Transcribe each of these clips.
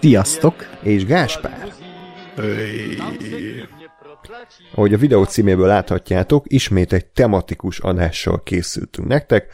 Sziasztok! És Gáspár. Ahogy a videó címéből láthatjátok, ismét egy tematikus adással készültünk nektek,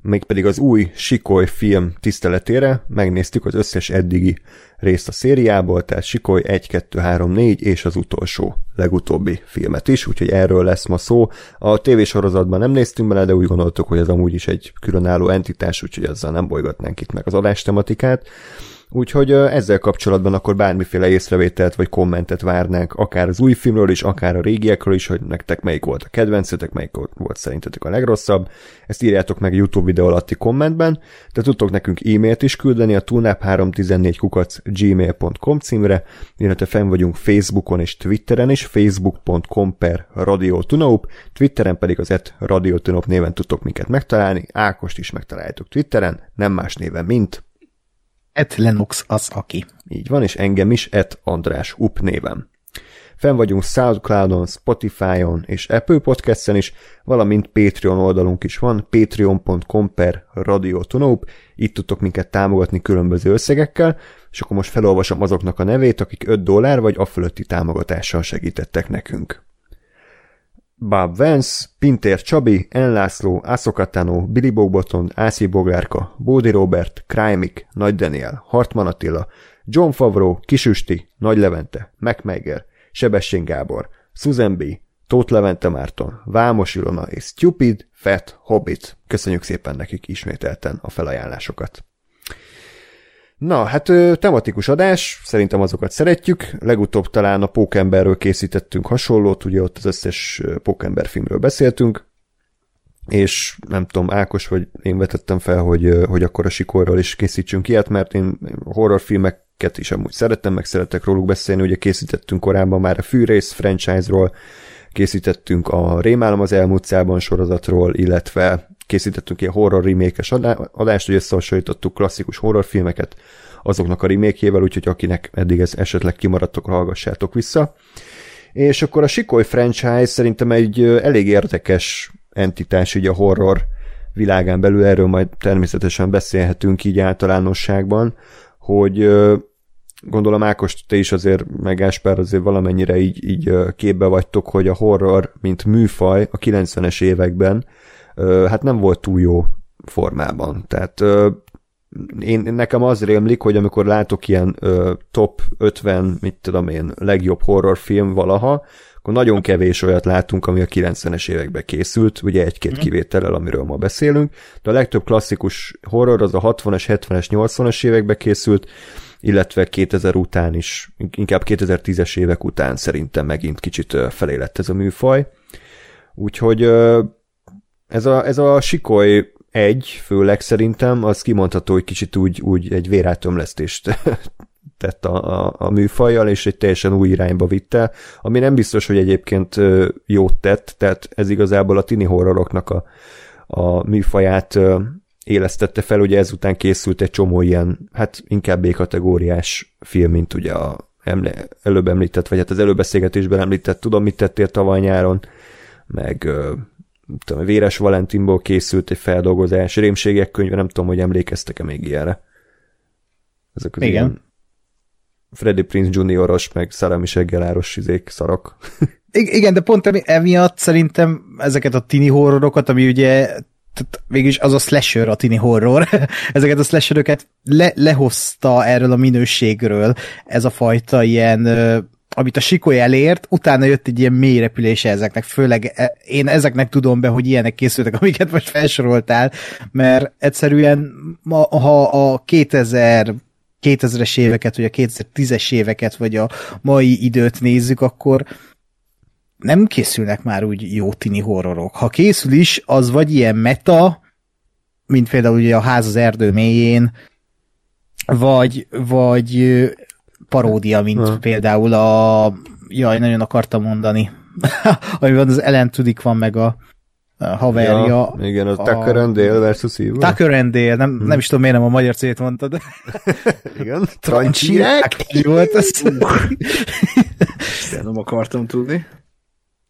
mégpedig az új Sikoly film tiszteletére megnéztük az összes eddigi részt a szériából, tehát Sikoly 1, 2, 3, 4 és az utolsó, legutóbbi filmet is, úgyhogy erről lesz ma szó. A tévésorozatban nem néztünk bele, de úgy gondoltuk, hogy ez amúgy is egy különálló entitás, úgyhogy azzal nem bolygatnánk itt meg az adástematikát. tematikát. Úgyhogy ezzel kapcsolatban akkor bármiféle észrevételt vagy kommentet várnánk, akár az új filmről is, akár a régiekről is, hogy nektek melyik volt a kedvencetek, melyik volt szerintetek a legrosszabb. Ezt írjátok meg YouTube videó alatti kommentben, de tudtok nekünk e-mailt is küldeni a tunap314 kukac gmail.com címre, illetve fenn vagyunk Facebookon és Twitteren is, facebook.com per Radio Twitteren pedig az et Radio néven tudtok minket megtalálni, Ákost is megtaláljátok Twitteren, nem más néven, mint Et Lennox az aki. Így van, és engem is Et András Up néven. Fenn vagyunk Soundcloudon, Spotify-on és Apple Podcast-en is, valamint Patreon oldalunk is van, patreon.com per radiotonóp, itt tudtok minket támogatni különböző összegekkel, és akkor most felolvasom azoknak a nevét, akik 5 dollár vagy a fölötti támogatással segítettek nekünk. Bob Vance, Pintér Csabi, Enlászló, Ászokatánó, Billy Bogboton, Ászi Boglárka, Bódi Robert, Krájmik, Nagy Daniel, Hartman Attila, John Favreau, Kisüsti, Nagy Levente, MacMager, Sebessén Gábor, Susan B., Tóth Levente Márton, Vámos Ilona és Stupid, Fat Hobbit. Köszönjük szépen nekik ismételten a felajánlásokat. Na, hát tematikus adás, szerintem azokat szeretjük. Legutóbb talán a Pókemberről készítettünk hasonlót, ugye ott az összes Pókember filmről beszéltünk, és nem tudom, Ákos vagy én vetettem fel, hogy, hogy akkor a sikorról is készítsünk ilyet, mert én horrorfilmeket is amúgy szerettem, meg szeretek róluk beszélni, ugye készítettünk korábban már a Fűrész franchise-ról, készítettünk a Rémálom az elmúlt sorozatról, illetve készítettünk ilyen horror remékes adást, hogy összehasonlítottuk klasszikus horrorfilmeket azoknak a remékjével, úgyhogy akinek eddig ez esetleg kimaradtok, hallgassátok vissza. És akkor a Sikoly franchise szerintem egy elég érdekes entitás így a horror világán belül, erről majd természetesen beszélhetünk így általánosságban, hogy gondolom Ákos, te is azért, meg Ásper azért valamennyire így, így képbe vagytok, hogy a horror, mint műfaj a 90-es években hát nem volt túl jó formában. Tehát én, nekem az rémlik, hogy amikor látok ilyen ö, top 50, mit tudom én, legjobb horrorfilm valaha, akkor nagyon kevés olyat látunk, ami a 90-es években készült, ugye egy-két mm. kivétellel, amiről ma beszélünk, de a legtöbb klasszikus horror az a 60-as, 70-es, 80-as években készült, illetve 2000 után is, inkább 2010-es évek után szerintem megint kicsit felé lett ez a műfaj. Úgyhogy ez a, ez a sikoly egy, főleg szerintem, az kimondható, hogy kicsit úgy, úgy egy vérátömlesztést tett a, a, a műfajjal, és egy teljesen új irányba vitte, ami nem biztos, hogy egyébként jót tett, tehát ez igazából a tini horroroknak a, a műfaját élesztette fel, ugye ezután készült egy csomó ilyen, hát inkább B-kategóriás film, mint ugye a emle, előbb említett, vagy hát az előbeszélgetésben említett, tudom, mit tettél tavaly nyáron, meg tudom, Véres Valentinból készült egy feldolgozás, Rémségek könyve, nem tudom, hogy emlékeztek-e még ilyenre. Ezek az Igen. Ilyen Freddy Prince Junioros, meg Sarah Michelle Gelláros izék, szarok. Igen, de pont emiatt szerintem ezeket a tini horrorokat, ami ugye tehát végülis az a slasher, a tini horror, ezeket a slasheröket le, lehozta erről a minőségről ez a fajta ilyen amit a Sikoly elért, utána jött egy ilyen mély repülése ezeknek, főleg e, én ezeknek tudom be, hogy ilyenek készültek, amiket most felsoroltál, mert egyszerűen ha a 2000 2000-es éveket, vagy a 2010-es éveket, vagy a mai időt nézzük, akkor nem készülnek már úgy jó tini horrorok. Ha készül is, az vagy ilyen meta, mint például ugye a ház az erdő mélyén, vagy, vagy paródia, mint Ha. például a jaj, nagyon akartam mondani. Amiben az Ellen Tudyk van meg a, a haverja. Ja, igen, az a- Tucker and Dale versus Evil. Tucker and Dale, nem, nem is tudom, miért nem a magyar célt mondtad. Igen, Trancsirák. Mi volt? De nem akartam tudni.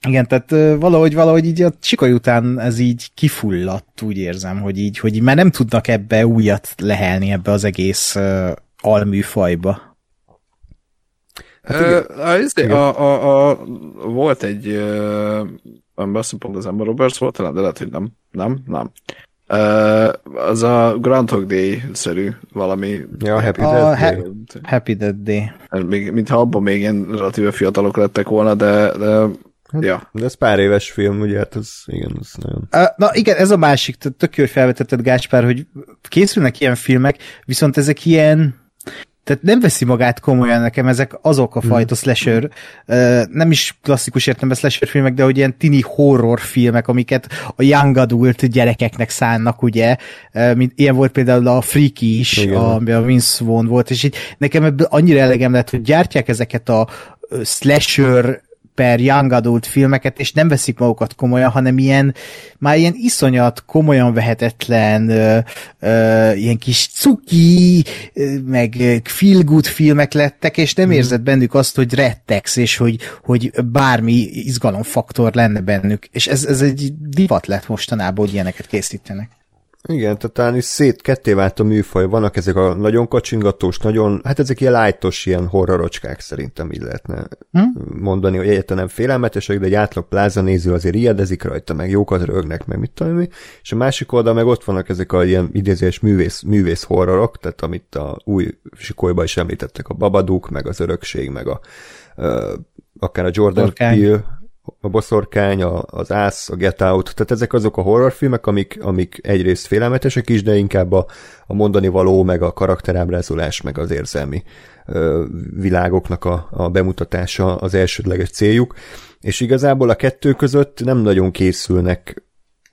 Igen, tehát valahogy, valahogy így a Csikaj után ez így kifulladt, úgy érzem, hogy így, hogy így már nem tudnak ebbe újat lehelni ebbe az egész uh, alműfajba. Ö, a, izé, a, a, a, volt egy, amiben azt pont az Emma Roberts volt, talán, de lehet, hogy nem. Nem? Nem. Ö, az a Groundhog Day-szerű valami. Ja, Happy A Death Day. Happy Death Day. Még, mintha abban még ilyen relatíve fiatalok lettek volna, de, de ja. De ez pár éves film, ugye, hát az, igen, az nagyon... Uh, Na igen, ez a másik, tök jó, hogy felvetetted Gáspár, hogy készülnek ilyen filmek, viszont ezek ilyen tehát nem veszi magát komolyan nekem, ezek azok a fajta slasher, uh, nem is klasszikus értelemben slasher filmek, de hogy ilyen tini horror filmek, amiket a young adult gyerekeknek szánnak, ugye, mint, ilyen volt például a Freaky is, Igen. ami a Vince Vaughn volt, és így nekem ebből annyira elegem lett, hogy gyártják ezeket a slasher per young adult filmeket, és nem veszik magukat komolyan, hanem ilyen, már ilyen iszonyat, komolyan vehetetlen, ö, ö, ilyen kis cuki, meg feel good filmek lettek, és nem érzed bennük azt, hogy rettegsz, és hogy, hogy bármi izgalomfaktor lenne bennük. És ez, ez egy divat lett mostanában, hogy ilyeneket készítenek. Igen, tehát talán is szét ketté vált a műfaj. Vannak ezek a nagyon kacsingatós, nagyon, hát ezek ilyen lájtos, ilyen horrorocskák szerintem így lehetne Hm? mondani, hogy egyáltalán nem félelmetesek, de egy átlag pláza néző azért riadezik rajta, meg jókat rögnek, meg mit tudom. És a másik oldal meg ott vannak ezek a ilyen idézés művész, művész horrorok, tehát amit a új sikolyba is említettek, a Babadook, meg az Örökség, meg a ö, akár a Jordan. Peele, a boszorkány, a, az ász, a Get Out, tehát ezek azok a horrorfilmek, amik, amik egyrészt félelmetesek is, de inkább a, a mondani való, meg a karakterábrázolás, meg az érzelmi ö, világoknak a, a bemutatása az elsődleges céljuk, és igazából a kettő között nem nagyon készülnek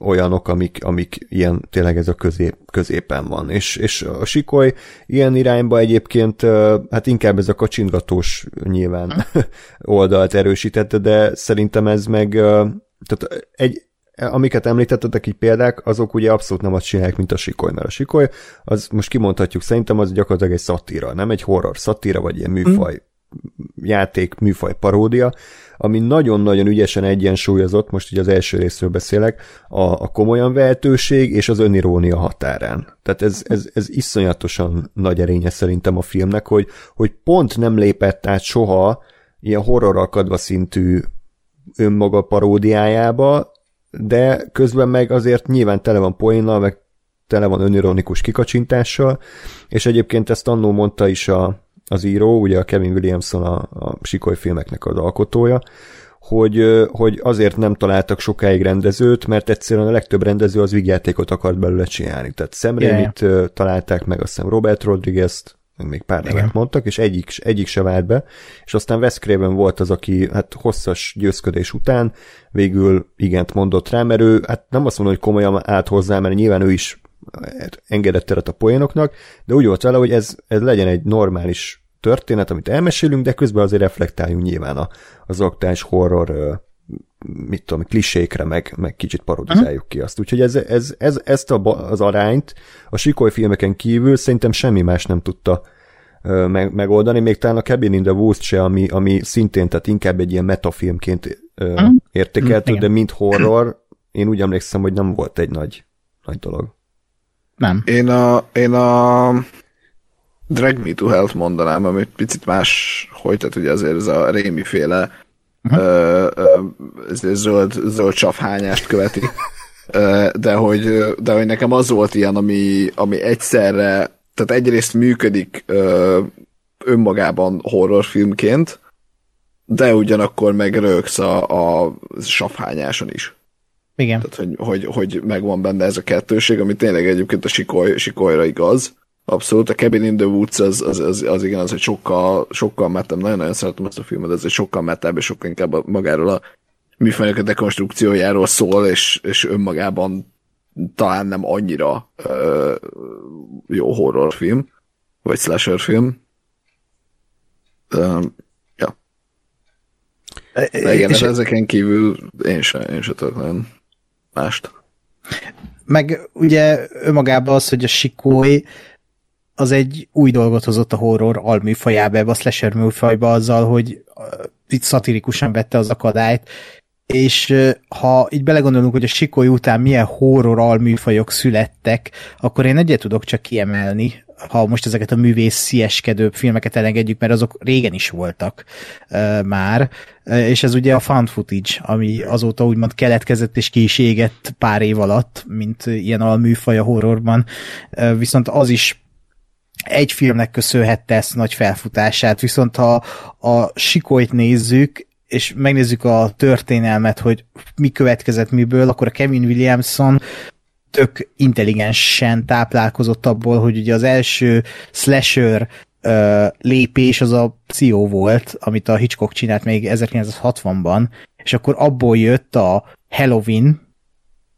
olyanok, amik, amik ilyen tényleg ez a közép, középen van. És, és a sikoly ilyen irányba egyébként, hát inkább ez a kacsingatós nyilván oldalt erősítette, de szerintem ez meg, tehát egy, amiket említettetek így példák, azok ugye abszolút nem azt csinálják, mint a sikoly, mert a sikoly, az most kimondhatjuk, szerintem az gyakorlatilag egy szatíra, nem egy horror szatíra, vagy ilyen műfaj játék, műfaj paródia, ami nagyon-nagyon ügyesen egyensúlyozott, most ugye az első részről beszélek, a, a komolyan vehetőség és az önirónia határán. Tehát ez, ez, ez iszonyatosan nagy erénye szerintem a filmnek, hogy, hogy pont nem lépett át soha ilyen horroralkadva szintű önmaga paródiájába, de közben meg azért nyilván tele van poénnal, meg tele van önironikus kikacsintással, és egyébként ezt annó mondta is a, az író, ugye a Kevin Williamson a, a Sikoly filmeknek az alkotója, hogy, hogy azért nem találtak sokáig rendezőt, mert egyszerűen a legtöbb rendező az vigyátékot akart belőle csinálni. Tehát Sam Yeah. Raimi-t találták meg, azt hiszem Robert Rodriguez-t, még pár nevet mondtak, és egyik, egyik se vált be, és aztán Wes Craven volt az, aki hát hosszas győzködés után végül igent mondott rá, mert ő, hát nem azt mondom, hogy komolyan állt hozzá, mert nyilván ő is engedett teret a poénoknak, de úgy volt vele, hogy ez, ez legyen egy normális történet, amit elmesélünk, de közben azért reflektáljunk nyilván a, az aktuális horror mit tudom, klisékre, meg, meg kicsit parodizáljuk ki azt. Úgyhogy ez, ez, ez, ezt a, az arányt a sikoly filmeken kívül szerintem semmi más nem tudta meg, megoldani, még talán a Cabin in the Woods se, ami, ami szintén, tehát inkább egy ilyen metafilmként értékeltő, Igen. de mint horror, én úgy emlékszem, hogy nem volt egy nagy, nagy dolog. Nem. Én a, én a Drag Me to Health mondanám, amit picit más, hogy tehát ugye azért ez a Rémi féle Mhm. ö, ö, zöld, zöld csaphányást követi. De hogy, de hogy nekem az volt ilyen, ami, ami egyszerre, tehát egyrészt működik ö, önmagában horrorfilmként, de ugyanakkor meg rögsz a, a saphányáson is. Igen. Tehát, hogy, hogy, hogy megvan benne ez a kettőség, ami tényleg egyébként a sikoly, sikolyra igaz. Abszolút, a Cabin in the Woods az, az, az, az igen, az egy sokkal, sokkal metem, nagyon-nagyon szeretem ezt a filmet, ez egy sokkal metább, és sokkal inkább a- magáról a műfajnak a dekonstrukciójáról szól, és, és önmagában talán nem annyira ö, jó horrorfilm. vagy slasher film. Um, ja. De igen, És- és ezeken kívül én sem, én sem tudok nagyon mást. Meg ugye önmagában az, hogy a Sikoly az egy új dolgot hozott a horror alműfajába, ebbe a slasher műfajba azzal, hogy uh, itt szatirikusan vette az akadályt, és uh, ha így belegondolunk, hogy a Sikoly után milyen horror alműfajok születtek, akkor én egyet tudok csak kiemelni, ha most ezeket a művészieskedőbb filmeket elengedjük, mert azok régen is voltak uh, már, uh, és ez ugye a found footage, ami azóta úgymond keletkezett és ki pár év alatt, mint ilyen alműfaj a horrorban, uh, viszont az is egy filmnek köszönhette ezt nagy felfutását, viszont ha a sikolyt nézzük, és megnézzük a történelmet, hogy mi következett miből, akkor a Kevin Williamson tök intelligensen táplálkozott abból, hogy ugye az első slasher ö, lépés az a Psió volt, amit a Hitchcock csinált még 1960-ban, és akkor abból jött a Halloween,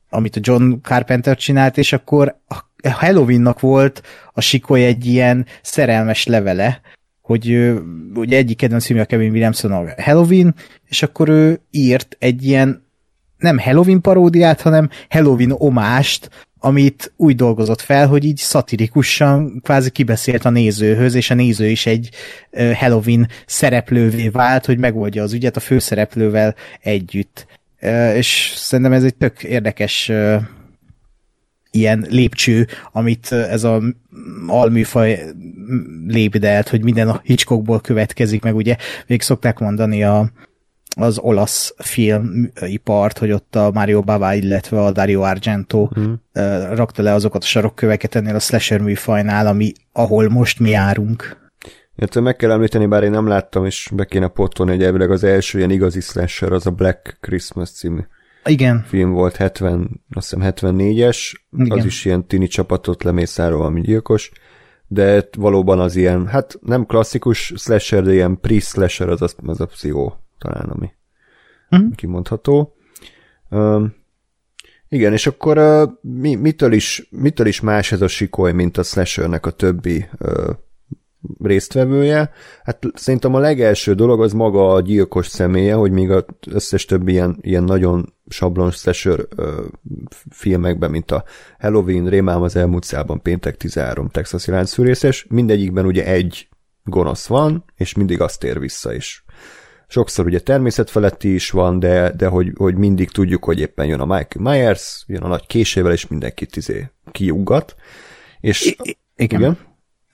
amit a John Carpenter csinált, és akkor a Halloweennak volt a sikoly egy ilyen szerelmes levele, hogy ugye egyik kedvenc filmje a Kevin Williamson a Halloween, és akkor ő írt egy ilyen nem Halloween paródiát, hanem Halloween omást, amit úgy dolgozott fel, hogy így szatirikusan kvázi kibeszélt a nézőhöz, és a néző is egy Halloween szereplővé vált, hogy megoldja az ügyet a főszereplővel együtt. És szerintem ez egy tök érdekes ilyen lépcső, amit ez a alműfaj lépdelt, hogy minden a Hitchcockból következik, meg ugye még szokták mondani a, az olasz filmipart, hogy ott a Mario Bava, illetve a Dario Argento mm. rakta le azokat a sarokköveket ennél a slasher műfajnál, ami, ahol most mi járunk. Illetve meg kell említeni, bár én nem láttam, és be kéne pottolni, hogy elvileg az első ilyen igazi slasher az a Black Christmas című Igen, film volt, 70, azt hiszem 74-es, Igen. az is ilyen tini csapatot lemészárol, ami gyilkos, de valóban az ilyen, hát nem klasszikus slasher, de ilyen pre-slasher az a, az a pszichó talán, ami Mhm. kimondható. Um, igen, és akkor uh, mi, mitől, is, mitől is más ez a sikoly, mint a slashernek a többi uh, résztvevője? Hát szerintem a legelső dolog az maga a gyilkos személye, hogy még az összes többi ilyen, ilyen nagyon sablon slasher uh, filmekben, mint a Halloween, Rémám az elmúlt szában, Péntek 13, Texasi láncfűrészes, mindegyikben ugye egy gonosz van, és mindig azt tér vissza is. Sokszor ugye természetfeletti is van, de, de hogy, hogy mindig tudjuk, hogy éppen jön a Michael Myers, jön a nagy késével, és mindenkit izé kiuggat. És I- igen. igen.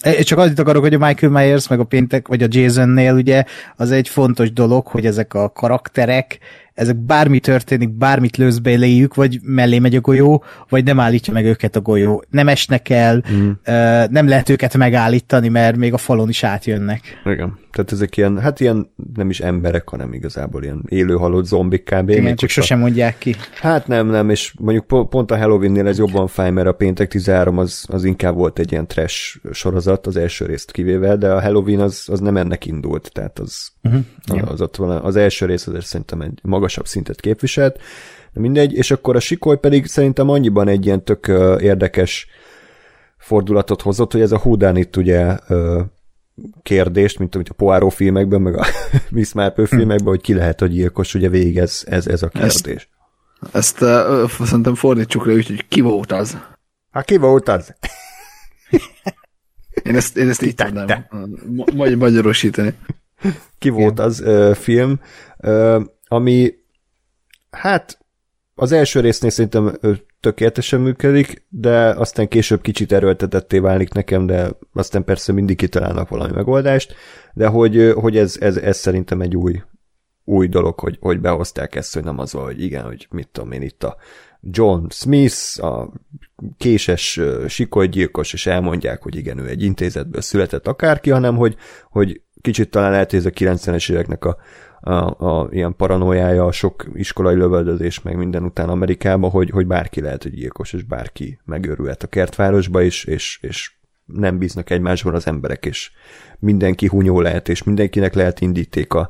Én Csak annyit akarok, hogy a Michael Myers, meg a péntek, vagy a Jasonnél ugye az egy fontos dolog, hogy ezek a karakterek, ezek bármi történik, bármit lősz beléjük, vagy mellé megy a golyó, vagy nem állítja meg őket a golyó. Nem esnek el, mm. nem lehet őket megállítani, mert még a falon is átjönnek. Igen. Tehát ezek ilyen, hát ilyen nem is emberek, hanem igazából ilyen élő halott zombik kb. Igen, csak sosem mondják ki. Hát nem, nem, és mondjuk po- pont a Halloween-nél ez jobban fáj, mert a péntek 13 az, az inkább volt egy ilyen trash sorozat, az első részt kivéve, de a Halloween az, az nem ennek indult, tehát az, uh-huh, az, ott van, az első rész azért szerintem egy magasabb szintet képviselt, de mindegy, és akkor a sikoly pedig szerintem annyiban egy ilyen tök érdekes fordulatot hozott, hogy ez a Houdanit ugye ö, kérdést, mint amit a Poirot filmekben, meg a Miss Marple filmekben, hogy ki lehet a gyilkos, ugye végig ez, ez, ez a Ezt- kérdés. Ezt uh, szerintem fordítsuk le hogy ki volt az. Hát ki volt az? Én ezt, én ezt így tudnám ma- magy- magyarosítani. Ki volt az ö, film, ö, ami hát az első résznél szerintem tökéletesen működik, de aztán később kicsit erőltetetté válik nekem, de aztán persze mindig kitalálnak valami megoldást, de hogy, hogy ez, ez, ez szerintem egy új, új dolog, hogy, hogy behozták ezt, hogy nem az van, hogy igen, hogy mit tudom én itt a John Smith, a késes sikolygyilkos, és elmondják, hogy igen, ő egy intézetből született akárki, hanem hogy, hogy kicsit talán lehet, hogy ez a 90-es éveknek a, a, a ilyen paranoiája, a sok iskolai lövöldözés, meg minden után Amerikában, hogy, hogy bárki lehet, hogy gyilkos, és bárki megőrülhet a kertvárosba is, és, és nem bíznak egymásban az emberek, és mindenki hunyó lehet, és mindenkinek lehet indítéka.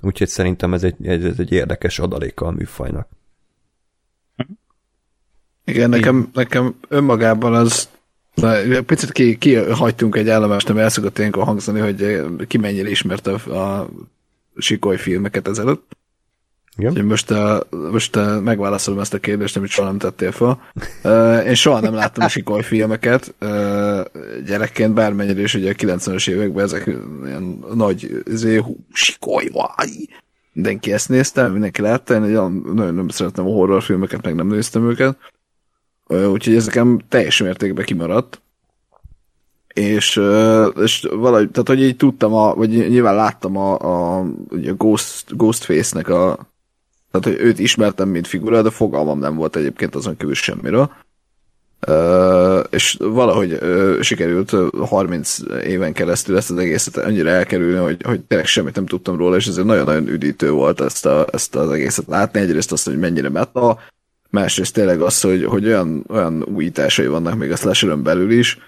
Úgyhogy szerintem ez egy, ez egy érdekes adaléka a műfajnak. Igen, nekem, nekem önmagában az Na, picit ki, ki hagytunk egy állomást, ami el szokott ilyenkor hangzani, hogy ki mennyire ismerte a, a sikoly filmeket ezelőtt. Igen. Úgyhogy most, uh, most uh, megválaszolom ezt a kérdést, amit soha nem tettél fel. Uh, én soha nem láttam a sikoly filmeket gyerekként, bármennyire is ugye a 90-es években ezek ilyen nagy izé, hú, sikoly, vaj! Mindenki ezt nézte, mindenki látta, én olyan, nagyon nem szeretem a horrorfilmeket, meg nem néztem őket. Úgyhogy ezeken teljes mértékben kimaradt. És, és valahogy, tehát hogy így tudtam, a, vagy nyilván láttam a, a, ugye a Ghost, Ghostface-nek a tehát, hogy őt ismertem, mint figura, de fogalmam nem volt egyébként azon kívül semmiről. Uh, és valahogy uh, sikerült uh, 30 éven keresztül ezt az egészet annyira elkerülni, hogy, hogy tényleg semmit nem tudtam róla, és ezért nagyon-nagyon üdítő volt ezt, a, ezt az egészet látni. Egyrészt azt, hogy mennyire meta, másrészt tényleg az, hogy, hogy olyan, olyan újításai vannak még a slasher belül is,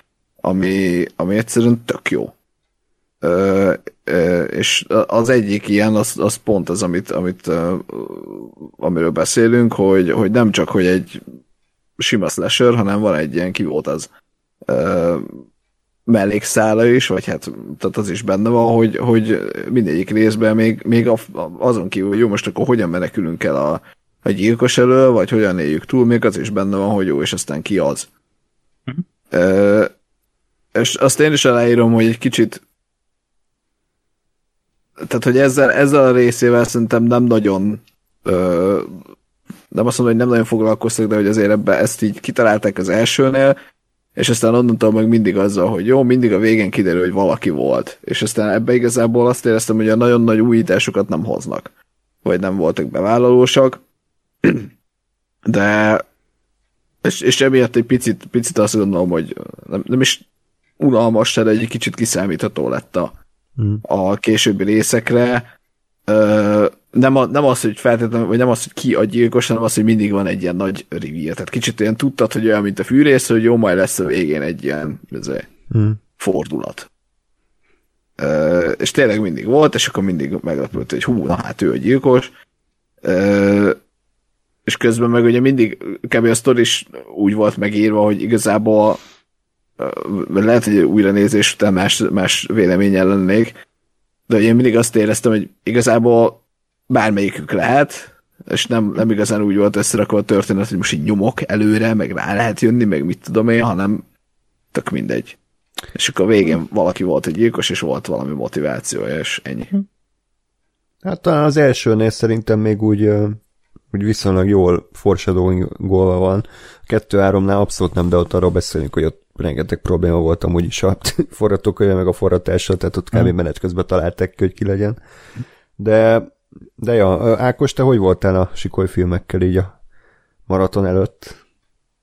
ami, ami egyszerűen tök jó. Ö, ö, és az egyik ilyen, az, az pont az, amit, amit ö, amiről beszélünk, hogy, hogy nem csak, hogy egy sima slasher, hanem van egy ilyen ki volt az ö, mellékszála is, vagy hát tehát az is benne van, hogy, hogy mindegyik részben még, még a, azon kívül, hogy jó, most akkor hogyan menekülünk el a, a gyilkos elől, vagy hogyan éljük túl, még az is benne van, hogy jó, és aztán ki az. Mm. Ö, és azt én is aláírom, hogy egy kicsit tehát, hogy ezzel, ezzel a részével szerintem nem nagyon ö, nem azt mondom, hogy nem nagyon foglalkoztak, de hogy azért ebbe ezt így kitalálták az elsőnél, és aztán onnantól meg mindig azzal, hogy jó, mindig a végén kiderül, hogy valaki volt. És aztán ebbe igazából azt éreztem, hogy a nagyon nagy újításokat nem hoznak. Vagy nem voltak bevállalósak. De és, és emiatt egy picit, picit azt gondolom, hogy nem, nem is unalmas, de egy kicsit kiszámítható lett a, hmm. a későbbi részekre. Ö, nem, a, nem az, hogy feltétlenül, vagy nem az, hogy ki a gyilkos, hanem az, hogy mindig van egy ilyen nagy reveal. Tehát kicsit olyan tudtad, hogy olyan, mint a fűrész, hogy jó, majd lesz a végén egy ilyen ezért, hmm. fordulat. Ö, és tényleg mindig volt, és akkor mindig meglepült, hogy hú, na hát ő a gyilkos. Ö, és közben meg ugye mindig kb. a sztori is úgy volt megírva, hogy igazából lehet, hogy újra nézés után más, más véleményen lennék, de én mindig azt éreztem, hogy igazából bármelyikük lehet, és nem, nem igazán úgy volt összerakva a történet, hogy most így nyomok előre, meg rá lehet jönni, meg mit tudom én, hanem tök mindegy. És akkor a végén valaki volt egy gyilkos, és volt valami motivációja, és ennyi. Hát talán az elsőnél szerintem még úgy, úgy viszonylag jól foreshadowingolva van. A kettő-háromnál abszolút nem, de ott arról beszélünk, hogy ott rengeteg probléma volt amúgy is a forgatókönyve meg a forratással, tehát ott kb. menet közben találták hogy ki legyen. De, de ja, Ákos, te hogy voltál a sikoly filmekkel így a maraton előtt?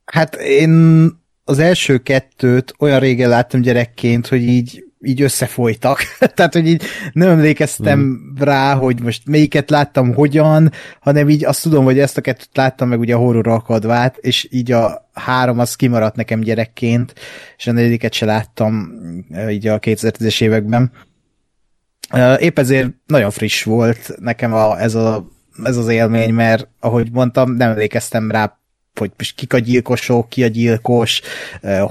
Hát én az első kettőt olyan régen láttam gyerekként, hogy így így összefolytak. Tehát, hogy így nem emlékeztem mm. rá, hogy most melyiket láttam hogyan, hanem így azt tudom, hogy ezt a kettőt láttam meg ugye a horror akadvát, és így a három az kimaradt nekem gyerekként, és a negyediket se láttam így a 2010-es években. Épp ezért nagyon friss volt nekem a, ez, a, ez az élmény, mert ahogy mondtam, nem emlékeztem rá hogy kik a gyilkosok, ki a gyilkos,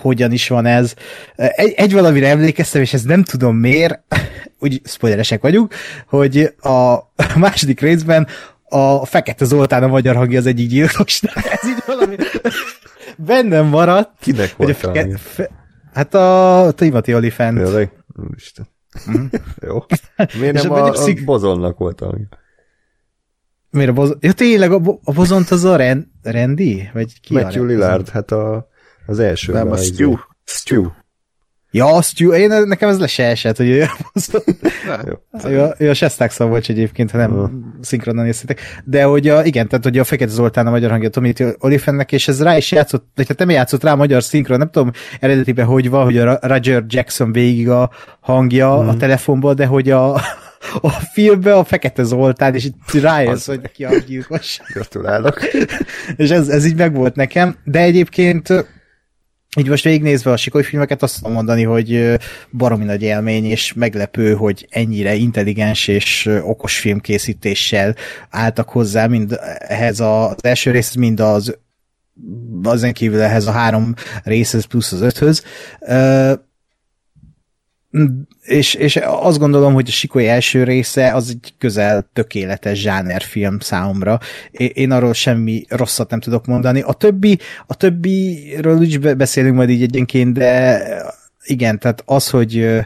hogyan is van ez. Egy, egy valamire emlékeztem, és ez nem tudom miért, úgy spoileresek vagyunk, hogy a második részben a Fekete Zoltán a magyar hangja az egyik gyilkosnak. Ez így valami bennem maradt. Kinek volt a feke, fe, Hát a Timothy Olyphant. Tényleg? Úristen. Mm. Jó. Miért nem a, a Bozonnak volt a Miért a bozon? Ja tényleg, a, bo- a bozont az a Ren- Randy? Vagy ki Matthew a Lillard, hát a, az első. Nem, a Stu. Stu. Ja, a Stu, én, nekem ez le se esett, hogy ő ő, a, ő a Sestak volt egyébként, ha nem uh. szinkronan néztétek. De hogy a, igen, tehát hogy a Fekete Zoltán a magyar hangja Tommy Olifennek, és ez rá is játszott, vagy hát nem játszott rá a magyar szinkron, nem tudom eredetiben hogy van, hogy a Roger Jackson végig a hangja uh. a mhm. telefonból, de hogy a a filmbe a Fekete Zoltán, és itt rájössz, hogy ki a gyilkos. Gratulálok. és ez, ez így megvolt nekem, de egyébként így most végignézve a sikoly filmeket azt tudom mondani, hogy baromi nagy élmény, és meglepő, hogy ennyire intelligens és okos filmkészítéssel álltak hozzá, mind ehhez az első rész, mind az ezen kívül ehhez a három részhez plusz az öthöz. És, és azt gondolom, hogy a Sikoly első része az egy közel tökéletes zsánerfilm számomra. Én arról semmi rosszat nem tudok mondani. A többi, a többiről is beszélünk majd így egyenként, de igen, tehát az, hogy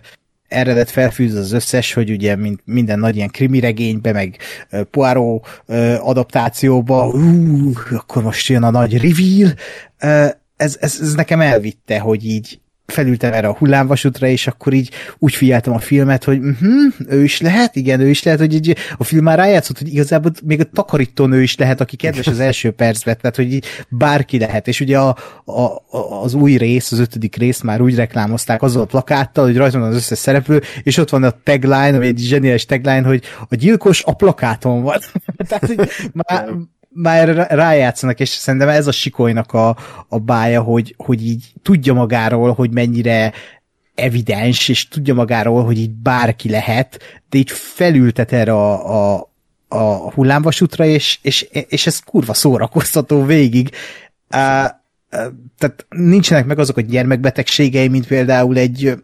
eredet felfűz az összes, hogy ugye mint minden nagy ilyen krimi regénybe, meg Poirot adaptációba, ú, akkor most jön a nagy reveal, ez, ez, ez nekem elvitte, hogy így felültem erre a hullámvasútra, és akkor így úgy figyeltem a filmet, hogy uh-huh, ő is lehet, igen, ő is lehet, hogy így a film már rájátszott, hogy igazából még a takarítónő is lehet, aki kedves az első percben, tehát hogy így bárki lehet, és ugye a, a, az új rész, az ötödik rész már úgy reklámozták azzal a plakáttal, hogy rajta van az összes szereplő, és ott van a tagline, ami egy zseniális tagline, hogy a gyilkos a plakáton van. tehát, már, már rájátszanak, és szerintem ez a sikolynak a, a bája, hogy, hogy így tudja magáról, hogy mennyire evidens, és tudja magáról, hogy így bárki lehet, de így felültet erre a, a, a hullámvasútra, és, és, és ez kurva szórakoztató végig. Uh, tehát nincsenek meg azok a gyermekbetegségei, mint például egy,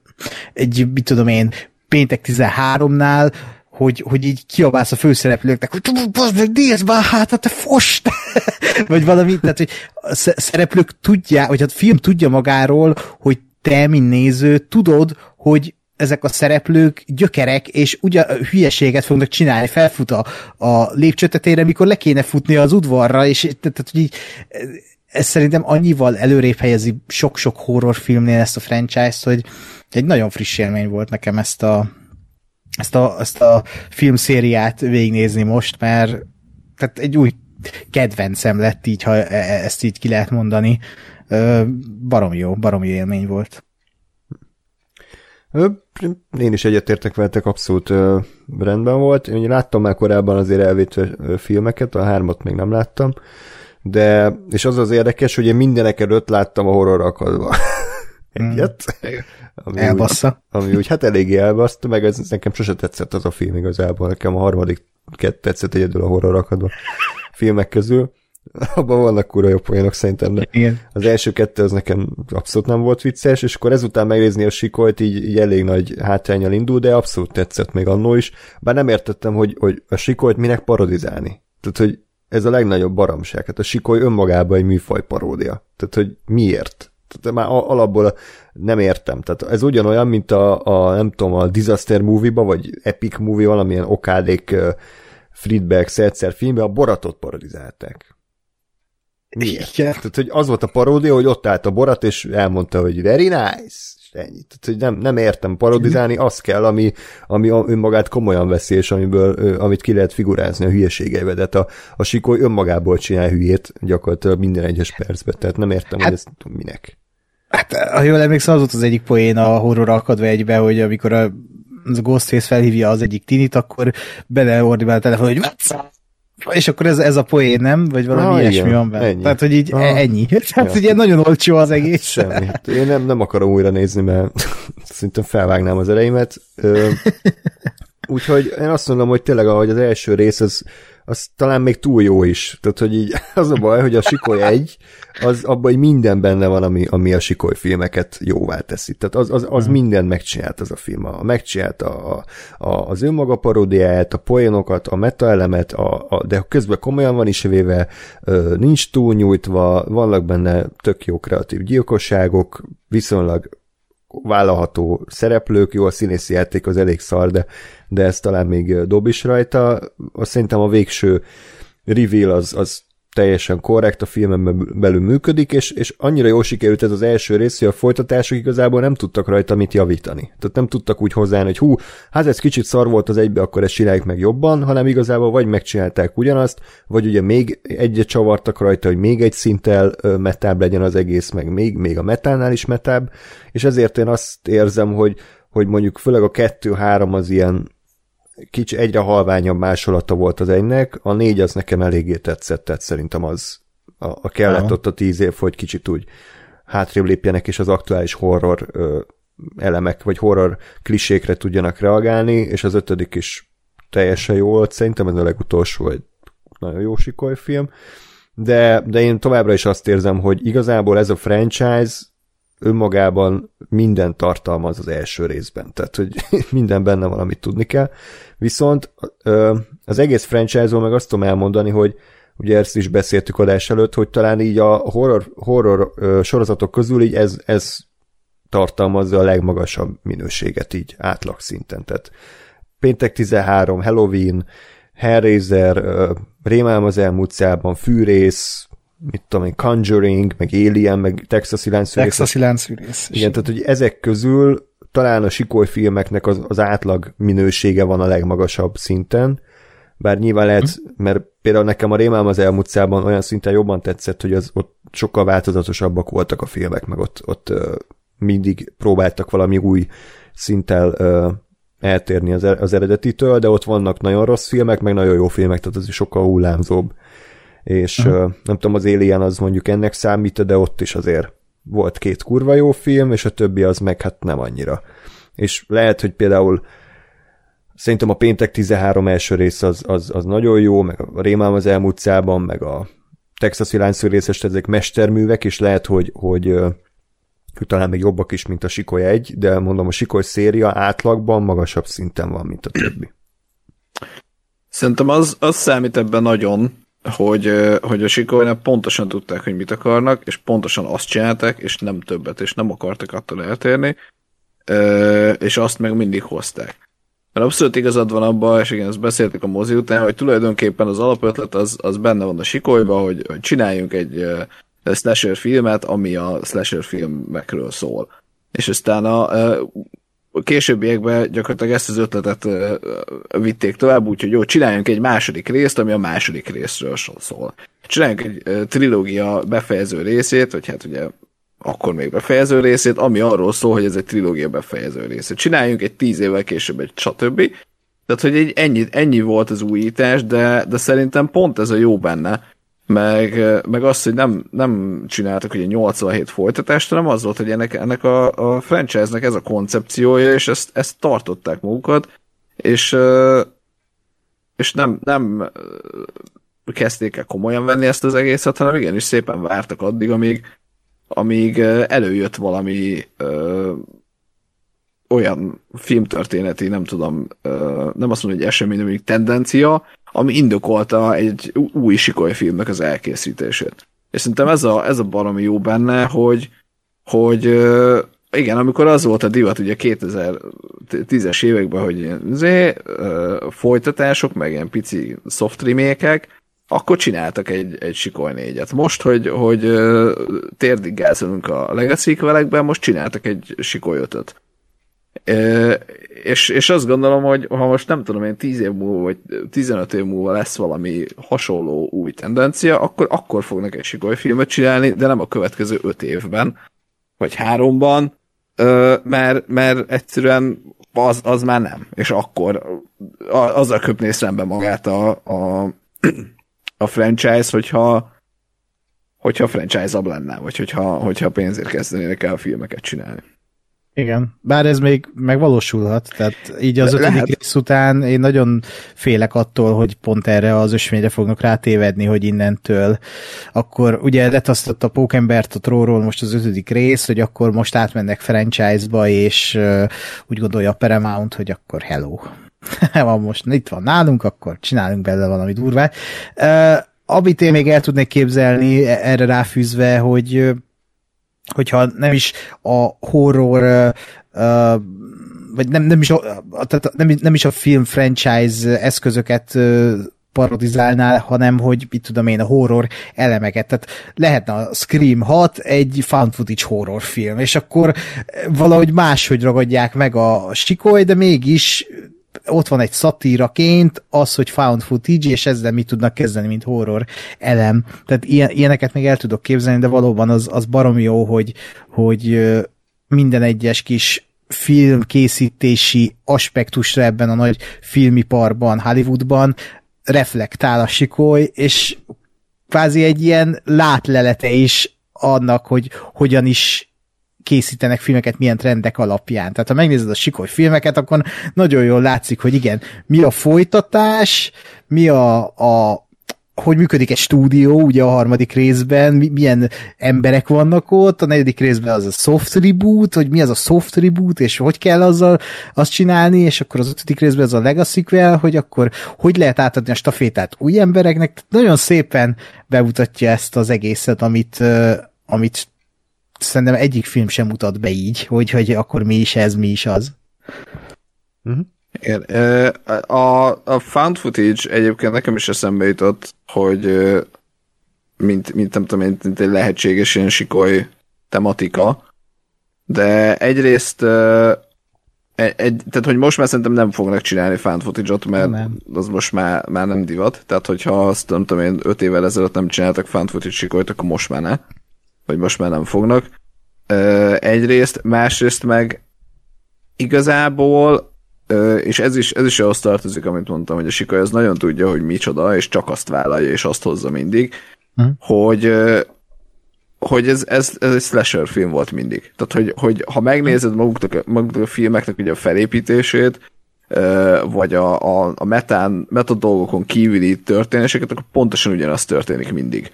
egy mit tudom én, péntek 13-nál, hogy, hogy így kiabálsz a főszereplőknek, hogy bazd meg, nézd már hát, te fost! vagy valami, tehát, hogy a szereplők tudják, vagy a film tudja magáról, hogy te, mint néző, tudod, hogy ezek a szereplők gyökerek, és ugye hülyeséget fognak csinálni, felfut a, a lépcsőtetére, mikor le kéne futni az udvarra, és tehát, hogy így, ez szerintem annyival előrébb helyezi sok-sok horrorfilmnél ezt a franchise-t, hogy egy nagyon friss élmény volt nekem ezt a, ezt a, ezt a filmszériát végignézni most, mert tehát egy új kedvencem lett így, ha e, e, ezt így ki lehet mondani. Barom jó, barom élmény volt. Én is egyetértek veletek, abszolút rendben volt. Én láttam már korábban azért elvétve filmeket, a hármat még nem láttam, de, és az az érdekes, hogy én mindenek előtt láttam a horror akadva. Egyet. Mm. Ami Elbassza. Úgy, ami úgy hát eléggé elbassza, meg ez nekem sose tetszett az a film igazából. Nekem a harmadik kett tetszett egyedül a horror akadva filmek közül. Abban vannak kurva jó poénok szerintem, de Igen. az első kettő az nekem abszolút nem volt vicces, és akkor ezután megnézni a sikolt így, így elég nagy hátrányal indul, de abszolút tetszett még annó is. Bár nem értettem, hogy, hogy a sikolt minek parodizálni. Tehát, hogy ez a legnagyobb baromság. Hát a sikoly önmagában egy műfaj paródia. Tehát, hogy miért? Tehát már alapból nem értem. Tehát ez ugyanolyan, mint a, a nem tudom, a Disaster movie-ba, vagy Epic movie, valamilyen okádék uh, Friedberg egyszer filmbe a Boratot parodizálták. Miért? Igen. Tehát, hogy az volt a paródia, hogy ott állt a Borat, és elmondta, hogy very nice, ennyi. Tehát, hogy nem, nem értem parodizálni, az kell, ami, ami önmagát komolyan veszi, és amiből, amit ki lehet figurázni a hülyeségeivel. De hát a, a sikoly önmagából csinál hülyét gyakorlatilag minden egyes percben, tehát nem értem, hát, hogy ezt minek. Hát, ha jól emlékszem, az volt az egyik poén a horror akadva egybe, hogy amikor a, a Ghostface felhívja az egyik tinit, akkor beleordibál a telefon, hogy és akkor ez, ez a poén, nem? Vagy valami ah, ilyesmi igen, van benne. Ennyi. Tehát, hogy így ah. ennyi. Tehát, ja. ugye nagyon olcsó az egész. Semmi. Én nem, nem akarom újra nézni, mert szinte felvágnám az ereimet. Úgyhogy én azt mondom, hogy tényleg ahogy az első rész, az, az talán még túl jó is. Tehát, hogy így az a baj, hogy a Sikoly egy, az abban hogy minden benne van, ami, ami a Sikoly filmeket jóvá teszi. Tehát az, az, az hmm. mindent megcsinált az a film. A, megcsinált a, a, az önmaga paródiáját, a poénokat, a metaelemet, a, a, de közben komolyan van is véve, nincs túl nyújtva, vannak benne tök jó kreatív gyilkosságok, viszonylag vállalható szereplők, jó, a színészi játék az elég szar, de, de ez talán még dob is rajta. Azt szerintem a végső reveal az, az teljesen korrekt, a filmen belül működik, és, és annyira jól sikerült ez az első rész, hogy a folytatások igazából nem tudtak rajta mit javítani. Tehát nem tudtak úgy hozzáállni, hogy hú, hát ez kicsit szar volt az egybe, akkor ezt csináljuk meg jobban, hanem igazából vagy megcsinálták ugyanazt, vagy ugye még egyet csavartak rajta, hogy még egy szinttel metább legyen az egész, meg még, még a metánál is metább, és ezért én azt érzem, hogy, hogy mondjuk főleg a kettő-három az ilyen kicsi, egyre halványabb másolata volt az egynek, a négy az nekem eléggé tetszett, tehát szerintem az a, a kellett Aha. ott a tíz év, hogy kicsit úgy hátrébb lépjenek, és az aktuális horror ö, elemek, vagy horror klisékre tudjanak reagálni, és az ötödik is teljesen jó volt, szerintem ez a legutolsó egy nagyon jó sikoly film, de, de én továbbra is azt érzem, hogy igazából ez a franchise önmagában minden tartalmaz az első részben, tehát hogy minden benne van, amit tudni kell. Viszont az egész franchise-ról meg azt tudom elmondani, hogy ugye ezt is beszéltük adás előtt, hogy talán így a horror, horror sorozatok közül így ez, ez tartalmazza a legmagasabb minőséget így átlag szinten. Tehát Péntek 13, Halloween, Hellraiser, Rémálm az elmúlt szában, Fűrész, mit tudom én, Conjuring, meg Alien, meg Texas láncfűrész. Texasi láncfűrész. Igen, tehát hogy ezek közül talán a sikoly filmeknek az, az átlag minősége van a legmagasabb szinten, bár nyilván lehet, hm. mert például nekem a Rémálm az elmúlt szában olyan szinten jobban tetszett, hogy az ott sokkal változatosabbak voltak a filmek, meg ott, ott mindig próbáltak valami új szinttel eltérni az, az eredetitől, de ott vannak nagyon rossz filmek, meg nagyon jó filmek, tehát az is sokkal hullámzóbb. És uh-huh. nem tudom, az Alien az mondjuk ennek számít, de ott is azért volt két kurva jó film, és a többi az meg hát nem annyira. És lehet, hogy például szerintem a Péntek 13 első rész az, az, az nagyon jó, meg a Rémám az elmúlt szában, meg a Texasi Lányszőrészes, ezek mesterművek, és lehet, hogy, hogy talán még jobbak is, mint a Sikoly egy, de mondom, a Sikoly széria átlagban magasabb szinten van, mint a többi. Szerintem az, az számít ebben nagyon, hogy, hogy a Sikolynál pontosan tudták, hogy mit akarnak, és pontosan azt csinálták, és nem többet, és nem akartak attól eltérni, és azt meg mindig hozták. Mert abszolút igazad van abban, és igen, ezt beszéltük a mozi után, hogy tulajdonképpen az alapötlet az, az benne van a sikolyban, hogy, hogy csináljunk egy slasher filmet, ami a slasher filmekről szól. És aztán a későbbiekben gyakorlatilag ezt az ötletet vitték tovább, úgyhogy jó, csináljunk egy második részt, ami a második részről szól. Csináljunk egy trilógia befejező részét, vagy hát ugye akkor még befejező részét, ami arról szól, hogy ez egy trilógia befejező része. Csináljunk egy tíz évvel később egy stb. Tehát, hogy egy ennyi, ennyi volt az újítás, de, de szerintem pont ez a jó benne, meg, meg az, hogy nem, nem csináltak ugye 87 folytatást, hanem az volt, hogy ennek, ennek a, a franchise-nek ez a koncepciója, és ezt, ezt tartották magukat, és, és nem, nem kezdték el komolyan venni ezt az egészet, hanem igenis szépen vártak addig, amíg, amíg előjött valami ö, olyan filmtörténeti, nem tudom, ö, nem azt mondom, hogy esemény, amíg tendencia, ami indokolta egy új sikoly filmnek az elkészítését. És szerintem ez a, ez a baromi jó benne, hogy, hogy igen, amikor az volt a divat ugye 2010-es években, hogy zé, folytatások, meg ilyen pici soft remake akkor csináltak egy, egy sikoly négyet. Most, hogy, hogy térdig gázolunk a legacy most csináltak egy sikoly ötöt és, és azt gondolom, hogy ha most nem tudom én 10 év múlva, vagy 15 év múlva lesz valami hasonló új tendencia, akkor, akkor fognak egy sikoly filmet csinálni, de nem a következő 5 évben, vagy háromban, mert, mert egyszerűen az, az már nem. És akkor azzal köpné szembe magát a, a, a franchise, hogyha hogyha franchise-ab lenne, vagy hogyha, hogyha pénzért kezdenének el filmeket csinálni. Igen, bár ez még megvalósulhat, tehát így az ötödik rész után én nagyon félek attól, hogy pont erre az ösvényre fognak rátévedni, hogy innentől akkor ugye letasztott a Pókembert a tróról most az ötödik rész, hogy akkor most átmennek franchise-ba, és uh, úgy gondolja a Paramount, hogy akkor hello. van most, itt van nálunk, akkor csinálunk belőle valami durvát. Uh, amit én még el tudnék képzelni e-, erre ráfűzve, hogy hogyha nem is a horror vagy nem, nem, is a, tehát nem, nem is a film franchise eszközöket parodizálnál, hanem hogy mit tudom én, a horror elemeket. Tehát lehetne a Scream 6 egy found footage horror film, és akkor valahogy máshogy ragadják meg a sikoly, de mégis ott van egy szatíraként az, hogy found footage, és ezzel mit tudnak kezdeni, mint horror elem. Tehát ilyen, ilyeneket még el tudok képzelni, de valóban az, az barom jó, hogy, hogy minden egyes kis filmkészítési aspektusra ebben a nagy filmiparban, Hollywoodban reflektál a sikoly, és kvázi egy ilyen látlelete is annak, hogy hogyan is készítenek filmeket milyen trendek alapján. Tehát ha megnézed a sikoly filmeket, akkor nagyon jól látszik, hogy igen, mi a folytatás, mi a, a hogy működik egy stúdió, ugye a harmadik részben, milyen emberek vannak ott, a negyedik részben az a soft reboot, hogy mi az a soft reboot, és hogy kell azzal azt csinálni, és akkor az ötödik részben az a legacy hogy akkor hogy lehet átadni a stafétát új embereknek. Nagyon szépen bemutatja ezt az egészet, amit, amit szerintem egyik film sem mutat be így, hogy, hogy akkor mi is ez, mi is az. Uh-huh. Igen. A, a found footage egyébként nekem is eszembe jutott, hogy mint, mint nem tudom, mint, mint egy lehetséges ilyen sikoly tematika, de egyrészt egy, egy, tehát, hogy most már szerintem nem fognak csinálni found footage-ot, mert nem. az most már, már nem divat. Tehát, hogyha azt nem tudom én, öt évvel ezelőtt nem csináltak found footage sikolyt, akkor most már ne. Vagy most már nem fognak. Egyrészt, másrészt meg igazából és ez is, ez is ahhoz tartozik, amit mondtam, hogy a Sikoly az nagyon tudja, hogy micsoda, és csak azt vállalja, és azt hozza mindig, hm. hogy hogy ez, ez, ez egy slasher film volt mindig. Tehát, hogy, hogy ha megnézed maguknak, maguknak a filmeknek ugye a felépítését, vagy a, a, a metán, metadolgokon kívüli történéseket, akkor pontosan ugyanaz történik mindig.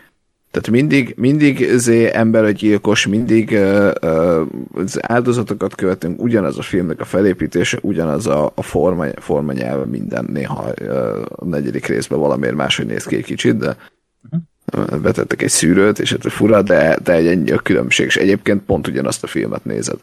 Tehát mindig, mindig zé gyilkos, mindig uh, uh, az áldozatokat követünk, ugyanaz a filmnek a felépítése, ugyanaz a, a forma, forma nyelve minden, néha uh, a negyedik részben valamiért máshogy néz ki egy kicsit, de uh-huh. betettek egy szűrőt, és ez fura, de, de egy ennyi a különbség, és egyébként pont ugyanazt a filmet nézed.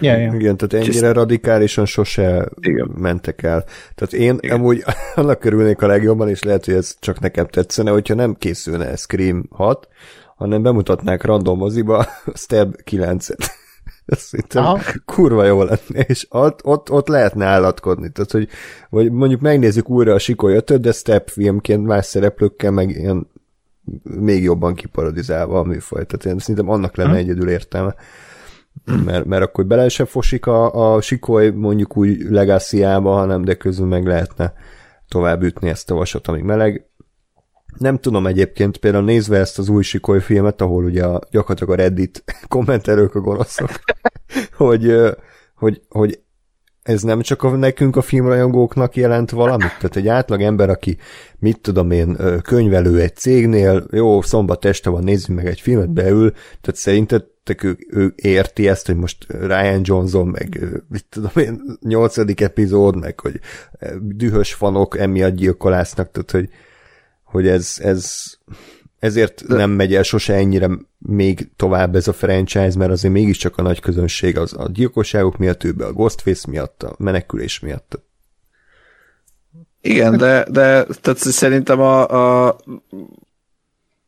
Ja, ja. Igen, tehát ennyire radikálisan sose Igen. mentek el. Tehát én Igen. amúgy annak körülnék a legjobban, és lehet, hogy ez csak nekem tetszene, hogyha nem készülne Scream 6, hanem bemutatnák random moziba Stab 9-et. Ez szerintem Aha. kurva jó lenne, és ott, ott, ott lehetne állatkodni. Tehát, hogy vagy mondjuk megnézzük újra a Sikoly 5 de Step filmként más szereplőkkel, meg ilyen még jobban kiparodizálva a műfaj. Tehát én szerintem annak lenne hmm. egyedül értelme mert, mert akkor bele se fosik a, a sikoly mondjuk úgy legáciába, hanem de közül meg lehetne tovább ütni ezt a vasat, amíg meleg. Nem tudom egyébként, például nézve ezt az új sikoly filmet, ahol ugye a, gyakorlatilag a Reddit kommentelők a gonoszok, hogy, hogy, hogy ez nem csak a, nekünk a filmrajongóknak jelent valamit? Tehát egy átlag ember, aki mit tudom én, könyvelő egy cégnél, jó, szombat este van, nézzünk meg egy filmet, beül, tehát szerinted ő, ő érti ezt, hogy most Ryan Johnson, meg mit tudom én, nyolcadik epizód, meg hogy dühös fanok emiatt gyilkolásznak, tehát hogy, hogy ez, ez ezért De... nem megy el sose ennyire még tovább ez a franchise, mert azért mégiscsak a nagy közönség az a gyilkosságok miatt, ő a Ghostface miatt, a menekülés miatt. Igen, de, de tehát szerintem a, a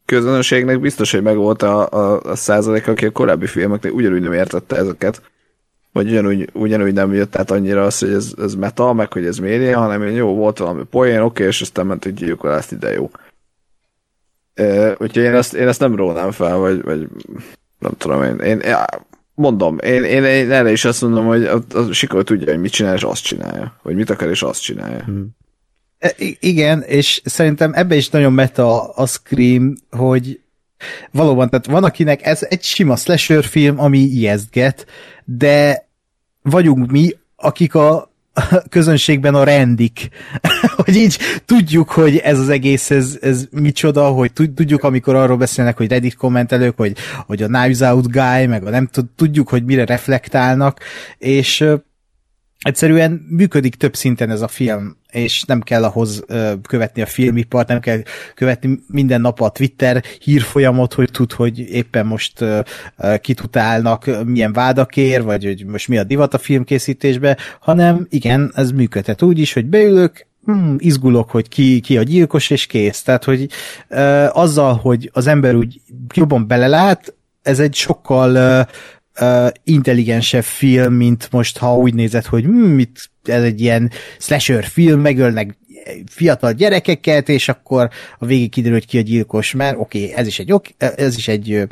közönségnek biztos, hogy megvolt a, a, a százalék, aki a korábbi filmeknél ugyanúgy nem értette ezeket. Vagy ugyanúgy, ugyanúgy nem jött át annyira az, hogy ez, ez meta, meg hogy ez média, hanem jó, volt valami poén, oké, és aztán ment egy gyilkolást ide jó. Úgyhogy én ezt, én ezt nem rónám fel, vagy, vagy nem tudom én. én mondom, én, én, én erre is azt mondom, hogy a, a Sikor tudja, hogy mit csinál, és azt csinálja. Vagy mit akar, és azt csinálja. Hmm. Igen, és szerintem ebbe is nagyon meta a Scream, hogy valóban, tehát van akinek ez egy sima slasher film, ami ijesztget, de vagyunk mi, akik a közönségben a rendik. hogy így tudjuk, hogy ez az egész, ez, ez micsoda, hogy tudjuk, amikor arról beszélnek, hogy Reddit kommentelők, hogy, hogy a Knives Out Guy, meg a nem tudjuk, hogy mire reflektálnak, és egyszerűen működik több szinten ez a film, és nem kell ahhoz ö, követni a filmipart, nem kell követni minden nap a Twitter hírfolyamot, hogy tud, hogy éppen most ö, kit utálnak, milyen vádakért, vagy hogy most mi a divat a filmkészítésbe, hanem igen, ez működhet úgy is, hogy beülök, hmm, izgulok, hogy ki, ki a gyilkos, és kész. Tehát, hogy ö, azzal, hogy az ember úgy jobban belelát, ez egy sokkal ö, uh, intelligensebb film, mint most, ha úgy nézed, hogy hm, mit, ez egy ilyen slasher film, megölnek fiatal gyerekeket, és akkor a végig kiderül, hogy ki a gyilkos, mert oké, okay, ez is egy, ez is egy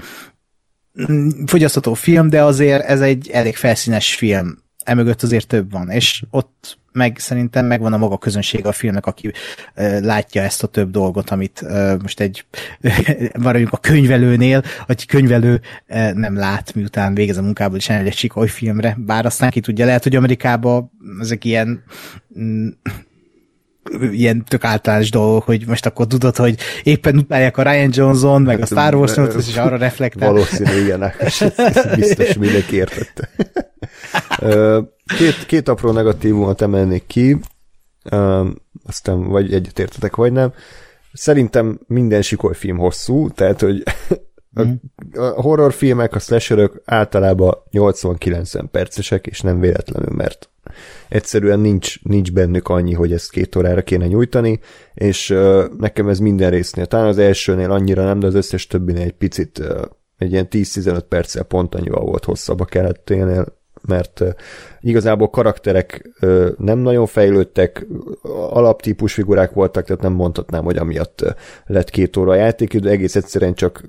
fogyasztható film, de azért ez egy elég felszínes film. Emögött azért több van, és ott meg szerintem megvan a maga közönség a filmnek, aki uh, látja ezt a több dolgot, amit uh, most egy maradjunk a könyvelőnél, hogy könyvelő uh, nem lát, miután végez a munkából, és egy sikoly filmre, bár aztán ki tudja, lehet, hogy Amerikában ezek ilyen mm, ilyen tök általános dolgok, hogy most akkor tudod, hogy éppen utálják a Ryan Johnson, meg a Star Wars 8 és arra reflektál. Valószínű ilyenek. Biztos mindenki értette. Két, két apró negatívumot emelnék ki, aztán vagy egyetértetek, vagy nem. Szerintem minden film hosszú, tehát, hogy a, a horrorfilmek, a slasherök általában 80-90 percesek, és nem véletlenül, mert egyszerűen nincs, nincs bennük annyi, hogy ezt két órára kéne nyújtani, és uh, nekem ez minden résznél, talán az elsőnél annyira nem, de az összes többinél egy picit uh, egy ilyen 10-15 perccel pont annyival volt hosszabb a keletténél, mert igazából karakterek nem nagyon fejlődtek, alaptípus figurák voltak, tehát nem mondhatnám, hogy amiatt lett két óra a játék, de egész egyszerűen csak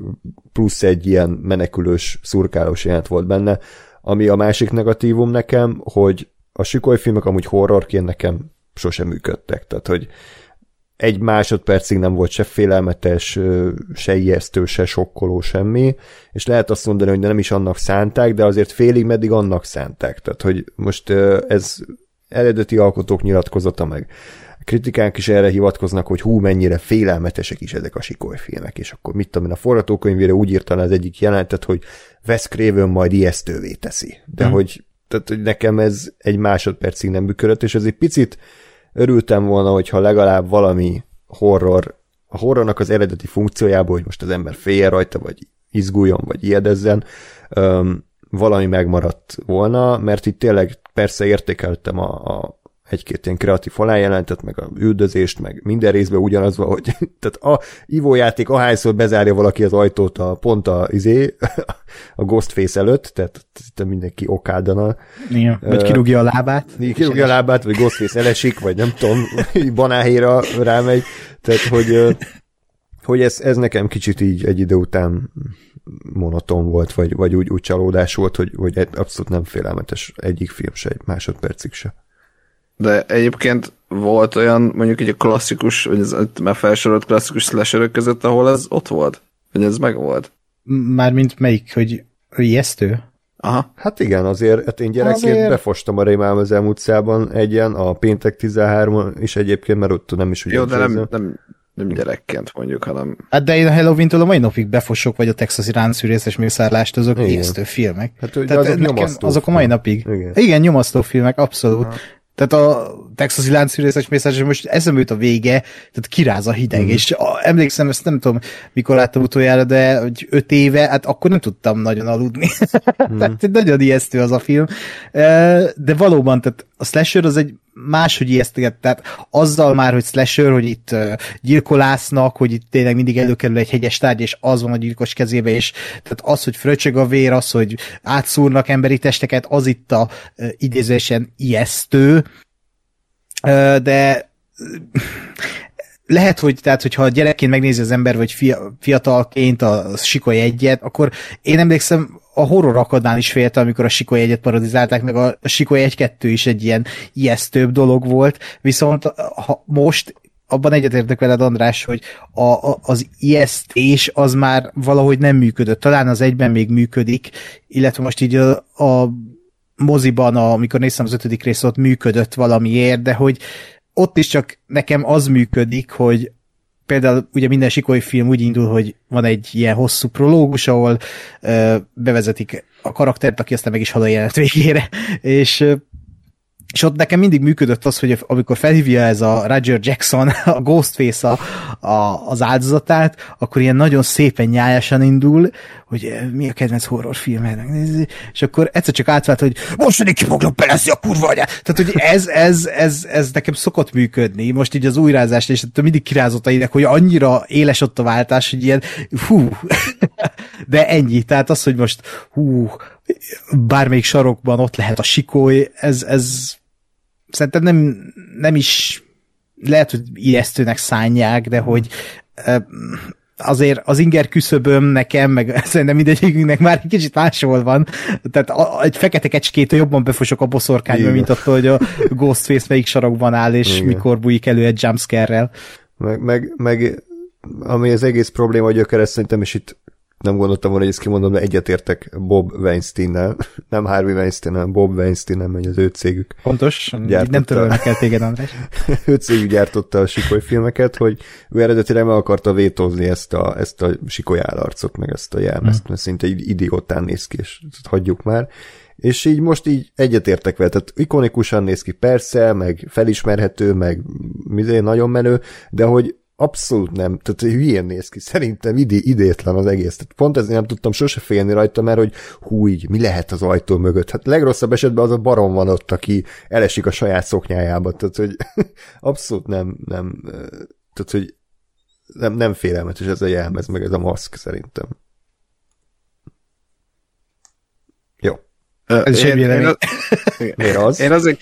plusz egy ilyen menekülős, szurkálós jelent volt benne, ami a másik negatívum nekem, hogy a sikolyfilmek amúgy horrorként nekem sosem működtek, tehát hogy egy másodpercig nem volt se félelmetes, se ijesztő, se sokkoló, semmi, és lehet azt mondani, hogy nem is annak szánták, de azért félig meddig annak szánták. Tehát, hogy most ez eredeti alkotók nyilatkozata meg kritikánk is erre hivatkoznak, hogy hú, mennyire félelmetesek is ezek a sikolyfilmek, és akkor mit tudom én, a forgatókönyvére úgy írta az egyik jelentet, hogy Wes Craven majd ijesztővé teszi. De hmm. hogy, tehát, hogy nekem ez egy másodpercig nem működött, és ez egy picit örültem volna, hogyha legalább valami horror, a horrornak az eredeti funkciójából, hogy most az ember félje rajta, vagy izguljon, vagy ijedezzen, um, valami megmaradt volna, mert itt tényleg persze értékeltem a, a egy-két ilyen kreatív haláljelentet, meg a üldözést, meg minden részben ugyanaz van, hogy tehát a ivójáték ahányszor bezárja valaki az ajtót a pont a, izé, a Ghostface előtt, tehát mindenki okádana. Igen, vagy kirúgja a lábát. Kirúgja a lábát, vagy Ghostface elesik, vagy nem tudom, banáhéra rámegy, tehát hogy, hogy ez, ez nekem kicsit így egy idő után monoton volt, vagy, vagy úgy, úgy csalódás volt, hogy, hogy abszolút nem félelmetes egyik film se, egy másodpercig se. De egyébként volt olyan, mondjuk egy klasszikus, vagy ez már felsorolt klasszikus slasherök között, ahol ez ott volt? Vagy ez meg volt? Mármint melyik, hogy ijesztő? Aha. Hát igen, azért hát én gyerekként azért... befostam a Rémálom az utcában egyen, a péntek 13 is egyébként, mert ott nem is ugye. Jó, de nem, nem, nem gyerekként mondjuk, hanem... Hát de én a Halloween-től a mai napig befosok, vagy a texasi ráncszűrészes mészárlást, azok ijesztő filmek. Hát, Tehát azok, nekem, azok a mai napig. Igen, igen nyomasztó filmek, abszolút. Aha. Tehát a texasi láncfűrészes mészárlás most eszembe jut a vége, tehát kiráz a hideg, mm. és a, emlékszem, ezt nem tudom, mikor láttam utoljára, de hogy öt éve, hát akkor nem tudtam nagyon aludni. Mm. tehát nagyon ijesztő az a film. De valóban, tehát a slasher az egy máshogy ijeszteget, tehát azzal már, hogy slasher, hogy itt gyilkolásznak, hogy itt tényleg mindig előkerül egy hegyes tárgy, és az van a gyilkos kezébe, és tehát az, hogy fröcsög a vér, az, hogy átszúrnak emberi testeket, az itt a idézésen ijesztő, de lehet, hogy tehát, hogyha gyerekként megnézi az ember, vagy fia, fiatalként a Sikoly egyet, akkor én emlékszem, a horror akadnál is féltem, amikor a Sikoly egyet parodizálták, meg a Sikoly egy-kettő is egy ilyen ijesztőbb dolog volt, viszont ha most abban egyetértek veled, András, hogy a, a, az ijesztés az már valahogy nem működött. Talán az egyben még működik, illetve most így a, a moziban, amikor néztem az ötödik részt, ott működött valamiért, de hogy ott is csak nekem az működik, hogy például ugye minden sikoly film úgy indul, hogy van egy ilyen hosszú prológus, ahol ö, bevezetik a karaktert, aki aztán meg is hal a jelenet végére, és és ott nekem mindig működött az, hogy amikor felhívja ez a Roger Jackson, a Ghostface a, a, az áldozatát, akkor ilyen nagyon szépen nyájasan indul, hogy eh, mi a kedvenc horrorfilmed, és akkor egyszer csak átvált, hogy most pedig ki foglak beleszi a kurva anyát. Tehát, hogy ez, ez, ez, ez, nekem szokott működni. Most így az újrázás, és mindig kirázott a ideg, hogy annyira éles ott a váltás, hogy ilyen, hú, de ennyi. Tehát az, hogy most, hú, bármelyik sarokban ott lehet a sikoly, ez, ez szerintem nem, nem is lehet, hogy ijesztőnek szánják, de hogy azért az inger küszöböm nekem, meg szerintem mindegyikünknek már egy kicsit máshol van. Tehát a, egy fekete kecskét jobban befosok a boszorkányba, mint attól, hogy a Ghostface melyik sarokban áll, és Igen. mikor bújik elő egy jumpscare-rel. Meg, meg, meg ami az egész probléma gyökere, szerintem is itt nem gondoltam volna, hogy ezt kimondom, de egyetértek Bob Weinstein-nel. Nem Harvey Weinstein, hanem Bob Weinstein, megy az ő cégük. Pontos, Gyártotta. nem törölnek el téged, András. ő cégük gyártotta a sikoly filmeket, hogy ő eredetileg meg akarta vétózni ezt a, ezt a sikoly állarcot, meg ezt a jelmezt, hmm. mert szinte egy idiótán néz ki, és hagyjuk már. És így most így egyetértek vele, tehát ikonikusan néz ki persze, meg felismerhető, meg mizé nagyon menő, de hogy abszolút nem, tehát hülyén néz ki, szerintem ide, idétlen az egész. Tehát pont ezért nem tudtam sose félni rajta, mert hogy hú, így, mi lehet az ajtó mögött? Hát legrosszabb esetben az a barom van ott, aki elesik a saját szoknyájába, tehát hogy abszolút nem, nem, tehát hogy nem, nem félelmetes ez a jelmez, meg ez a maszk szerintem. Jó. Ez is egy vélemény. Miért az? Én azért...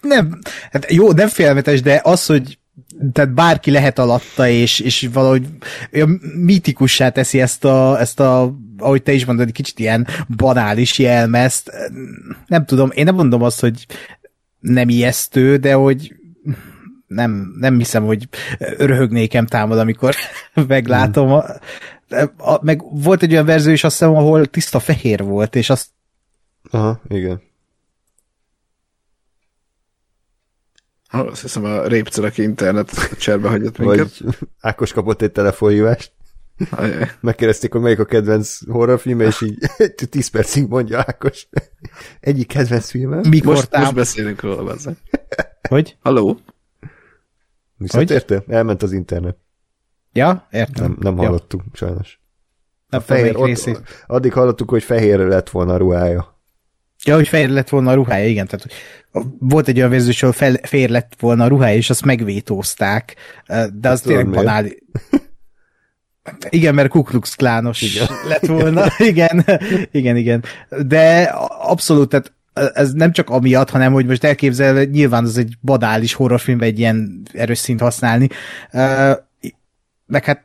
Nem, hát jó, nem félelmetes, de az, hogy tehát bárki lehet alatta, és, és valahogy mitikussá teszi ezt a, ezt a, ahogy te is mondod, kicsit ilyen banális jelmezt. Nem tudom, én nem mondom azt, hogy nem ijesztő, de hogy nem, nem hiszem, hogy röhögnékem támad, amikor meglátom. A, a, meg volt egy olyan verzió is, azt hiszem, ahol tiszta fehér volt, és azt Aha, igen. Azt hiszem a répcörök internet cserbe hagyott minket. Vagy Ákos kapott egy telefonhívást. Megkérdezték, hogy melyik a kedvenc horrorfilm, és így 10 percig mondja Ákos. Egyik kedvenc filmem. Mikor most, tám... most beszélünk róla, bazzeg. Hogy? Halló? Visszatérte? Elment az internet. Ja, értem. Nem, nem hallottuk, ja. sajnos. A fehér, ott, addig hallottuk, hogy fehér lett volna a ruhája. Ja, hogy fehér lett volna a ruhája, igen. Tehát volt egy olyan vérzős, ahol fel, fehér lett volna a ruhája, és azt megvétózták, de az tényleg banál. Igen, mert Ku Klux Klános igen. lett volna. igen, igen, igen. De abszolút, tehát ez nem csak amiatt, hanem hogy most elképzelve, nyilván az egy badális horrorfilmben egy ilyen erős szint használni. Meg hát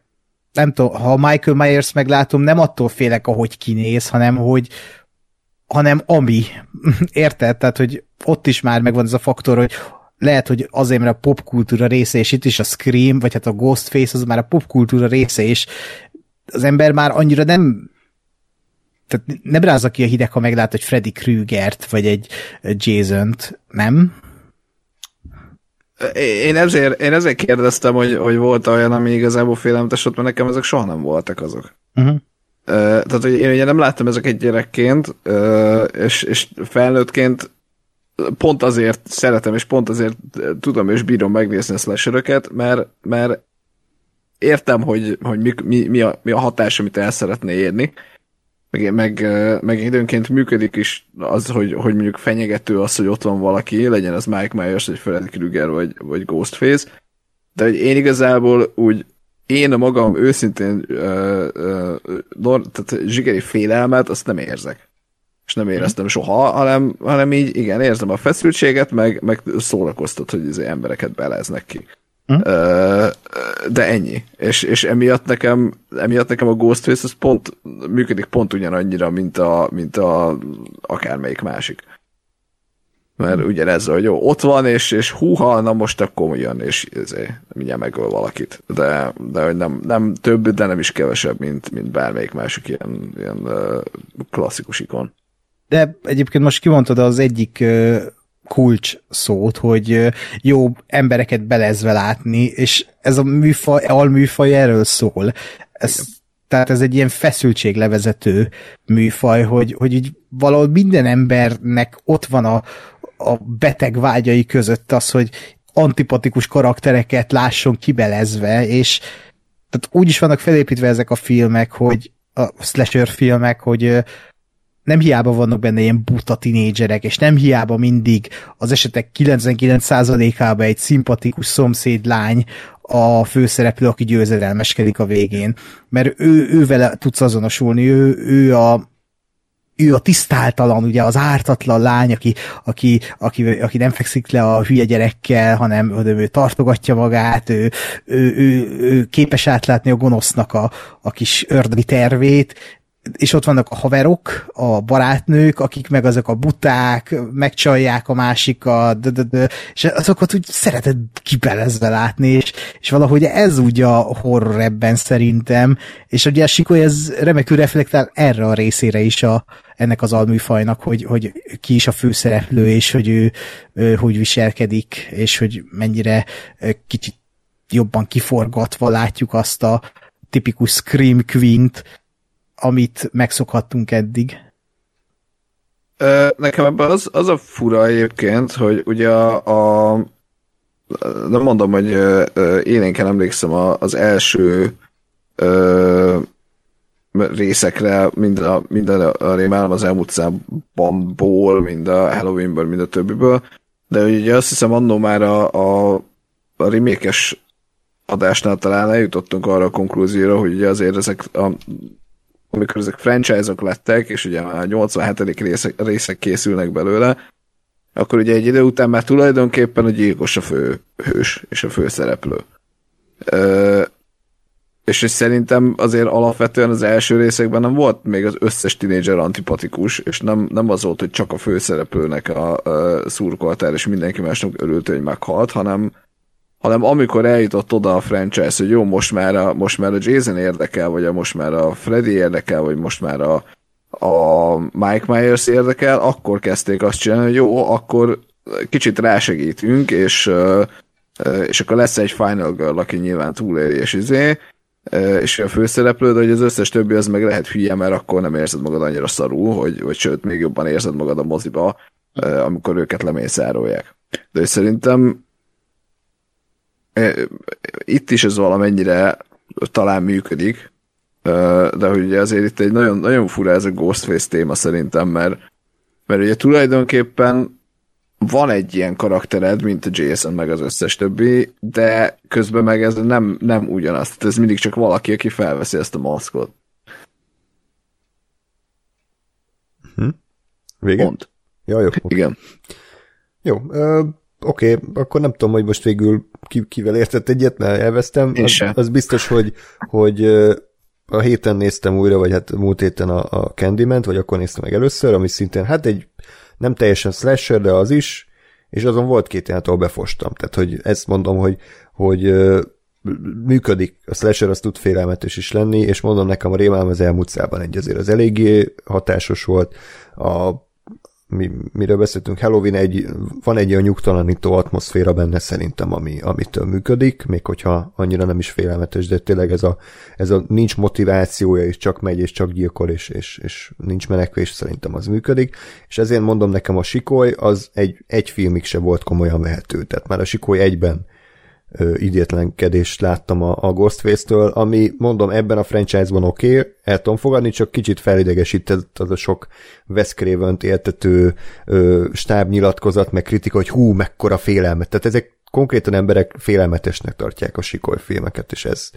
nem tudom, ha Michael Myers meglátom, nem attól félek, ahogy kinéz, hanem hogy, hanem ami. Érted? Tehát, hogy ott is már megvan ez a faktor, hogy lehet, hogy azért, mert a popkultúra része, és itt is a Scream, vagy hát a Ghostface, az már a popkultúra része, és az ember már annyira nem tehát nem rázza ki a hideg, ha meglát egy Freddy Krügert, vagy egy Jason-t, nem? Én ezért, én ezért kérdeztem, hogy, hogy volt olyan, ami igazából félelmetes ott, mert nekem ezek soha nem voltak azok. Uh-huh. Tehát, hogy én ugye nem láttam ezeket gyerekként, és, és felnőttként pont azért szeretem, és pont azért tudom és bírom megnézni a slasheröket, mert, mert értem, hogy, hogy mi, mi, mi, a, mi a hatás, amit el szeretné érni, meg, meg, meg időnként működik is az, hogy, hogy mondjuk fenyegető az, hogy ott van valaki, legyen az Mike Myers, vagy Freddy Krueger, vagy, vagy Ghostface, de hogy én igazából úgy én magam őszintén ö, ö, nor, tehát zsigeri félelmet, azt nem érzek. És nem éreztem soha, hanem, hanem így, igen, érzem a feszültséget, meg, meg szórakoztat, hogy az embereket beleznek ki. Hm? De ennyi. És, és emiatt, nekem, emiatt nekem a Ghostface az pont működik pont ugyanannyira, mint a, mint a akármelyik másik. Mert ugye ez, hogy jó, ott van, és, és húha, na most akkor jön, és ezért mindjárt megöl valakit. De, de hogy nem, nem több, de nem is kevesebb, mint, mint bármelyik másik ilyen, ilyen klasszikus ikon. De egyébként most kimondtad az egyik kulcs szót, hogy jó embereket belezve látni, és ez a műfaj, alműfaj erről szól. Ez, tehát ez egy ilyen feszültséglevezető műfaj, hogy, hogy így valahol minden embernek ott van a, a beteg vágyai között az, hogy antipatikus karaktereket lásson kibelezve, és tehát úgy is vannak felépítve ezek a filmek, hogy a slasher filmek, hogy nem hiába vannak benne ilyen buta tinédzserek, és nem hiába mindig az esetek 99%-ában egy szimpatikus szomszéd lány a főszereplő, aki győzedelmeskedik a végén. Mert ő, ő vele tudsz azonosulni, ő, ő a ő a tisztáltalan, ugye az ártatlan lány, aki, aki, aki, aki nem fekszik le a hülye gyerekkel, hanem ő tartogatja magát, ő, ő, ő, ő képes átlátni a gonosznak a, a kis ördögi tervét, és ott vannak a haverok, a barátnők, akik meg azok a buták, megcsalják a másikat, de, de, de, és azokat úgy szereted kibelezve látni, és, és valahogy ez úgy a horror ebben szerintem, és ugye a Sikoly ez remekül reflektál erre a részére is a, ennek az alműfajnak, hogy, hogy ki is a főszereplő, és hogy ő, ő hogy viselkedik, és hogy mennyire kicsit jobban kiforgatva látjuk azt a tipikus Scream Queen-t, amit megszokhattunk eddig. Nekem ebben az, az a fura egyébként, hogy ugye a, a nem mondom, hogy élénken emlékszem az első részekre, mind a, minden a rémálom az elmúlt számból, mind a Halloweenből, mind a többiből, de ugye azt hiszem annó már a, a, a remékes adásnál talán eljutottunk arra a konklúzióra, hogy ugye azért ezek a amikor ezek franchise-ok lettek, és ugye a 87. részek, részek készülnek belőle, akkor ugye egy idő után már tulajdonképpen a gyilkos a fő hős és a főszereplő. És, és szerintem azért alapvetően az első részekben nem volt még az összes tinédzser antipatikus, és nem, nem az volt, hogy csak a főszereplőnek a, a szurkoltál, és mindenki másnak örült, hogy meghalt, hanem, hanem amikor eljutott oda a franchise, hogy jó, most már a, most már a Jason érdekel, vagy a, most már a Freddy érdekel, vagy most már a, a Mike Myers érdekel, akkor kezdték azt csinálni, hogy jó, akkor kicsit rásegítünk, és, és akkor lesz egy Final Girl, aki nyilván túléri, és izé, és a főszereplő, de hogy az összes többi az meg lehet hülye, mert akkor nem érzed magad annyira szarul, hogy, hogy sőt, még jobban érzed magad a moziba, amikor őket lemészárolják. De szerintem itt is ez valamennyire talán működik, de hogy azért itt egy nagyon, nagyon fura ez a Ghostface téma szerintem, mert, mert ugye tulajdonképpen van egy ilyen karaktered, mint a Jason, meg az összes többi, de közben meg ez nem, nem ugyanaz. Tehát ez mindig csak valaki, aki felveszi ezt a maszkot. Hm? Vége? Mond. Ja, jó. Okay. Igen. Jó, oké, okay, akkor nem tudom, hogy most végül ki, kivel értett egyet, mert elvesztem. Az, az biztos, hogy, hogy a héten néztem újra, vagy hát múlt héten a, a candyman vagy akkor néztem meg először, ami szintén hát egy nem teljesen slasher, de az is, és azon volt két ilyen, ahol befostam. Tehát, hogy ezt mondom, hogy, hogy működik, a slasher az tud félelmetes is lenni, és mondom nekem a rémálom az elmúlt szában egy azért az eléggé hatásos volt, a mi, miről beszéltünk, Halloween egy, van egy olyan nyugtalanító atmoszféra benne szerintem, ami, amitől működik, még hogyha annyira nem is félelmetes, de tényleg ez a, ez a nincs motivációja, és csak megy, és csak gyilkol, és, és, és nincs menekvés, szerintem az működik, és ezért mondom nekem a Sikoly, az egy, egy filmig se volt komolyan vehető, tehát már a Sikoly egyben idétlenkedést láttam a, a Ghostface-től, ami mondom ebben a franchise-ban oké, okay, el tudom fogadni, csak kicsit felidegesített az a sok Wes Craven-t éltető ö, stábnyilatkozat, meg kritika, hogy hú, mekkora félelmet. Tehát ezek konkrétan emberek félelmetesnek tartják a sikoly filmeket, és ez,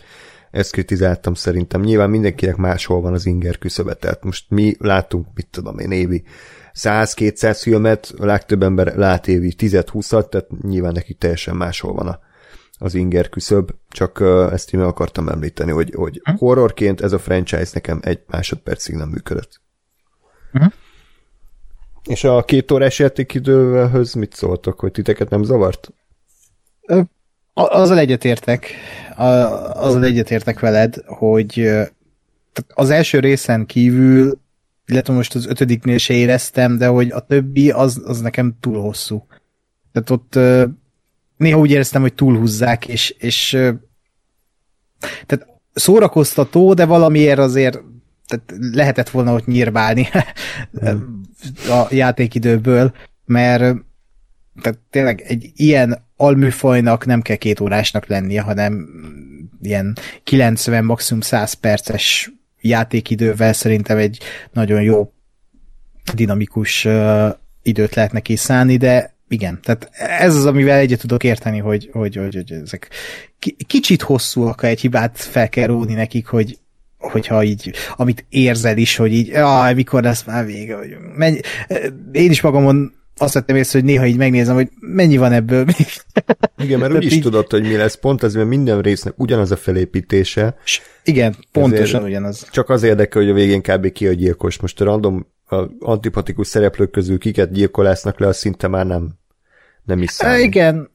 ezt kritizáltam szerintem. Nyilván mindenkinek máshol van az inger küszöbe, tehát most mi látunk, mit tudom én, évi 100-200 filmet, a legtöbb ember lát évi 10-20-at, tehát nyilván neki teljesen máshol van a, az inger küszöb, csak ezt én akartam említeni, hogy, hogy hm? horrorként ez a franchise nekem egy másodpercig nem működött. Uh-huh. És a két órás játékidőhöz mit szóltok, hogy titeket nem zavart? Azzal egyetértek, azzal egyetértek veled, hogy az első részen kívül, illetve most az ötödiknél se éreztem, de hogy a többi az, az nekem túl hosszú. Tehát ott néha úgy éreztem, hogy túlhúzzák, és, és tehát szórakoztató, de valamiért azért tehát lehetett volna ott nyírbálni a játékidőből, mert tehát tényleg egy ilyen alműfajnak nem kell két órásnak lennie, hanem ilyen 90, maximum 100 perces játékidővel szerintem egy nagyon jó dinamikus időt lehet neki szállni, de igen, tehát ez az, amivel egyet tudok érteni, hogy, hogy, hogy, hogy ezek kicsit hosszúak, egy hibát fel kell róni nekik, hogy hogyha így, amit érzel is, hogy így, ah, mikor lesz már vége, hogy menj, én is magamon azt vettem észre, hogy néha így megnézem, hogy mennyi van ebből még. Igen, mert úgy is így... tudod, hogy mi lesz pont, ez mert minden résznek ugyanaz a felépítése. Igen, pontosan ugyanaz. Csak az érdekel, hogy a végén kb. ki a gyilkos. Most a random a antipatikus szereplők közül kiket gyilkolásznak le, az szinte már nem, nem is számít. Igen,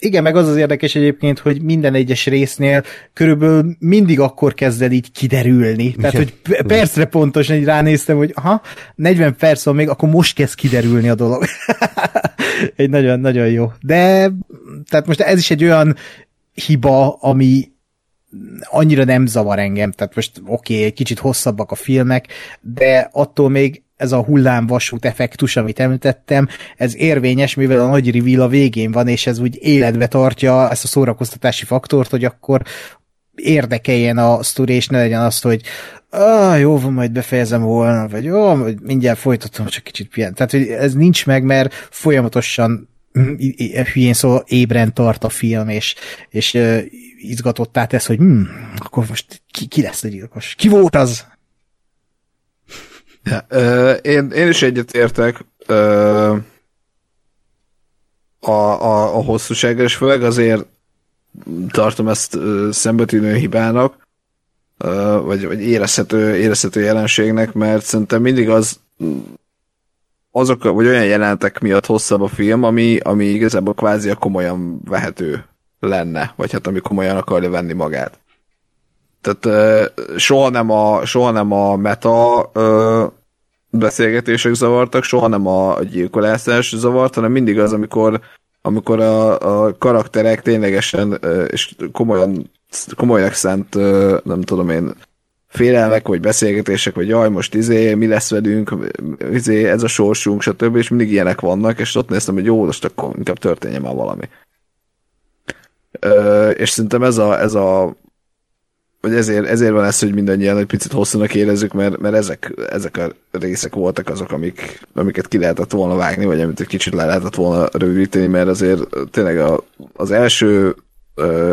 igen, meg az az érdekes egyébként, hogy minden egyes résznél körülbelül mindig akkor kezd el így kiderülni. Tehát, hogy percre pontosan így ránéztem, hogy aha, 40 perc van még, akkor most kezd kiderülni a dolog. egy nagyon-nagyon jó. De, tehát most ez is egy olyan hiba, ami annyira nem zavar engem, tehát most oké, okay, egy kicsit hosszabbak a filmek, de attól még ez a hullámvasút effektus, amit említettem, ez érvényes, mivel a nagy reveal a végén van, és ez úgy életbe tartja ezt a szórakoztatási faktort, hogy akkor érdekeljen a sztori, és ne legyen azt, hogy ah, jó, van, majd befejezem volna, vagy jó, majd mindjárt folytatom, csak kicsit pihen. Tehát, hogy ez nincs meg, mert folyamatosan mm, hülyén szó ébren tart a film, és, és izgatottá tesz, hogy hm, akkor most ki, ki lesz a gyilkos? Ki volt az? Én, én is egyet értek ö, a, a, a hosszúsággal, és főleg azért tartom ezt szembetűnő hibának, vagy, vagy érezhető, érezhető jelenségnek, mert szerintem mindig az azok, vagy olyan jelentek miatt hosszabb a film, ami, ami igazából kvázi a komolyan vehető lenne, vagy hát ami komolyan akarja venni magát. Tehát soha, nem a, soha nem a meta beszélgetések zavartak, soha nem a gyilkolászás zavart, hanem mindig az, amikor, amikor a, a karakterek ténylegesen és komolyan, komolyan szánt, nem tudom én, félelmek, vagy beszélgetések, vagy jaj, most izé, mi lesz velünk, izé, ez a sorsunk, stb. És mindig ilyenek vannak, és ott néztem, hogy jó, most akkor inkább történjen már valami. Ö, és szerintem ez a, ez a vagy ezért, ezért van ez, hogy mindannyian egy picit hosszúnak érezzük, mert, mert ezek, ezek a részek voltak azok, amik, amiket ki lehetett volna vágni, vagy amit egy kicsit le lehetett volna rövidíteni, mert azért tényleg a, az első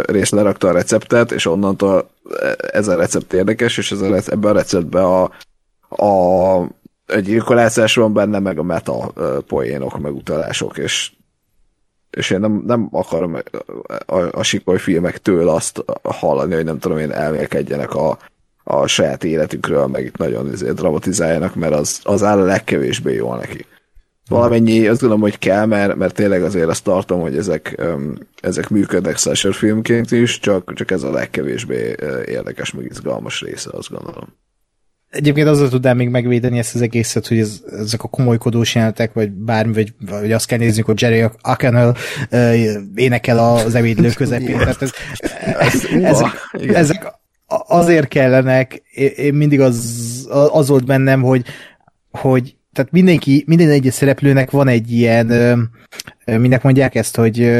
rész lerakta a receptet, és onnantól ez a recept érdekes, és ez a, ebben a receptben a, a egy gyilkolászás van benne, meg a meta poénok, meg utalások, és és én nem, nem akarom a, a, a sikoly filmektől azt hallani, hogy nem tudom én elmélkedjenek a, a saját életükről, meg itt nagyon azért dramatizáljanak, mert az, az áll a legkevésbé jól neki. Valamennyi, azt gondolom, hogy kell, mert, mert tényleg azért azt tartom, hogy ezek, ezek működnek slasher filmként is, csak, csak ez a legkevésbé érdekes, meg izgalmas része, azt gondolom. Egyébként azzal tudnám még megvédeni ezt az egészet, hogy ez, ezek a komolykodós jelentek, vagy bármi, vagy, vagy azt kell nézni, hogy Jerry Akenel uh, énekel az evédlő közepén. Tehát ez, ez, ezek, ezek azért kellenek, én mindig az, az volt bennem, hogy, hogy tehát mindenki, minden egyes szereplőnek van egy ilyen, minek mondják ezt, hogy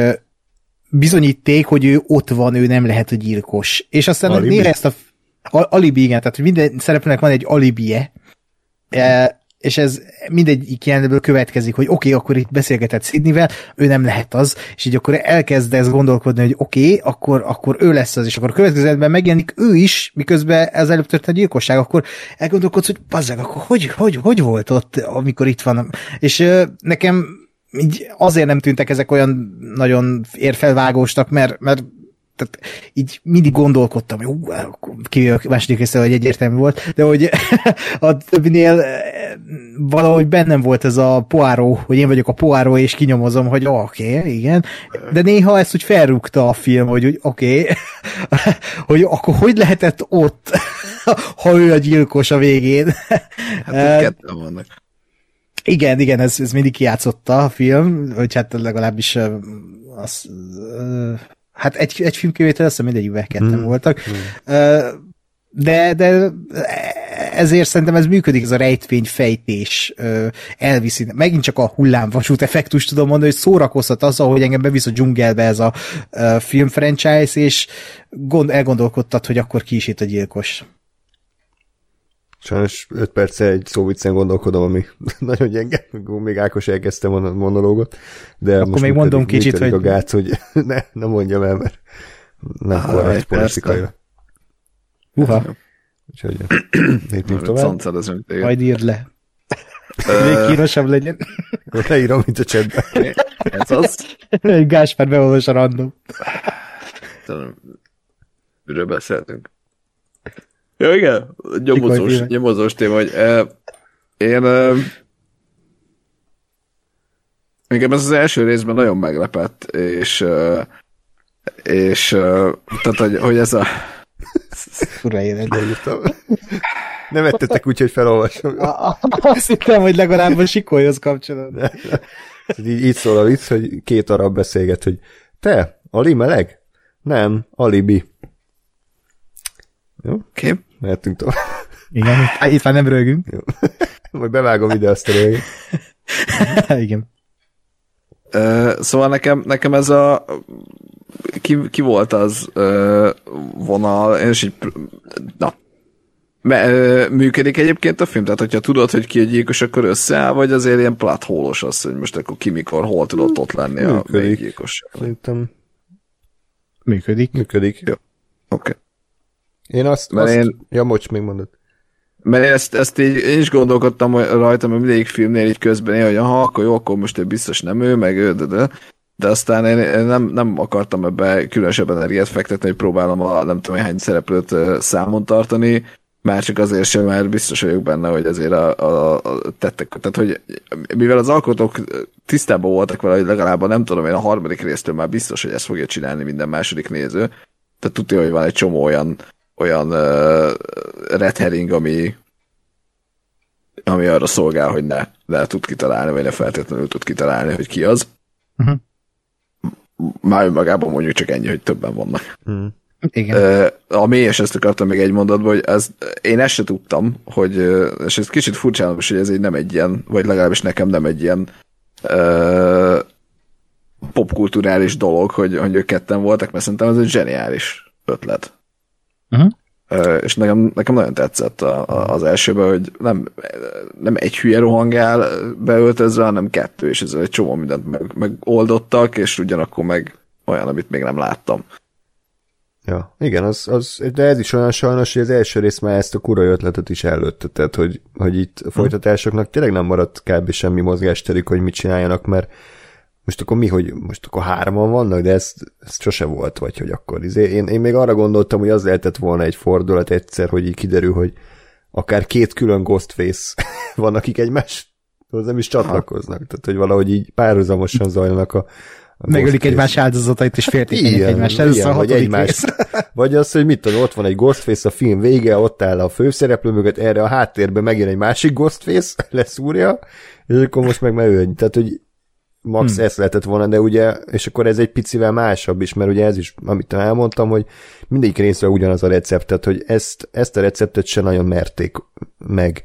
bizonyíték, hogy ő ott van, ő nem lehet a gyilkos. És aztán néha ezt a alibi, igen, tehát minden szereplőnek van egy alibie, e, és ez mindegyik ilyenből következik, hogy oké, okay, akkor itt beszélgetett Sydneyvel, ő nem lehet az, és így akkor elkezdesz gondolkodni, hogy oké, okay, akkor, akkor ő lesz az, és akkor a következőben megjelenik ő is, miközben ez előbb történt a gyilkosság, akkor elgondolkodsz, hogy bazzeg, akkor hogy, hogy, hogy volt ott, amikor itt van. És nekem így azért nem tűntek ezek olyan nagyon érfelvágóstak, mert, mert tehát így mindig gondolkodtam, jó, kivéve a második része, hogy egyértelmű volt, de hogy a többinél eh, valahogy bennem volt ez a poáró, hogy én vagyok a poáró, és kinyomozom, hogy oké, okay, igen, de néha ezt úgy felrúgta a film, hogy úgy oké, okay, hogy akkor hogy lehetett ott, ha ő a gyilkos a végén. Hát uh, ketten vannak. Igen, igen, ez, ez mindig kiátszotta a film, hogy hát legalábbis az, Hát egy, egy filmkivétel, azt hiszem mindegyikben ketten hmm. voltak. Hmm. De, de ezért szerintem ez működik, ez a rejtvény fejtés elviszi. Megint csak a hullámvasút effektus tudom mondani, hogy szórakoztat azzal, hogy engem bevisz a dzsungelbe ez a film franchise, és gond, elgondolkodtat, hogy akkor ki is itt a gyilkos. Sajnos 5 perce egy szóviccen gondolkodom, ami nagyon gyenge, még Ákos elkezdte a monológot, de Akkor most még mondom működik, kicsit, hogy... a gác, hogy ne, ne mondjam el, mert nem korrekt politikaira. Uha. Úgyhogy lépjünk tovább. Majd írd le. Még kínosabb legyen. Leírom, mint a csetben. Ez az. Egy Gáspár beolvas a random. Tudom, Miről beszéltünk? Ja, igen, nyomozós, nyomozós téma, hogy uh, én uh, engem ez az első részben nagyon meglepett, és uh, és uh, tehát, hogy, hogy ez a Fura élet. Leírtam. Nem ettetek úgy, hogy felolvasom. Azt hittem, hogy legalább a sikolyhoz kapcsolatban. Így, így szól a vicc, hogy két arab beszélget, hogy te, Ali meleg? Nem, alibi. Jó, kép. mehetünk tovább. Igen, itt, itt már nem rögünk. Jó. Majd bevágom ide azt a rögét. Igen. Uh, szóval nekem, nekem ez a ki, ki volt az uh, vonal, és így na, Me, ö, működik egyébként a film? Tehát, hogyha tudod, hogy ki a gyilkos, akkor összeáll, vagy azért ilyen platholos az, hogy most akkor ki mikor, hol tudott ott lenni a Működik. még gyilkos. Oké. Szerintem Működik. működik. Jó. Okay. Én azt, Mert azt én- ja, mocs, még mondod. Mert én ezt, ezt így, én is gondolkodtam rajta, mert mindegyik filmnél így közben én, hogy aha, akkor jó, akkor most ő biztos nem ő, meg ő, de, de. de aztán én, én nem, nem akartam ebbe különösebb energiát fektetni, hogy próbálom a nem tudom hány szereplőt számon tartani, már csak azért sem, mert biztos vagyok benne, hogy azért a, a, a tettek, tehát hogy mivel az alkotók tisztában voltak vele, hogy legalább nem tudom én a harmadik résztől már biztos, hogy ezt fogja csinálni minden második néző, tehát tudja, hogy van egy csomó olyan olyan uh, red herring, ami ami arra szolgál, hogy ne, ne tud kitalálni, vagy ne feltétlenül tud kitalálni, hogy ki az. Mhm. Már önmagában mondjuk csak ennyi, hogy többen vannak. Mm. Igen. Ö, Ami, és ezt akartam még egy mondatban, hogy ez, én ezt se tudtam, hogy, és ez kicsit furcsánom is, hogy ez így nem egy ilyen, vagy legalábbis nekem nem egy ilyen ö, popkulturális dolog, hogy, hogy ők ketten voltak, mert szerintem ez egy zseniális ötlet. Ö, és nekem, nekem nagyon tetszett a, a, az elsőben, hogy nem, nem egy hülye rohangál beöltözve, hanem kettő, és ezzel egy csomó mindent meg, megoldottak, és ugyanakkor meg olyan, amit még nem láttam. Ja, igen, az, az, de ez is olyan sajnos, hogy az első rész már ezt a kura ötletet is előtte, tehát hogy, hogy itt a folytatásoknak tényleg nem maradt kb. semmi mozgásterük, hogy mit csináljanak, mert most akkor mi, hogy most akkor hárman vannak, de ez, ez sose volt, vagy hogy akkor izé. Én, én még arra gondoltam, hogy az lehetett volna egy fordulat egyszer, hogy így kiderül, hogy akár két külön Ghostface van, akik egymáshoz nem is csatlakoznak, tehát hogy valahogy így párhuzamosan zajlanak a, a Megölik egymás áldozatait, és féltékenyek ilyen, egymást. Ez ilyen, a vagy, egymás, vagy az, hogy mit tudom, ott van egy Ghostface a film vége, ott áll a főszereplő mögött, erre a háttérben megint egy másik Ghostface, leszúrja, és akkor most meg megölni. Tehát, hogy max hmm. ez lehetett volna, de ugye, és akkor ez egy picivel másabb is, mert ugye ez is, amit elmondtam, hogy mindegyik részre ugyanaz a recept, tehát, hogy ezt, ezt a receptet se nagyon merték meg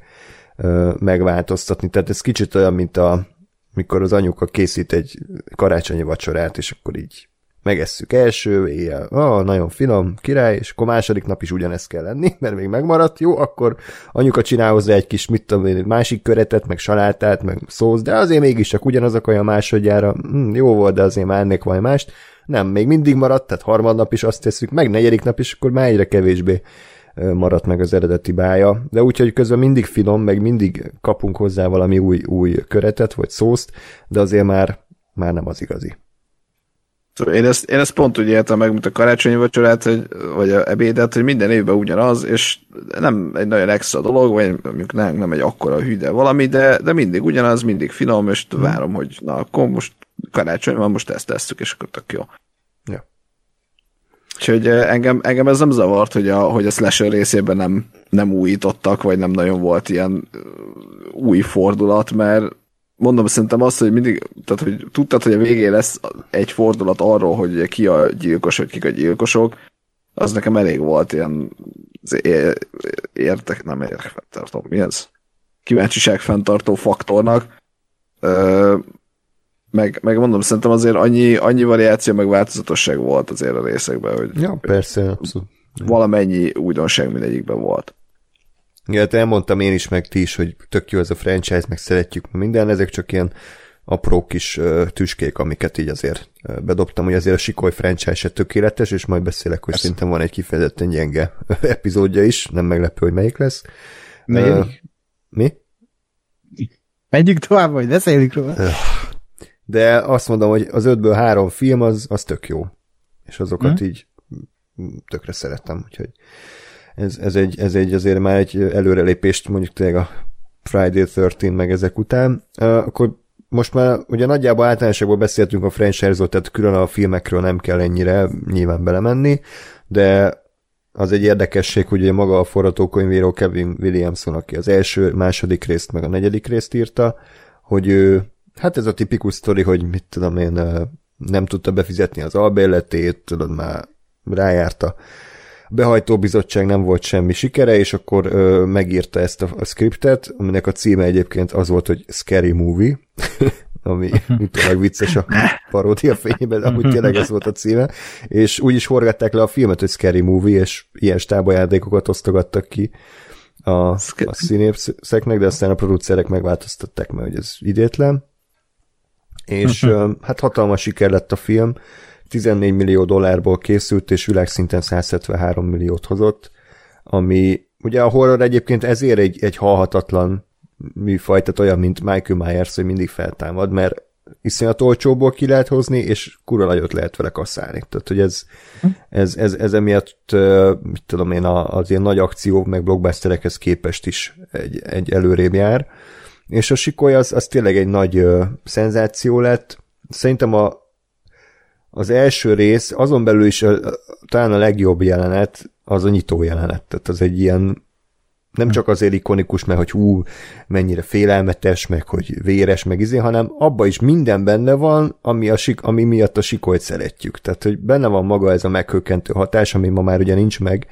ö, megváltoztatni. Tehát ez kicsit olyan, mint a, mikor az anyuka készít egy karácsonyi vacsorát, és akkor így megesszük első éjjel, ah, nagyon finom, király, és akkor második nap is ugyanezt kell lenni, mert még megmaradt, jó, akkor anyuka csinál hozzá egy kis, mit tudom én, másik köretet, meg salátát, meg szósz, de azért mégis csak ugyanazok olyan másodjára, hm, jó volt, de azért már ennek valami mást. Nem, még mindig maradt, tehát harmadnap is azt tesszük, meg negyedik nap is, akkor már egyre kevésbé maradt meg az eredeti bája, de úgyhogy közben mindig finom, meg mindig kapunk hozzá valami új, új köretet, vagy szószt, de azért már, már nem az igazi. Én ezt, én ezt pont úgy értem meg, mint a karácsonyi vacsorát, hogy, vagy a ebédet, hogy minden évben ugyanaz, és nem egy nagyon extra dolog, vagy mondjuk nem, nem egy akkora hű, de valami, de, de mindig ugyanaz, mindig finom, és várom, hogy na akkor most karácsony van, most ezt tesszük, és akkor tök jó. Ja. Úgyhogy eh, engem, engem ez nem zavart, hogy a, hogy a slasher részében nem, nem újítottak, vagy nem nagyon volt ilyen ö, új fordulat, mert mondom, szerintem azt, hogy mindig, tehát hogy tudtad, hogy a végén lesz egy fordulat arról, hogy ki a gyilkos, vagy kik a gyilkosok, az nekem elég volt ilyen értek, nem érdekfenntartó, mi ez? Kíváncsiság fenntartó faktornak. Ö, meg, meg mondom, szerintem azért annyi, annyi variáció, meg változatosság volt azért a részekben, hogy Ja, persze, abszolút. valamennyi újdonság mindegyikben volt. Hát elmondtam én is, meg ti is, hogy tök jó ez a franchise, meg szeretjük minden, ezek csak ilyen apró kis uh, tüskék, amiket így azért uh, bedobtam, hogy azért a Sikoly franchise se tökéletes, és majd beszélek, hogy szerintem van egy kifejezetten gyenge epizódja is, nem meglepő, hogy melyik lesz. Negyedik? mi? Menjünk tovább, vagy beszéljük róla. De azt mondom, hogy az ötből három film az, az tök jó. És azokat hmm. így tökre szerettem, úgyhogy ez, ez, egy, ez egy azért már egy előrelépést mondjuk tényleg a Friday 13 meg ezek után. Akkor most már ugye nagyjából általánosságban beszéltünk a franchise-ról, tehát külön a filmekről nem kell ennyire nyilván belemenni, de az egy érdekesség, hogy ugye maga a forgatókönyvíró Kevin Williamson, aki az első, második részt, meg a negyedik részt írta, hogy ő, hát ez a tipikus sztori, hogy mit tudom én, nem tudta befizetni az albérletét, tudod, már rájárta behajtó bizottság nem volt semmi sikere, és akkor ö, megírta ezt a, a scriptet, aminek a címe egyébként az volt, hogy Scary Movie, ami utólag vicces a paródia fényében, de amúgy tényleg ez volt a címe, és úgy is forgatták le a filmet, hogy Scary Movie, és ilyen stábajátékokat osztogattak ki a, a színészeknek, de aztán a producerek megváltoztatták, mert hogy ez idétlen. És hát hatalmas siker lett a film, 14 millió dollárból készült, és világszinten 173 milliót hozott, ami ugye a horror egyébként ezért egy, egy halhatatlan műfaj, tehát olyan, mint Michael Myers, hogy mindig feltámad, mert iszonyat olcsóból ki lehet hozni, és kura nagyot lehet vele kasszálni. Tehát, hogy ez, ez, ez, ez emiatt, mit tudom én, az ilyen nagy akció, meg blockbusterekhez képest is egy, egy előrébb jár. És a sikoly az, az tényleg egy nagy ö, szenzáció lett. Szerintem a, az első rész, azon belül is a, talán a legjobb jelenet, az a nyitó jelenet. Tehát az egy ilyen nem csak azért ikonikus, mert hogy hú, mennyire félelmetes, meg hogy véres, meg izé, hanem abba is minden benne van, ami, a sik, ami miatt a sikolyt szeretjük. Tehát, hogy benne van maga ez a meghökkentő hatás, ami ma már ugye nincs meg,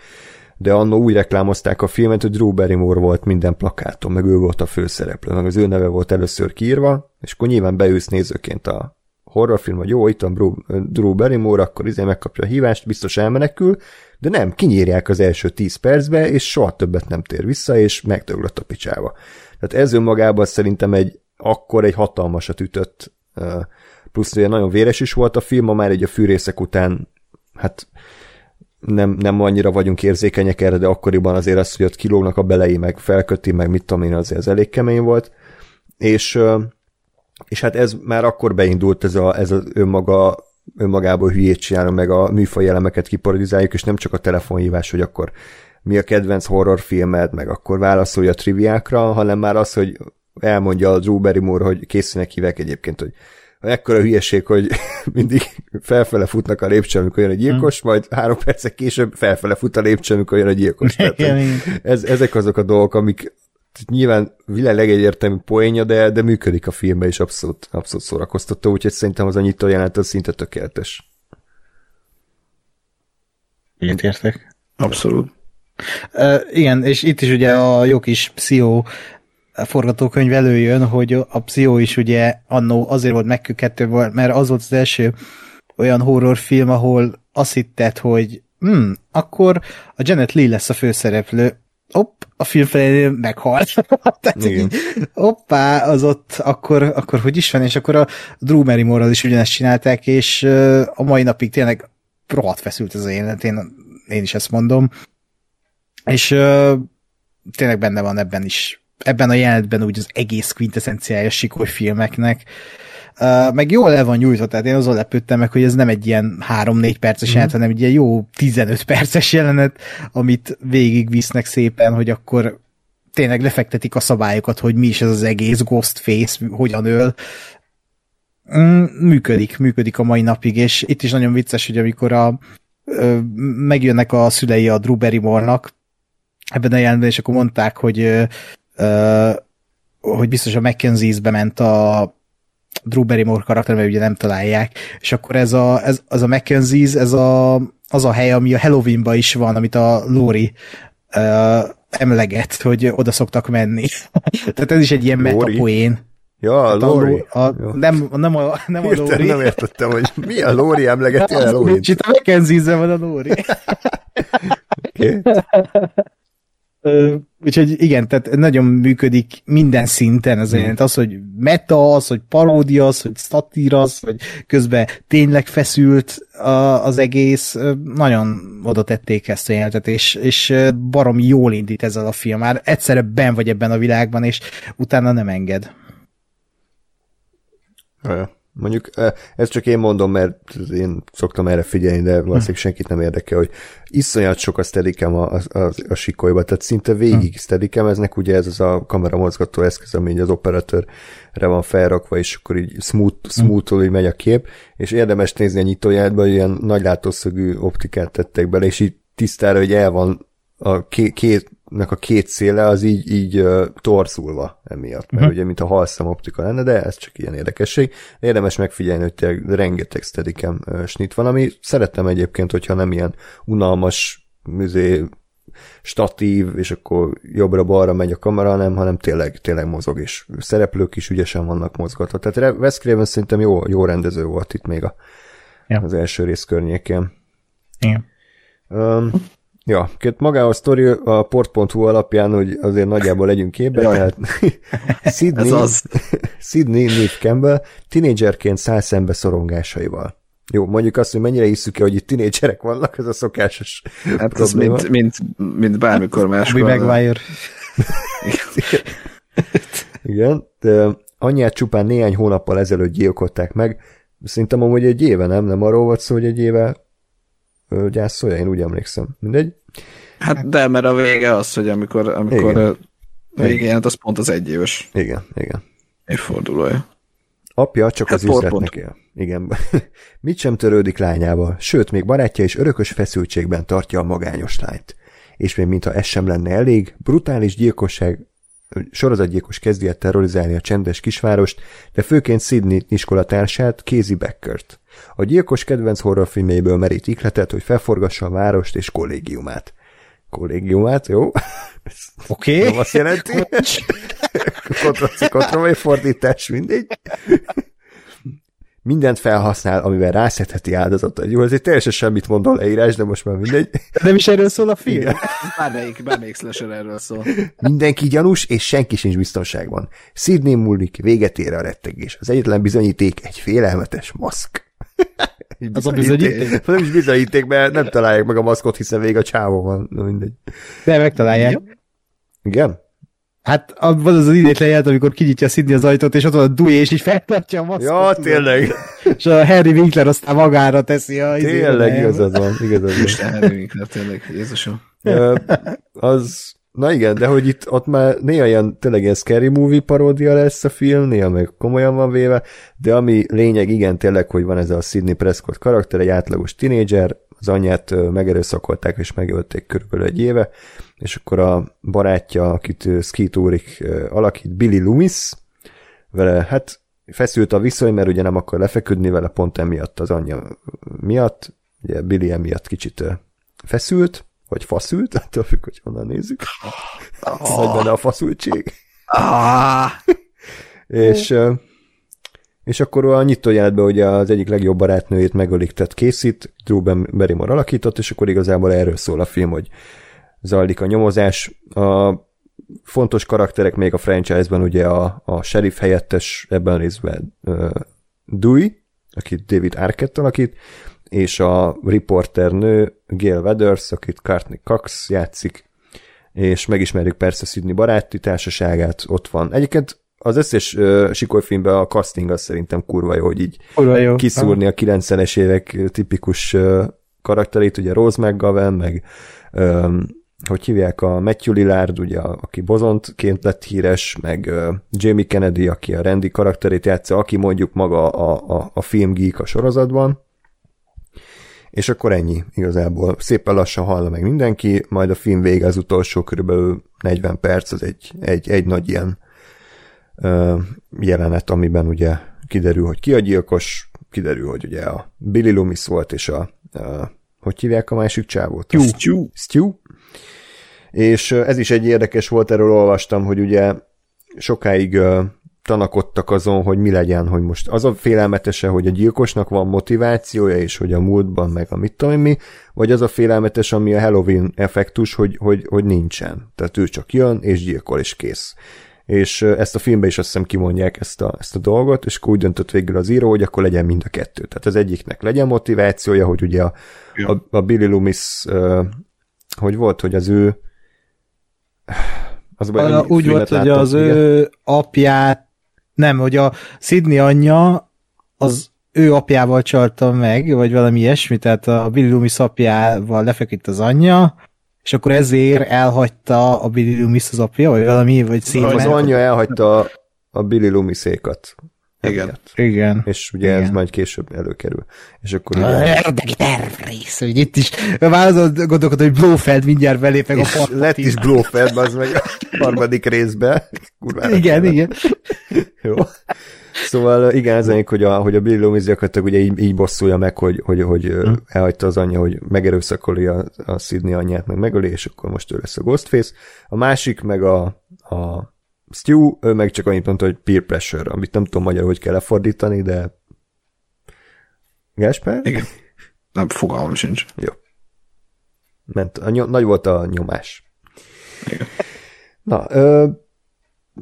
de annó úgy reklámozták a filmet, hogy Drew Barrymore volt minden plakáton, meg ő volt a főszereplő, meg az ő neve volt először kiírva, és akkor nyilván beülsz nézőként a horrorfilm, hogy jó, itt van Drew Barrymore, akkor izé megkapja a hívást, biztos elmenekül, de nem, kinyírják az első 10 percbe, és soha többet nem tér vissza, és megdöglött a picsába. Tehát ez önmagában szerintem egy akkor egy hatalmasat ütött, plusz ugye nagyon véres is volt a film, ma már egy a fűrészek után, hát nem, nem annyira vagyunk érzékenyek erre, de akkoriban azért az, hogy ott kilógnak a belei, meg felköti, meg mit tudom én, azért ez elég kemény volt. És, és hát ez már akkor beindult ez, a, ez az önmaga önmagából hülyét csinálunk, meg a műfaj elemeket kiparodizáljuk, és nem csak a telefonhívás, hogy akkor mi a kedvenc horrorfilmed, meg akkor válaszolj a triviákra, hanem már az, hogy elmondja a Drew Barrymore, hogy készülnek hívek egyébként, hogy ekkora hülyeség, hogy mindig felfele futnak a lépcsőn, amikor jön a gyilkos, hmm. majd három percek később felfele fut a lépcsőn, amikor jön a gyilkos. Tehát, ez, ezek azok a dolgok, amik nyilván világ legegyértelmű poénja, de, de működik a filmben, és abszolút, abszolút szórakoztató, úgyhogy szerintem az a nyitó jelent az szinte tökéletes. Ilyet értek. Abszolút. Uh, igen, és itt is ugye a jó kis pszichó forgatókönyv előjön, hogy a pszichó is ugye annó azért volt megkökettő, mert az volt az első olyan horrorfilm, ahol azt hitted, hogy hm, akkor a Janet Lee lesz a főszereplő, hopp, a film felé meghalt. Tehát Igen. hoppá, az ott akkor, akkor hogy is van, és akkor a Drew barrymore is ugyanezt csinálták, és a mai napig tényleg rohadt feszült az élet, én, én is ezt mondom. És tényleg benne van ebben is, ebben a jelenetben úgy az egész quintessenciája sikoly filmeknek, Uh, meg jól el van nyújtva, tehát én azon lepődtem meg, hogy ez nem egy ilyen 3-4 perces mm. jelenet, hanem egy ilyen jó 15 perces jelenet, amit végigvisznek szépen, hogy akkor tényleg lefektetik a szabályokat, hogy mi is ez az egész Ghostface, hogyan öl. Mm, működik, működik a mai napig, és itt is nagyon vicces, hogy amikor a, ö, megjönnek a szülei a Drew Barrymore-nak ebben a jelenetben, és akkor mondták, hogy ö, ö, hogy biztos a Mackenzie-be ment a Drew Barrymore karakter, mert ugye nem találják, és akkor ez a, ez, az a Mackenzie's, ez a, az a hely, ami a Halloweenban is van, amit a Lori uh, emleget, hogy oda szoktak menni. Tehát ez is egy ilyen metapoén. Ja, a Lori. A, a, nem, nem a, nem a Lori. Nem értettem, hogy mi a Lori emlegeti a Lori. Itt a Mackenzie van a Lori. okay. Úgyhogy igen, tehát nagyon működik minden szinten az hmm. az, hogy meta, az, hogy paródia, az, hogy szatíra, az, hogy közben tényleg feszült az egész, nagyon oda tették ezt a jelentet, és, és barom jól indít ezzel a film. Már egyszerre ben vagy ebben a világban, és utána nem enged. Ja. Mondjuk ezt csak én mondom, mert én szoktam erre figyelni, de valószínűleg senkit nem érdekel, hogy iszonyat sok a steadicam a, a, a, a sikolyba, tehát szinte végig steadicam, eznek ugye ez az a kamera mozgató eszköz, ami így az operatőrre van felrakva, és akkor így smooth, smooth így megy a kép, és érdemes nézni a nyitójátba, hogy ilyen nagy látószögű optikát tettek bele, és így tisztára, hogy el van a két, két a két széle az így, így torzulva emiatt, mert uh-huh. ugye mint a halszem optika lenne, de ez csak ilyen érdekesség. Érdemes megfigyelni, hogy tényleg rengeteg steadicam uh, snit van, ami szerettem egyébként, hogyha nem ilyen unalmas műzé statív, és akkor jobbra-balra megy a kamera, nem, hanem tényleg, tényleg mozog, és szereplők is ügyesen vannak mozgatva. Tehát Wes Craven szerintem jó, jó rendező volt itt még a, ja. az első rész környékén. Igen. Um, Ja, két maga a sztori a port.hu alapján, hogy azért nagyjából legyünk képbe, Jaj. tehát Sydney, az. Sydney Neve Campbell tinédzserként száll szembe szorongásaival. Jó, mondjuk azt, hogy mennyire hiszük ki, hogy itt tinédzserek vannak, ez a szokásos Hát probléma. ez mint, mint, mint bármikor máskor. Bobby Maguire. Igen, de anyját csupán néhány hónappal ezelőtt gyilkolták meg. Szerintem amúgy egy éve, nem? Nem arról volt szó, hogy egy éve gyászolja, én úgy emlékszem. Mindegy. Hát de, mert a vége az, hogy amikor, amikor igen. a vége jelent, az pont az egy éves. Igen, igen. Évfordulója. Apja csak hát az üzletnek él. Igen. Mit sem törődik lányával, sőt, még barátja is örökös feszültségben tartja a magányos lányt. És még mintha ez sem lenne elég, brutális gyilkosság sorozatgyilkos kezdi el terrorizálni a csendes kisvárost, de főként Sydney iskolatársát, Casey Beckert. A gyilkos kedvenc horrorfilméből merít ikletet, hogy felforgassa a várost és kollégiumát. Kollégiumát, jó? Oké. Okay. Nem azt jelenti? Kontrolci, fordítás, mindegy mindent felhasznál, amivel rászedheti áldozatot. Jó, egy teljesen semmit mondó leírás, de most már mindegy. Nem is erről szól a film? Igen. Bármelyik, bármelyik slasher erről szól. Mindenki gyanús, és senki sincs biztonságban. Sydney múlik, véget ér a rettegés. Az egyetlen bizonyíték egy félelmetes maszk. Az a bizonyíték? Nem is bizonyíték, mert nem találják meg a maszkot, hiszen vég a csávó van. mindegy. De megtalálják. Igen? Hát az az idétlen jelent, amikor kinyitja Sidney az ajtót, és ott van a Dewey, és így feltartja a maszkot. Ja, tényleg. És a Harry Winkler aztán magára teszi a... Tényleg, igazad van, igazad van. Isten Harry Winkler, tényleg, Jézusom. az, na igen, de hogy itt ott már néha ilyen, tényleg ilyen scary movie paródia lesz a film, néha meg komolyan van véve, de ami lényeg, igen, tényleg, hogy van ez a Sidney Prescott karakter, egy átlagos tinédzser, az anyját megerőszakolták és megölték körülbelül egy éve, és akkor a barátja, akit Skeet alakít, Billy Loomis, vele hát feszült a viszony, mert ugye nem akar lefeküdni vele pont emiatt az anyja miatt, ugye Billy emiatt kicsit feszült, vagy faszült, attól függ, hogy honnan nézzük. Oh. Nagy benne a faszultség. Ah. és és akkor a nyitójelenetben ugye az egyik legjobb barátnőjét megölik, tehát készít, Drew Barrymore alakított, és akkor igazából erről szól a film, hogy zajlik a nyomozás. A fontos karakterek még a franchise-ban ugye a, a sheriff helyettes ebben részben uh, Dewey, akit David Arquette alakít, és a riporter nő Gail Weathers, akit Courtney Cox játszik, és megismerjük persze Sydney baráti társaságát, ott van. Egyébként az összes uh, sikolyfilmben a casting az szerintem kurva jó, hogy így kurva jó. kiszúrni a 90-es évek tipikus uh, karakterét, ugye Rose McGowan, meg um, hogy hívják a Matthew Lillard, ugye, aki bozontként lett híres, meg uh, Jamie Kennedy, aki a Randy karakterét játsza, aki mondjuk maga a, a, a filmgeek a sorozatban, és akkor ennyi igazából. Szépen lassan hallna meg mindenki, majd a film vége az utolsó körülbelül 40 perc, az egy, egy, egy nagy ilyen jelenet, amiben ugye kiderül, hogy ki a gyilkos, kiderül, hogy ugye a Billy Loomis volt, és a, a hogy hívják a másik csávót? Stew. Stew. Stew. És ez is egy érdekes volt, erről olvastam, hogy ugye sokáig tanakodtak azon, hogy mi legyen, hogy most az a félelmetese, hogy a gyilkosnak van motivációja, és hogy a múltban meg a mit tudom mi, vagy az a félelmetes, ami a Halloween effektus, hogy, hogy, hogy nincsen. Tehát ő csak jön, és gyilkol, és kész és ezt a filmben is azt hiszem kimondják ezt a, ezt a dolgot, és akkor úgy döntött végül az író, hogy akkor legyen mind a kettő. Tehát az egyiknek legyen motivációja, hogy ugye a, ja. a, a Billy Loomis, hogy volt, hogy az ő az baj, úgy volt, hogy az igen. ő apját nem, hogy a Sydney anyja az ő apjával csalta meg, vagy valami ilyesmi, tehát a Billy Loomis apjával lefeküdt az anyja, és akkor ezért elhagyta a Billy Loomis az apja, vagy valami, vagy szépen. Az anyja elhagyta a Billy Loomisékat. Igen. Igen. És ugye Igen. ez majd később előkerül. És akkor ugye, Érdeki tervrész, hogy itt is már azon gondolkodom, hogy Blofeld mindjárt belép meg a partot lett is Blofeld, az meg a harmadik részben. Kurvára Igen, kellett. igen. Jó. Szóval igen, ez egyik, hogy a, hogy a Billy Loomis gyakorlatilag ugye így, így bosszulja meg, hogy, hogy, hogy hm. elhagyta az anyja, hogy megerőszakolja a, a Sydney anyját, meg megöli, és akkor most ő lesz a Ghostface. A másik meg a, a Stu, ő meg csak annyit mondta, hogy peer pressure, amit nem tudom magyarul, hogy kell lefordítani, de Gásper? Igen. Nem, fogalmam sincs. Jó. Ment, a nyom, nagy volt a nyomás. Igen. Na, ö,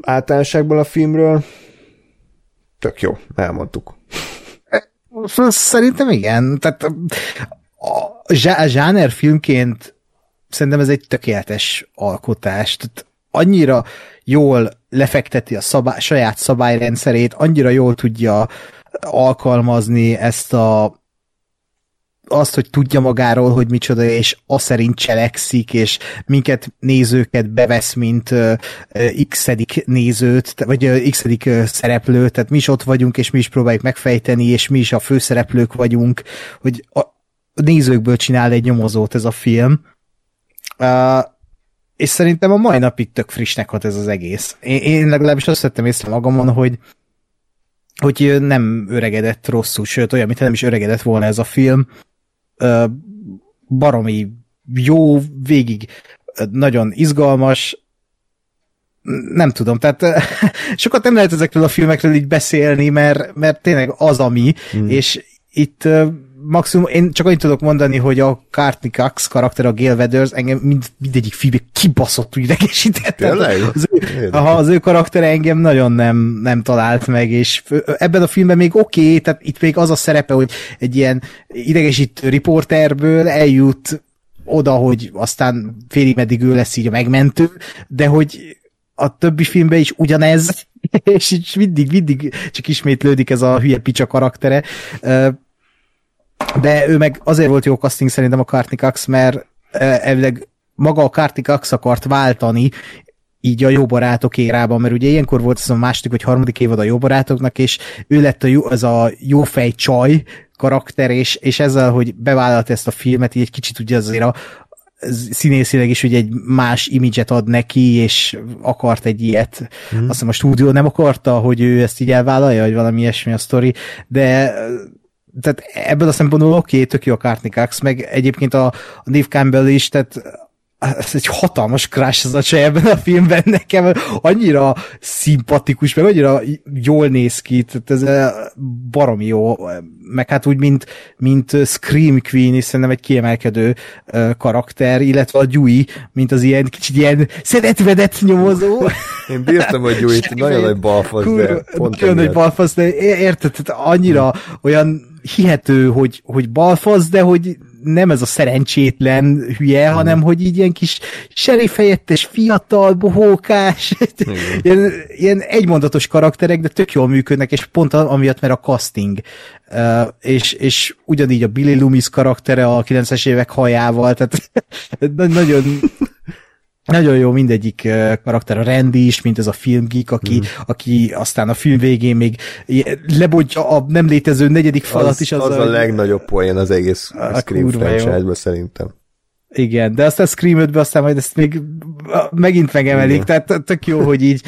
általánosságban a filmről tök jó, elmondtuk. Szerintem igen. Tehát a zsá- a zsáner filmként szerintem ez egy tökéletes alkotás. Tehát annyira jól lefekteti a szabály, saját szabályrendszerét, annyira jól tudja alkalmazni ezt a azt, hogy tudja magáról, hogy micsoda, és azt szerint cselekszik, és minket nézőket bevesz, mint uh, x nézőt, vagy uh, x szereplőt, tehát mi is ott vagyunk, és mi is próbáljuk megfejteni, és mi is a főszereplők vagyunk, hogy a nézőkből csinál egy nyomozót ez a film. Uh, és szerintem a mai napig tök frissnek hat ez az egész. Én, én legalábbis azt vettem észre magamon, hogy hogy nem öregedett rosszul, sőt olyan, mint nem is öregedett volna ez a film. Baromi jó, végig nagyon izgalmas, nem tudom, tehát sokat nem lehet ezekről a filmekről így beszélni, mert, mert tényleg az, ami, hmm. és itt maximum, én csak annyit tudok mondani, hogy a Courtney Cox karakter, a Gail Weathers engem mind, mindegyik filmbe kibaszott idegesített. Tényleg? Az ő, aha, az ő karaktere engem nagyon nem, nem talált meg, és ebben a filmben még oké, okay, tehát itt még az a szerepe, hogy egy ilyen idegesítő riporterből eljut oda, hogy aztán félig meddig ő lesz így a megmentő, de hogy a többi filmben is ugyanez, és így mindig, mindig csak ismétlődik ez a hülye picsa karaktere. De ő meg azért volt jó casting szerintem a Courtney Cox, mert elvileg maga a Courtney Cox akart váltani így a jó barátok érában, mert ugye ilyenkor volt ez a második vagy harmadik évad a jó barátoknak, és ő lett a jó, az a jófej csaj karakter, és, és ezzel, hogy bevállalta ezt a filmet, így egy kicsit ugye azért a színészileg is ugye egy más imidzset ad neki, és akart egy ilyet. Hmm. Azt hiszem a stúdió nem akarta, hogy ő ezt így elvállalja, vagy valami ilyesmi a sztori, de tehát ebből a szempontból oké, okay, tök jó a Cox, meg egyébként a, a Neve Campbell is, tehát ez egy hatalmas crush ez a csaj ebben a filmben nekem, annyira szimpatikus, meg annyira jól néz ki, tehát ez eh, baromi jó, meg hát úgy, mint, mint Scream Queen is szerintem egy kiemelkedő uh, karakter, illetve a Dewey, mint az ilyen kicsit ilyen szedetvedett nyomozó. Én bírtam, Gyújt, Semmi nagyon nagy balfasz, de pont nagyon nagy balfasz, de érted, tehát annyira olyan hihető, hogy, hogy balfasz, de hogy nem ez a szerencsétlen hülye, hanem hogy így ilyen kis serifejettes, fiatal, bohókás, ilyen, ilyen egymondatos karakterek, de tök jól működnek, és pont amiatt, mert a casting. Uh, és, és ugyanígy a Billy Loomis karaktere a 90-es évek hajával, tehát na- nagyon nagyon jó mindegyik karakter, a Randy is, mint ez a filmgeek, aki, mm. aki aztán a film végén még lebontja a nem létező negyedik falat Az, is. az, azzal, a hogy- legnagyobb poén az egész A Scream franchise-ban szerintem. Igen, de aztán Scream 5 aztán majd ezt még megint megemelik, Igen. tehát tök jó, hogy így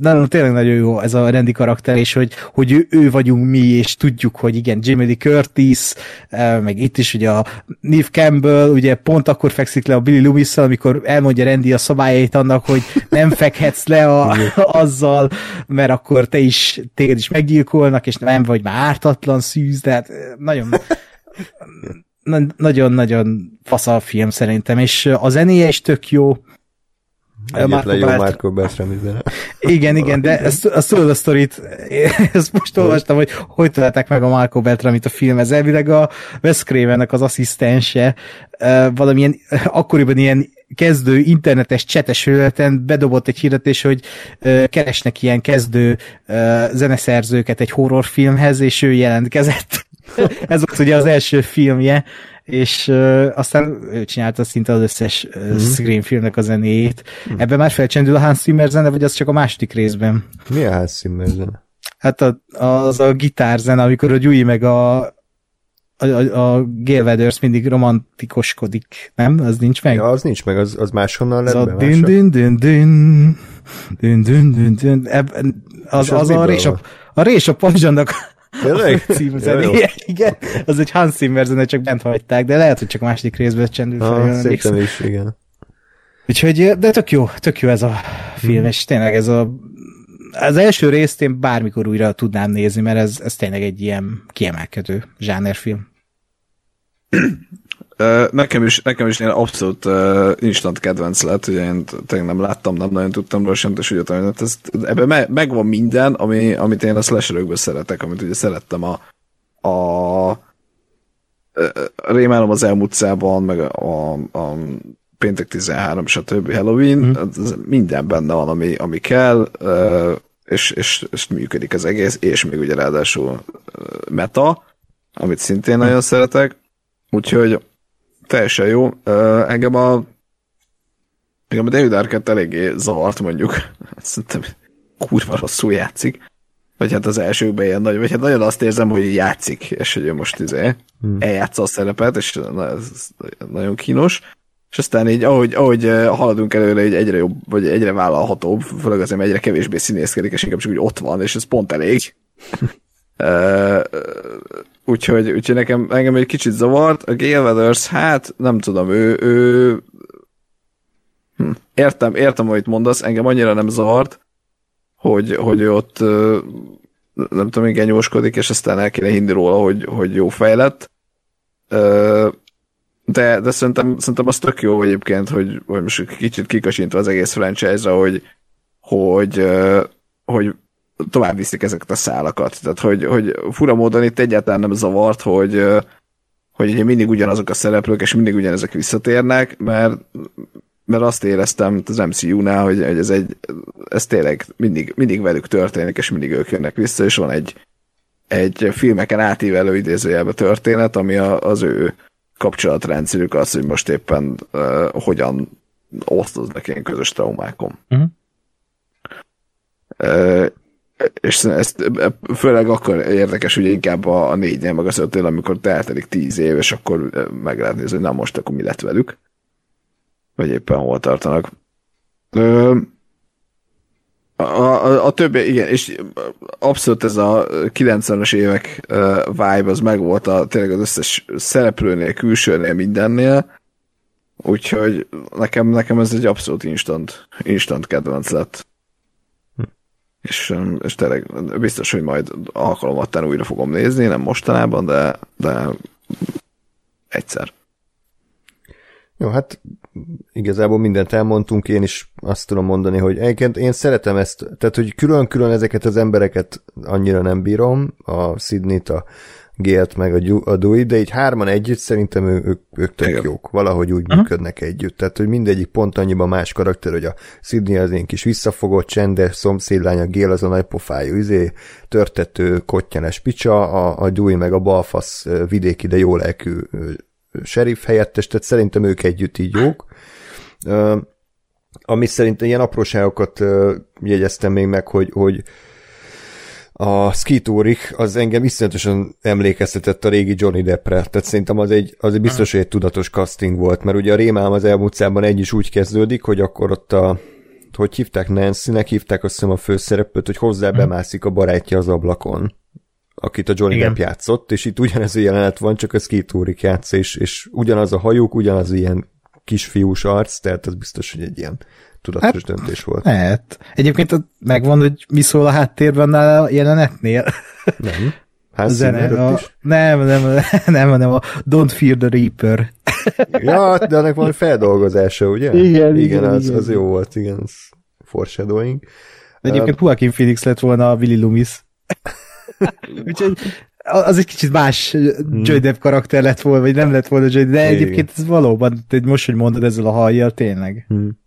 nagyon, tényleg nagyon jó ez a Randy karakter, és hogy, hogy ő, ő vagyunk mi, és tudjuk, hogy igen, Jamie Lee Curtis, uh, meg itt is ugye a Neve Campbell, ugye pont akkor fekszik le a Billy loomis amikor elmondja Randy a szabályait annak, hogy nem fekhetsz le a, azzal, mert akkor te is, téged is meggyilkolnak, és nem vagy már ártatlan szűz, de hát nagyon na- nagyon-nagyon fasz a film szerintem, és a zenéje is tök jó. Egyetlen jó Marco Beltram zene. Igen, igen, de ezt, azt tudod a sztorit, ezt most olvastam, hogy hogy találták meg a Marco Beltramit a filmhez. Elvileg a Wes Cravennek az asszisztense valamilyen, akkoriban ilyen kezdő internetes csetes felületen bedobott egy hirdetés, hogy ö, keresnek ilyen kezdő ö, zeneszerzőket egy horrorfilmhez, és ő jelentkezett. Ez volt ugye az első filmje, és uh, aztán ő csinálta szinte az összes uh. Mhm. Scream filmnek a zenéjét. Mm. Ebben már felcsendül a Hans Zimmer zene, vagy az csak a második részben? Mi a Hans Zimmer zene? Hát a, az a gitárzene, amikor a Gyuri meg a, a, a, a Gail Weathers mindig romantikoskodik, nem? Az nincs meg? Ja, az nincs meg, az, az máshonnan lett az be. Dün, dün, dün, dün, dün, dün, dün, dün, az, az, az, az a, rés, a, a rés a pajzsannak Tényleg? jó. zenéje. Igen, az egy Hans Zimmer zene, csak bent hagyták, de lehet, hogy csak második részben csendül fel. Ah, szerintem is, igen. Úgyhogy, de tök jó, tök jó ez a film, és tényleg ez a az első részt én bármikor újra tudnám nézni, mert ez, ez tényleg egy ilyen kiemelkedő zsánerfilm. Nekem is, nekem is ilyen abszolút uh, instant kedvenc lett, ugye én tényleg nem láttam, nem nagyon tudtam róla semmit, és úgy jöttem, hogy ez, ebben me, megvan minden, ami, amit én a slasherökből szeretek, amit ugye szerettem a, a, ö, Rémálom az elmúcában, meg a, a, a péntek 13, stb. Halloween, mm. az minden benne van, ami, ami kell, és, és, és működik az egész, és még ugye ráadásul meta, amit szintén nagyon szeretek, úgyhogy teljesen jó. Engem a engem a David Arquette eléggé zavart mondjuk. Szerintem kurva rosszul játszik. Vagy hát az elsőkben ilyen nagy, vagy hát nagyon azt érzem, hogy játszik, és hogy ő most izé, hmm. eljátsza a szerepet, és na, ez nagyon kínos. És aztán így, ahogy, ahogy haladunk előre, így egyre jobb, vagy egyre vállalhatóbb, főleg azért, egyre kevésbé színészkedik, és inkább csak úgy ott van, és ez pont elég. Úgyhogy, úgyhogy nekem, engem egy kicsit zavart. A Gale Weathers, hát nem tudom, ő, ő hm, értem, értem, amit mondasz, engem annyira nem zavart, hogy, hogy ott nem tudom, igen nyúskodik, és aztán el kéne hinni róla, hogy, hogy jó fejlett. De, de szerintem, szerintem az tök jó egyébként, hogy, hogy most kicsit kikacsintva az egész franchise-ra, hogy, hogy, hogy tovább viszik ezeket a szálakat. Tehát, hogy, hogy fura módon itt egyáltalán nem zavart, hogy, hogy ugye mindig ugyanazok a szereplők, és mindig ugyanezek visszatérnek, mert, mert azt éreztem az MCU-nál, hogy, hogy ez, egy, ez tényleg mindig, mindig velük történik, és mindig ők jönnek vissza, és van egy, egy filmeken átívelő idézőjelbe történet, ami a, az ő kapcsolatrendszerük az, hogy most éppen uh, hogyan osztoznak ilyen közös traumákon. Mhm. Uh, és ezt főleg akkor érdekes, ugye inkább a, a négynél, meg az ötnél, amikor te eltelik tíz év, és akkor ö, meg lehet nézni, hogy na most akkor mi lett velük. Vagy éppen hol tartanak. Ö, a, a, a többi, igen, és abszolút ez a 90-es évek vibe, az megvolt a, tényleg az összes szereplőnél, külsőnél, mindennél, úgyhogy nekem, nekem ez egy abszolút instant, instant kedvenc lett. És, um, és tényleg biztos, hogy majd alkalomattán újra fogom nézni, nem mostanában, de, de egyszer. Jó, hát igazából mindent elmondtunk, én is azt tudom mondani, hogy egyébként én szeretem ezt, tehát hogy külön-külön ezeket az embereket annyira nem bírom, a Sydney-t, a Gélt, meg a, Gyu- a Dewey, de így hárman együtt szerintem ő, ők, ők tök Igen. jók, valahogy úgy működnek együtt. Tehát, hogy mindegyik pont annyiban más karakter, hogy a Sydney az én kis visszafogott, csendes szomszédlány, a Gél az a nagy pofájú, izé, törtető, kottyenes picsa, a, a Dewey meg a balfasz vidéki, de jó lelkű sheriff helyettes, tehát szerintem ők együtt így jók. Ö, ami szerintem ilyen apróságokat ö, jegyeztem még meg, hogy, hogy a Skitúrik az engem iszonyatosan emlékeztetett a régi Johnny Deppre, tehát szerintem az egy, az egy biztos, hogy egy tudatos casting volt, mert ugye a Rémálom az elmúltszában egy is úgy kezdődik, hogy akkor ott a hogy hívták? Nancy-nek, hívták azt hiszem a főszereplőt, hogy hozzá bemászik a barátja az ablakon, akit a Johnny Igen. Depp játszott, és itt ugyanez a jelenet van, csak a Skitúrik játsz, és, és ugyanaz a hajuk, ugyanaz ilyen kisfiús arc, tehát az biztos, hogy egy ilyen tudatos Hát, döntés volt. Lehet. Egyébként megvan, hogy mi szól a háttérben nála a jelenetnél. Nem? Hans zene, a, is? nem, nem, nem, hanem a Don't Fear the Reaper. Ja, de annak van feldolgozása, ugye? Igen, igen, igen, az, igen. az jó volt, igen, az foreshadowing. Egyébként Joaquin Phoenix lett volna a Willy Loomis. Úgyhogy az egy kicsit más hmm. Johnny Depp karakter lett volna, vagy nem lett volna Johnny, de egyébként ez valóban, most, hogy mondod ezzel a hajjal, tényleg. Hmm.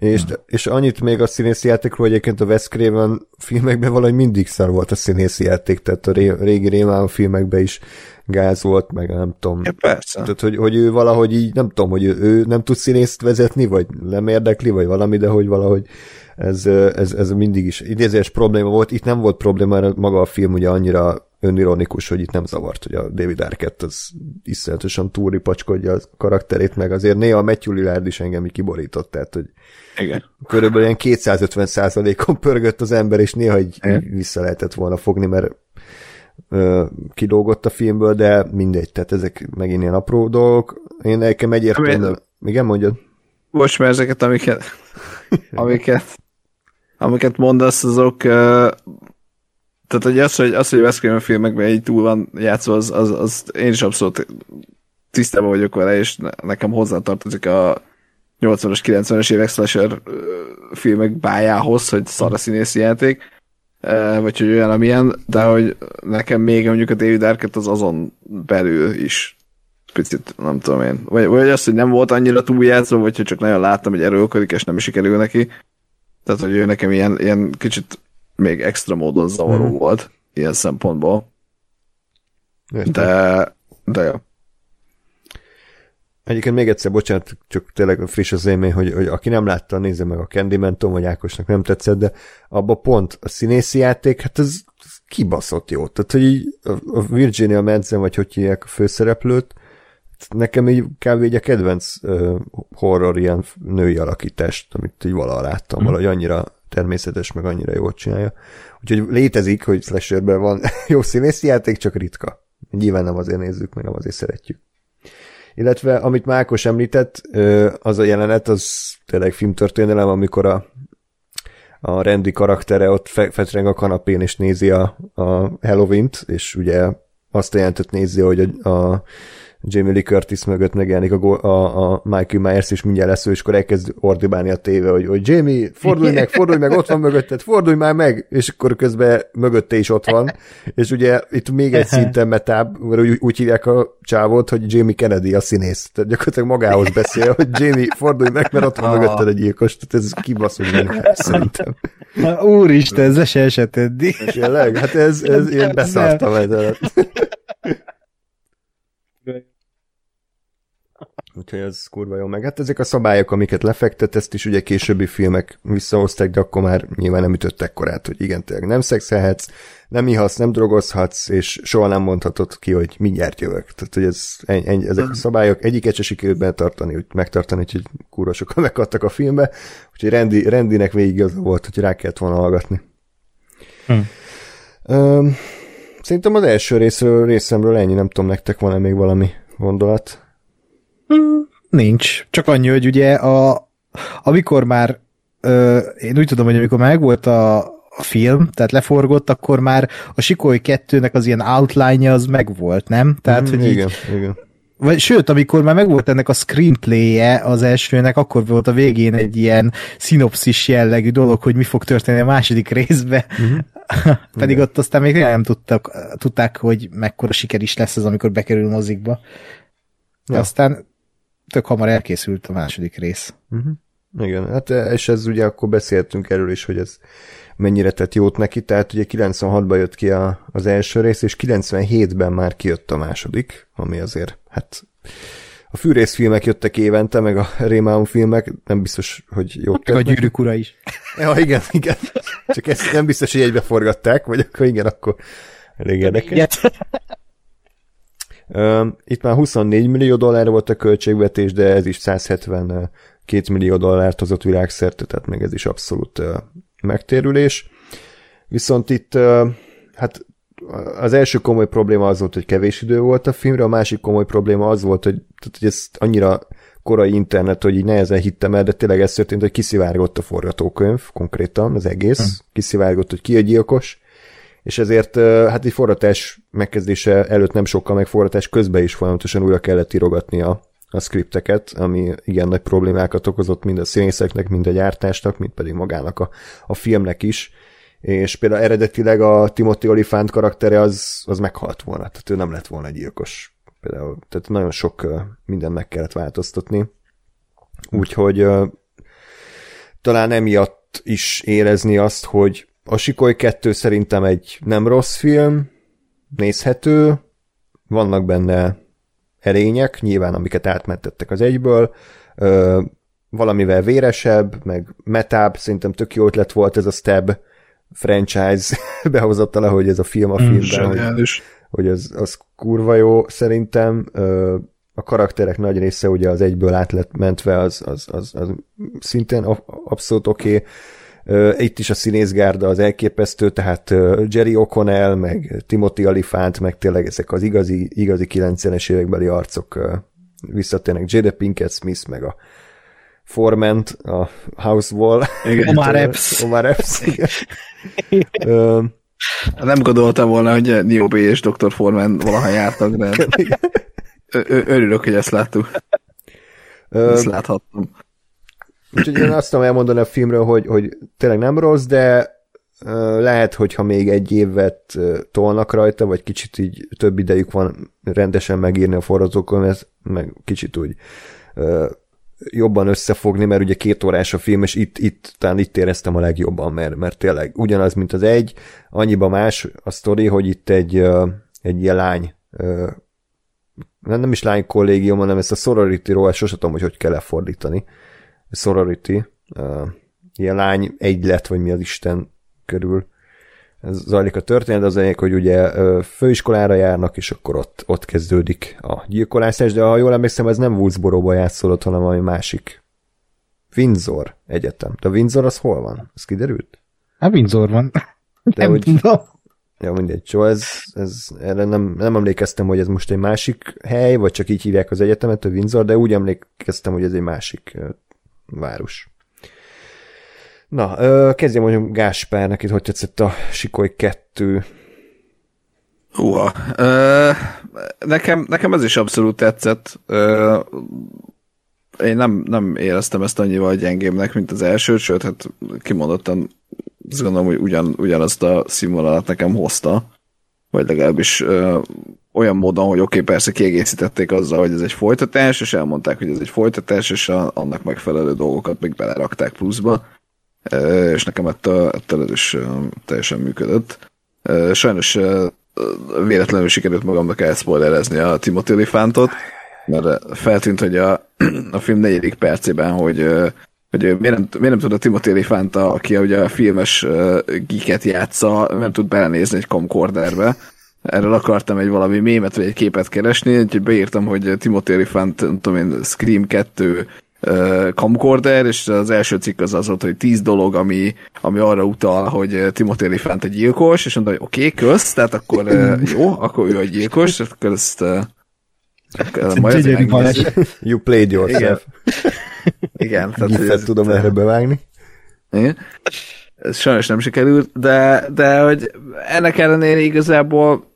És, hmm. és annyit még a színészi játékról, hogy egyébként a Wes Craven filmekben valahogy mindig szar volt a színészi játék, tehát a ré, régi Rémán filmekben is gáz volt, meg nem tudom. Ja, persze. Tehát, hogy, hogy ő valahogy így, nem tudom, hogy ő, ő nem tud színészt vezetni, vagy nem érdekli, vagy valami, de hogy valahogy ez, ez, ez mindig is idézés probléma volt. Itt nem volt probléma, mert maga a film ugye annyira önironikus, hogy itt nem zavart, hogy a David Arquette az iszonyatosan túripacskodja a karakterét, meg azért néha a Matthew Lillard is engem így kiborított, tehát hogy Igen. körülbelül ilyen 250 százalékon pörgött az ember, és néha így Igen. vissza lehetett volna fogni, mert ö, kidolgott a filmből, de mindegy, tehát ezek megint ilyen apró dolgok. Én nekem egyértelműen... Igen, mondjad? Most mert ezeket, amiket, amiket, amiket mondasz, azok tehát hogy az, hogy, az, hogy Wes Craven filmekben így túl van játszva, az, az, az én is abszolút tisztában vagyok vele, és nekem hozzátartozik a 80-as, 90-es évek slasher filmek bájához, hogy szar a színészi játék, vagy hogy olyan, amilyen, de hogy nekem még mondjuk a David Arquette az azon belül is picit, nem tudom én. Vagy, vagy az, hogy nem volt annyira túljátszva, vagy hogy csak nagyon láttam, hogy erőlködik, és nem is sikerül neki. Tehát, hogy ő nekem ilyen, ilyen kicsit még extra módon zavaró hmm. volt ilyen szempontból. De, de jó. Egyébként még egyszer, bocsánat, csak tényleg friss az élmény, hogy, hogy aki nem látta, nézze meg a Candyman, Tom, vagy Ákosnak nem tetszett, de abba pont a színészi játék, hát ez, ez kibaszott jó. Tehát, hogy így a Virginia Madsen, vagy hogy hívják a főszereplőt, nekem így kb. egy a kedvenc uh, horror ilyen női alakítást, amit így valaha láttam, mm. valahogy annyira természetes, meg annyira jól csinálja. Úgyhogy létezik, hogy slasherben van jó színészi játék, csak ritka. Nyilván nem azért nézzük, meg nem azért szeretjük. Illetve, amit Mákos említett, az a jelenet, az tényleg filmtörténelem, amikor a, a rendi karaktere ott fe, fetreng a kanapén, és nézi a, a Halloween-t, és ugye azt a jelentet nézi, hogy a, a Jamie Lee Curtis mögött megjelenik a, a, a Michael Myers, és mindjárt lesz ő, és akkor elkezd ordibálni a téve, hogy, hogy Jamie, fordulj meg, fordulj meg, ott van mögötted, fordulj már meg, és akkor közben mögötte is ott van, és ugye itt még egy szinten metább, mert úgy, úgy hívják a csávót, hogy Jamie Kennedy a színész, tehát gyakorlatilag magához beszél, hogy Jamie, fordulj meg, mert ott van mögötted egy gyilkos, tehát ez kibaszul szerintem. Na, úristen, ez se esett eddig. Hát ez, ez én beszartam ezzel. Úgyhogy ez kurva jó. Meg hát ezek a szabályok, amiket lefektet, ezt is ugye későbbi filmek visszahozták, de akkor már nyilván nem ütöttek korát, hogy igen, tényleg nem szexelhetsz, nem ihatsz, nem drogozhatsz, és soha nem mondhatod ki, hogy mindjárt jövök. Tehát, hogy ez, en, en, ezek a szabályok egyiket se sikerült betartani, úgy megtartani, hogy kurva sokan megkadtak a filmbe, úgyhogy rendi, rendinek végig az volt, hogy rá kellett volna hallgatni. Hmm. Um, szerintem az első részről, részemről ennyi, nem tudom, nektek van-e még valami gondolat? Hmm, nincs. Csak annyi, hogy ugye a, amikor már ö, én úgy tudom, hogy amikor megvolt a, a film, tehát leforgott, akkor már a Sikoly 2-nek az ilyen outline-ja az megvolt, nem? Tehát, mm, hogy igen, így, igen. Vagy, sőt, amikor már megvolt ennek a screenplay-je az elsőnek, akkor volt a végén egy ilyen szinopszis jellegű dolog, hogy mi fog történni a második részbe. Mm-hmm. Pedig Igen. ott aztán még nem tudtak, tudták, hogy mekkora siker is lesz az, amikor bekerül mozikba. Ja. Aztán tök hamar elkészült a második rész. Uh-huh. Igen, hát e, és ez ugye akkor beszéltünk erről is, hogy ez mennyire tett jót neki, tehát ugye 96-ban jött ki a, az első rész, és 97-ben már kijött a második, ami azért, hát a fűrészfilmek jöttek évente, meg a Rémálom filmek, nem biztos, hogy jót Meg a gyűrűk ura is. Ja, igen, igen. Csak ezt nem biztos, hogy egybe forgatták, vagy akkor igen, akkor elég érdekes. Itt már 24 millió dollár volt a költségvetés, de ez is 172 millió dollárt hozott világszerte, tehát meg ez is abszolút megtérülés. Viszont itt hát az első komoly probléma az volt, hogy kevés idő volt a filmre, a másik komoly probléma az volt, hogy, tehát, hogy ez annyira korai internet, hogy így nehezen hittem el, de tényleg ez történt, hogy kiszivárgott a forgatókönyv konkrétan, az egész, hm. kiszivárgott, hogy ki a gyilkos, és ezért hát egy forratás megkezdése előtt nem sokkal, meg forratás közben is folyamatosan újra kellett írogatni a, a skripteket, ami igen nagy problémákat okozott mind a színészeknek, mind a gyártásnak, mind pedig magának a, a filmnek is, és például eredetileg a Timothy Olyphant karaktere az, az meghalt volna, tehát ő nem lett volna gyilkos. Például, tehát nagyon sok minden meg kellett változtatni. Úgyhogy talán emiatt is érezni azt, hogy a Sikoly 2 szerintem egy nem rossz film, nézhető, vannak benne erények, nyilván amiket átmentettek az egyből, ö, valamivel véresebb, meg metább, szerintem tök jó ötlet volt ez a Stab franchise behozatta le, hogy ez a film a mm, filmben, hogy, hogy az, az kurva jó szerintem. Ö, a karakterek nagy része ugye az egyből át lett mentve, az, az, az, az szintén abszolút oké. Okay itt is a színészgárda az elképesztő, tehát Jerry O'Connell, meg Timothy Alifant, meg tényleg ezek az igazi, igazi 90-es évekbeli arcok visszatérnek. Jada Pinkett Smith, meg a Forment, a Housewall. Omar Epps. Omar Epps, Nem gondoltam volna, hogy Neo és Dr. Forman valaha jártak, de örülök, hogy ezt láttuk. Ezt láthattam. Úgyhogy én azt tudom elmondani a filmről, hogy, hogy tényleg nem rossz, de lehet, hogyha még egy évet tolnak rajta, vagy kicsit így több idejük van rendesen megírni a forrazókon, ez meg kicsit úgy jobban összefogni, mert ugye két órás a film, és itt, itt talán itt éreztem a legjobban, mert, mert tényleg ugyanaz, mint az egy, annyiba más a sztori, hogy itt egy, egy ilyen lány nem, nem is lány kollégium, hanem ezt a sorority-ról sosem tudom, hogy hogy kell lefordítani sorority, uh, ilyen lány egylet, vagy mi az Isten körül ez zajlik a történet, az egyik, hogy ugye főiskolára járnak, és akkor ott, ott kezdődik a gyilkolászás, de ha jól emlékszem, ez nem Woodsboro-ba játszódott, hanem valami másik. Windsor egyetem. De Windsor az hol van? Ez kiderült? Hát Windsor van. De nem hogy... tudom. Ja, mindegy. Jó, ez, ez, erre nem, nem emlékeztem, hogy ez most egy másik hely, vagy csak így hívják az egyetemet, a Windsor, de úgy emlékeztem, hogy ez egy másik város. Na, kezdjem mondjuk Gáspár, neked hogy tetszett a Sikoly 2? Húha. nekem, nekem ez is abszolút tetszett. én nem, nem éreztem ezt annyival gyengébbnek, mint az első, sőt, hát kimondottan azt gondolom, hogy ugyan, ugyanazt a színvonalat nekem hozta, vagy legalábbis olyan módon, hogy oké, okay, persze kiegészítették azzal, hogy ez egy folytatás, és elmondták, hogy ez egy folytatás, és a, annak megfelelő dolgokat még belerakták pluszba, és nekem ettől, ettől ez is teljesen működött. Sajnos véletlenül sikerült magamnak elszpoilerezni a Timothy Olyphantot, mert feltűnt, hogy a, a film negyedik percében, hogy hogy miért nem, miért nem tud a Timothy Olyphant, aki ugye a filmes geeket játsza, nem tud belenézni egy camcorderbe, erről akartam egy valami mémet vagy egy képet keresni, úgyhogy beírtam, hogy Timothy Olyphant, nem tudom én, Scream 2 uh, camcorder, és az első cikk az az volt, hogy tíz dolog, ami, ami arra utal, hogy Timothy Olyphant egy gyilkos, és mondta, hogy oké, okay, kösz, tehát akkor uh, jó, akkor ő egy gyilkos, akkor ezt uh, majd You played yourself. Igen. Igen tehát Gifet tudom erre bevágni. Igen ez sajnos nem sikerült, de, de hogy ennek ellenére igazából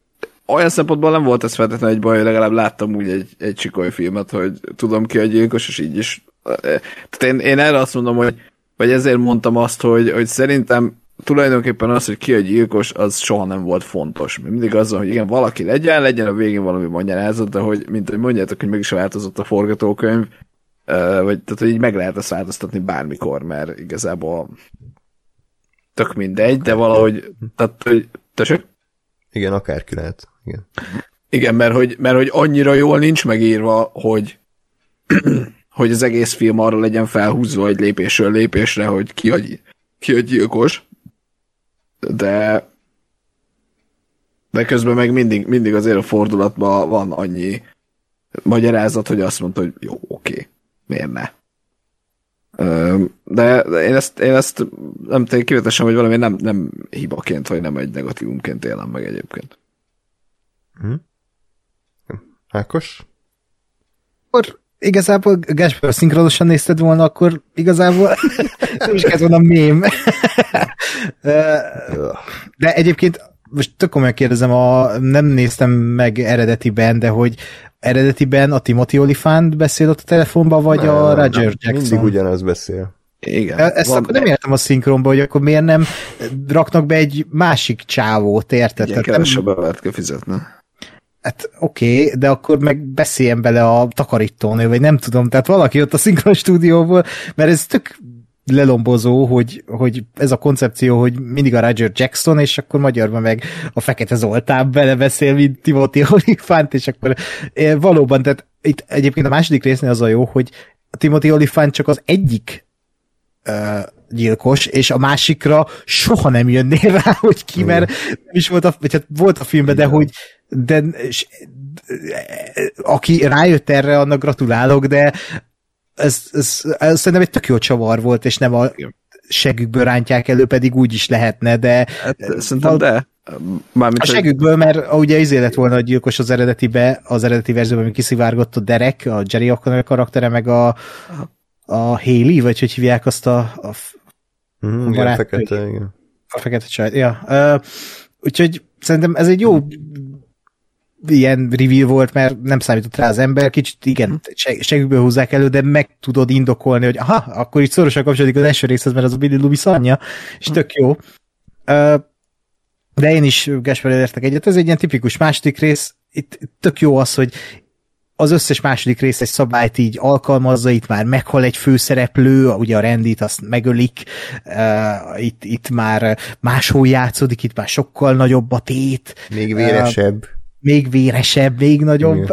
olyan szempontból nem volt ez feltétlenül egy baj, hogy legalább láttam úgy egy, egy csikoly filmet, hogy tudom ki a gyilkos, és így is. Tehát én, én erre azt mondom, hogy vagy ezért mondtam azt, hogy, hogy szerintem tulajdonképpen az, hogy ki a gyilkos, az soha nem volt fontos. Mindig az, hogy igen, valaki legyen, legyen a végén valami magyarázat, de hogy, mint hogy mondjátok, hogy meg is változott a forgatókönyv, vagy tehát, hogy így meg lehet ezt változtatni bármikor, mert igazából tök mindegy, de valahogy, tehát, hogy, tessék? Igen, akárki lehet. Igen. Igen, mert hogy, mert hogy annyira jól nincs megírva, hogy hogy az egész film arra legyen felhúzva egy lépésről lépésre, hogy ki a, ki a gyilkos. De de közben meg mindig, mindig azért a fordulatban van annyi magyarázat, hogy azt mondta, hogy jó, oké, miért ne. De, én, ezt, én ezt nem tudom, kivetesem, hogy valami nem, nem hibaként, vagy nem egy negatívumként élem meg egyébként. Hm? Ákos? Akkor igazából Gáspár szinkronosan nézted volna, akkor igazából nem is kellett volna mém. De egyébként most tök komolyan kérdezem, a, nem néztem meg eredetiben, de hogy eredetiben a Timothy Olyphant beszél ott a telefonban, vagy nem, a Roger Jackson? Mindig ugyanaz beszél. Igen. Ezt Van- akkor nem értem a szinkronba, hogy akkor miért nem raknak be egy másik csávót, érted? Igen, nem- kevesebbet kell fizetni. Hát oké, okay, de akkor meg beszéljen bele a takarítónő, vagy nem tudom, tehát valaki ott a szinkron stúdióból, mert ez tök lelombozó, hogy, hogy ez a koncepció, hogy mindig a Roger Jackson, és akkor magyarban meg a Fekete Zoltán belebeszél, mint Timothy Olyphant, és akkor eh, valóban, tehát itt egyébként a második résznél az a jó, hogy Timothy Olyphant csak az egyik ö, gyilkos, és a másikra soha nem jönnél rá, hogy ki, mert nem is volt a, vagy hát volt a filmben, de hogy de, és, aki rájött erre, annak gratulálok, de ez, ez, ez szerintem egy tök jó csavar volt, és nem a segükből rántják elő, pedig úgy is lehetne, de Hát, szerintem de. Mármint, a segükből, mert ugye izé lett volna a gyilkos az eredetibe, az eredeti verzióban, ami kiszivárgott a Derek, a Jerry O'Connor karaktere, meg a, a Haley, vagy hogy hívják azt a, a, Mhm, igen, barát- fekete, igen. a fekete csaj. Ja. Uh, úgyhogy szerintem ez egy jó ilyen review volt, mert nem számított rá az ember, kicsit igen, seg- segükből húzzák elő, de meg tudod indokolni, hogy aha, akkor így szorosan kapcsolódik az első részhez, mert az a Billy Loomis anyja, és tök jó. De én is Gáspár értek egyet, ez egy ilyen tipikus második rész, itt itt tök jó az, hogy az összes második rész egy szabályt így alkalmazza, itt már meghal egy főszereplő, ugye a rendit azt megölik, uh, itt, itt már máshol játszódik, itt már sokkal nagyobb a tét, Még véresebb. még véresebb, még nagyobb.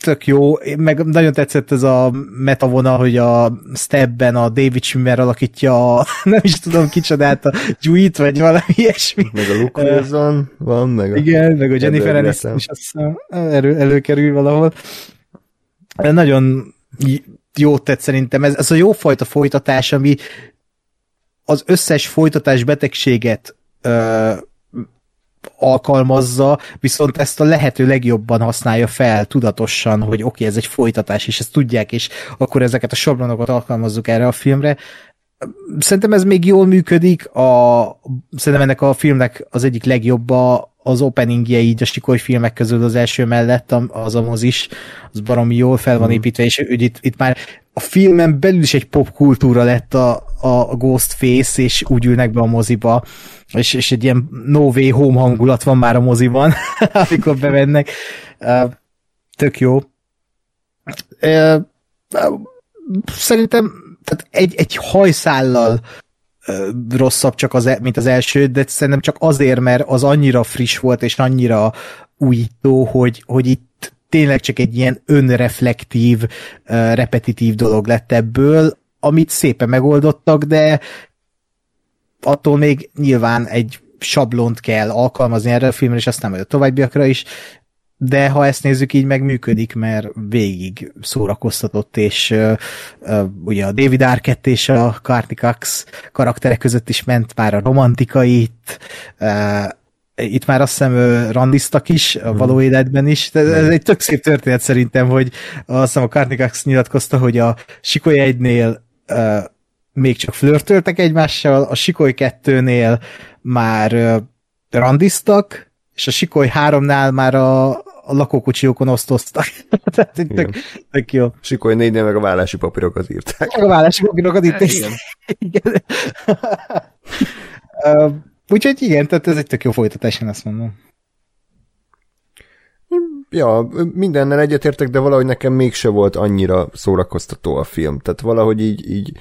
Tök jó, meg nagyon tetszett ez a metavonal, hogy a Stepben a David Schwimmer alakítja a, nem is tudom kicsodát, a Juit, vagy valami ilyesmi. Meg a Luke Wilson van, meg a... Igen, meg a Jennifer Aniston is azt elő, előkerül valahol. De Nagyon j- jót tett szerintem. Ez, ez a jó fajta folytatás, ami az összes folytatás betegséget ö, alkalmazza, viszont ezt a lehető legjobban használja fel tudatosan, hogy oké, okay, ez egy folytatás, és ezt tudják, és akkor ezeket a sablonokat alkalmazzuk erre a filmre. Szerintem ez még jól működik, a, szerintem ennek a filmnek az egyik legjobb a, az openingje így a sikoly filmek közül az első mellett, az a mozis, az baromi jól fel van építve, és úgy itt, itt már a filmen belül is egy popkultúra lett a, a Ghostface, és úgy ülnek be a moziba, és, és egy ilyen no way home hangulat van már a moziban, amikor bevennek. Tök jó. Szerintem tehát egy, egy hajszállal rosszabb csak az, e- mint az első, de szerintem csak azért, mert az annyira friss volt, és annyira újító, hogy, hogy itt tényleg csak egy ilyen önreflektív, repetitív dolog lett ebből, amit szépen megoldottak, de attól még nyilván egy sablont kell alkalmazni erre a filmre, és aztán majd a továbbiakra is, de ha ezt nézzük, így meg működik, mert végig szórakoztatott, és uh, uh, ugye a David Arquette és a Courtney Cox karakterek között is ment már a romantika itt, uh, itt már azt hiszem randiztak is, a való életben is. Ez egy tök szép történet szerintem, hogy azt hiszem a Courtney Cox nyilatkozta, hogy a Sikoly egynél uh, még csak flörtöltek egymással, a Sikoly kettőnél már uh, randiztak, és a Sikoly háromnál már a, a lakókocsiókon osztoztak. Tehát egy tök, tök jó. Sikoly négynél meg a vállási papírokat írták. Meg a vállási papírokat itt is. Igen. igen. Ö, Úgyhogy igen, tehát ez egy tök jó folytatás, én azt mondom. Ja, mindennel egyetértek, de valahogy nekem mégse volt annyira szórakoztató a film. Tehát valahogy így, így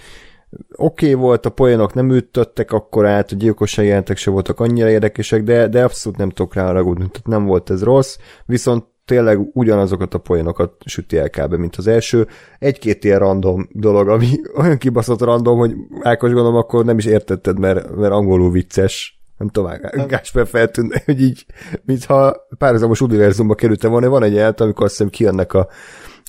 oké okay volt, a poénok nem ütöttek akkor át, a gyilkossági jelentek se voltak annyira érdekesek, de, de abszolút nem tudok rá ragudni, tehát nem volt ez rossz, viszont tényleg ugyanazokat a poénokat süti el kb. mint az első. Egy-két ilyen random dolog, ami olyan kibaszott random, hogy Ákos gondolom, akkor nem is értetted, mert, mert angolul vicces. Nem tudom, Gásper feltűnt, hogy így, mintha párhuzamos univerzumba kerültem volna. Van egy jelenet, amikor azt hiszem kijönnek a,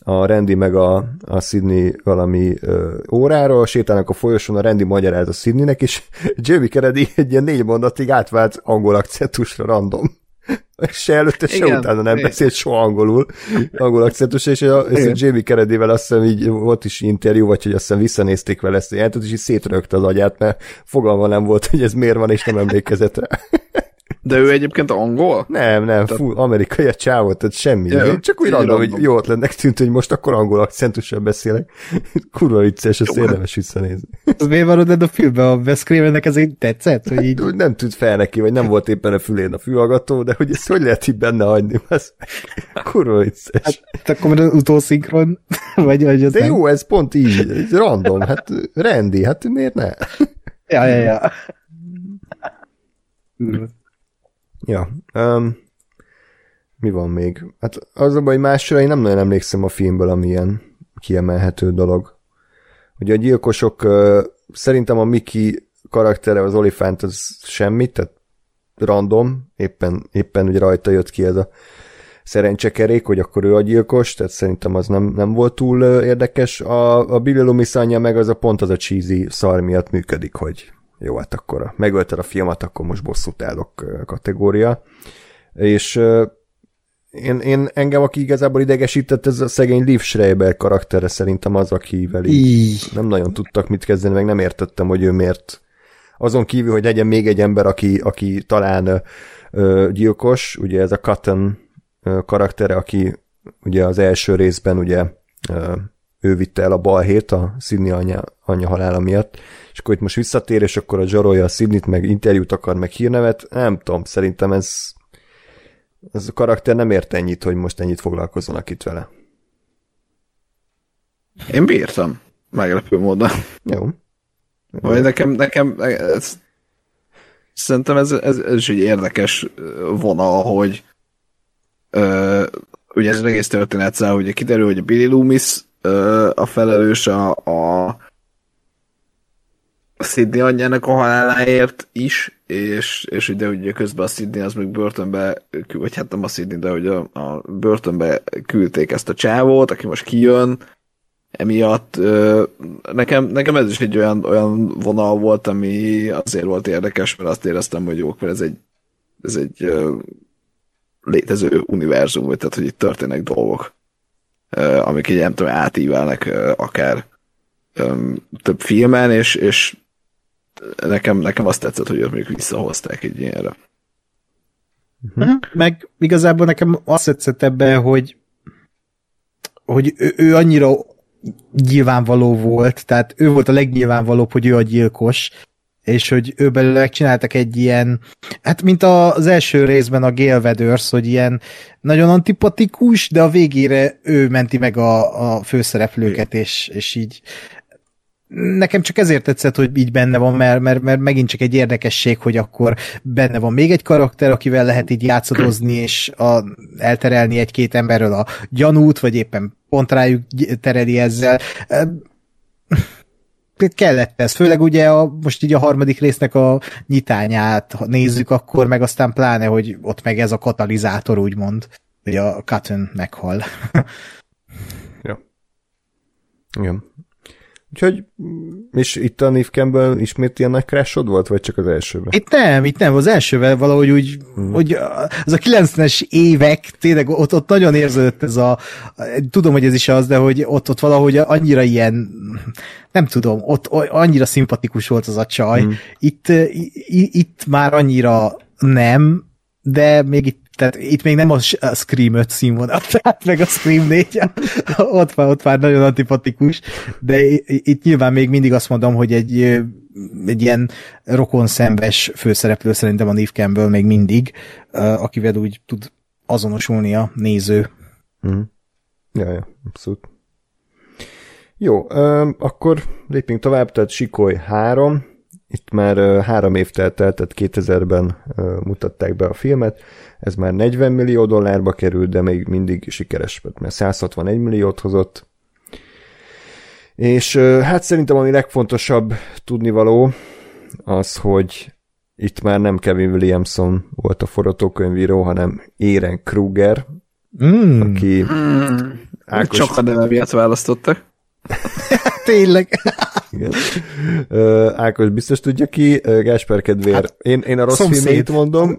a Randy meg a, a Sydney valami ö, óráról, sétálnak a folyosón, a Randy magyaráz a Sydneynek, és Jamie Kennedy egy ilyen négy mondatig átvált angol akcentusra random. Se előtte, se Igen, utána nem beszélt soha angolul, angol akcentus, és a, és a Jamie Kennedy-vel azt hiszem így volt is interjú, vagy hogy azt hiszem visszanézték vele ezt a jelentet, és így szétrögte az agyát, mert fogalma nem volt, hogy ez miért van, és nem emlékezett rá. De ő egyébként angol? Nem, nem, full amerikai a csávó, tehát semmi. Ja, Én csak úgy random, hogy jó ötletnek tűnt, hogy most akkor angol akcentussal beszélek. Kurva vicces, ezt Jó. érdemes visszanézni. Miért van a filmben? A Wes Cravennek ez így tetszett? Hogy így... Nem tűnt fel neki, vagy nem volt éppen a fülén a fülhallgató, de hogy ezt hogy lehet így benne hagyni? Az kurva vicces. Hát akkor már az utószinkron? Vagy, vagy az De nem? jó, ez pont így, ez random, hát rendi, hát miért ne? Ja, ja, ja. Ja, um, mi van még? Hát az a baj, másra én nem nagyon emlékszem a filmből, ami ilyen kiemelhető dolog. Ugye a gyilkosok, uh, szerintem a Mickey karaktere, az Olifant, az semmit, tehát random, éppen, éppen ugye rajta jött ki ez a szerencsekerék, hogy akkor ő a gyilkos, tehát szerintem az nem, nem volt túl érdekes. A, a Billy Loomis anyja meg az a pont az a cheesy szar miatt működik, hogy jó, hát akkor megölted a filmet, akkor most bosszút állok kategória. És én, én engem, aki igazából idegesített, ez a szegény Liv Schreiber karaktere szerintem az, akivel így nem nagyon tudtak mit kezdeni, meg nem értettem, hogy ő miért azon kívül, hogy legyen még egy ember, aki, aki talán ö, ö, gyilkos, ugye ez a Cotton ö, karaktere, aki ugye az első részben ugye ö, ő vitte el a balhét a Sydney anyja, anyja halála miatt, és akkor itt most visszatér, és akkor a zsarolja a Sydney-t, meg interjút akar, meg hírnevet, nem tudom, szerintem ez ez a karakter nem ért ennyit, hogy most ennyit foglalkozzanak itt vele. Én bírtam. Meglepő módon. Jó. Vagy nekem, nekem ez, szerintem ez, ez, ez is egy érdekes vonal, hogy ö, ugye ez az egész történet száll, ugye kiderül, hogy a Billy Loomis ö, a felelős a, a Sydney anyjának a haláláért is, és, és ugye, ugye közben a Sydney az még börtönbe, vagy hát nem a Sydney, de hogy a, a börtönbe küldték ezt a csávót, aki most kijön, emiatt. Ö, nekem, nekem ez is egy olyan, olyan vonal volt, ami azért volt érdekes, mert azt éreztem, hogy jó, mert ez egy, ez egy ö, létező univerzum, vagy tehát, hogy itt történnek dolgok, amik így nem tudom, átívelnek akár több filmen, és, és nekem, nekem azt tetszett, hogy őt még visszahozták egy ilyenre. Mhm. Meg igazából nekem azt tetszett ebben, hogy hogy ő, ő annyira nyilvánvaló volt, tehát ő volt a legnyilvánvalóbb, hogy ő a gyilkos, és hogy ő belőle megcsináltak egy ilyen, hát mint az első részben a Gale Weathers, hogy ilyen nagyon antipatikus, de a végére ő menti meg a, a főszereplőket, és, és így nekem csak ezért tetszett, hogy így benne van, mert, mert, mert megint csak egy érdekesség, hogy akkor benne van még egy karakter, akivel lehet így játszadozni, és a, elterelni egy-két emberről a gyanút, vagy éppen pont rájuk tereli ezzel. Kellett ez, főleg ugye a, most így a harmadik résznek a nyitányát ha nézzük akkor, meg aztán pláne, hogy ott meg ez a katalizátor, úgymond, hogy a Cotton meghal. Ja. Igen. Úgyhogy, mm, és itt a Neve Campbell ismét ilyen nagy crashod volt, vagy csak az elsőben? Itt nem, itt nem, az elsővel valahogy úgy, hmm. hogy az a 90-es évek, tényleg ott, ott nagyon érződött ez a, tudom, hogy ez is az, de hogy ott, ott valahogy annyira ilyen, nem tudom, ott annyira szimpatikus volt az a csaj. Hmm. Itt, itt már annyira nem, de még itt tehát itt még nem a Scream 5 színvonal, tehát meg a Scream 4, ott már, ott már nagyon antipatikus, de itt nyilván még mindig azt mondom, hogy egy, egy ilyen rokonszembes főszereplő szerintem a Neve Campbell még mindig, akivel úgy tud azonosulni a néző. Mm. Ja, ja, abszolút. Jó, akkor lépjünk tovább, tehát Sikoly 3, itt már három év telt el, tehát 2000-ben uh, mutatták be a filmet, ez már 40 millió dollárba került, de még mindig sikeres, mert 161 milliót hozott. És hát szerintem ami legfontosabb tudnivaló az, hogy itt már nem Kevin Williamson volt a forgatókönyvíró, hanem Éren Kruger, mm. aki mm. Ákos... Csak a neve miatt választottak. Tényleg. Igen. Uh, Ákos biztos tudja ki, Gásper kedvér. Hát, én, én a rossz szomszéd. filmét mondom.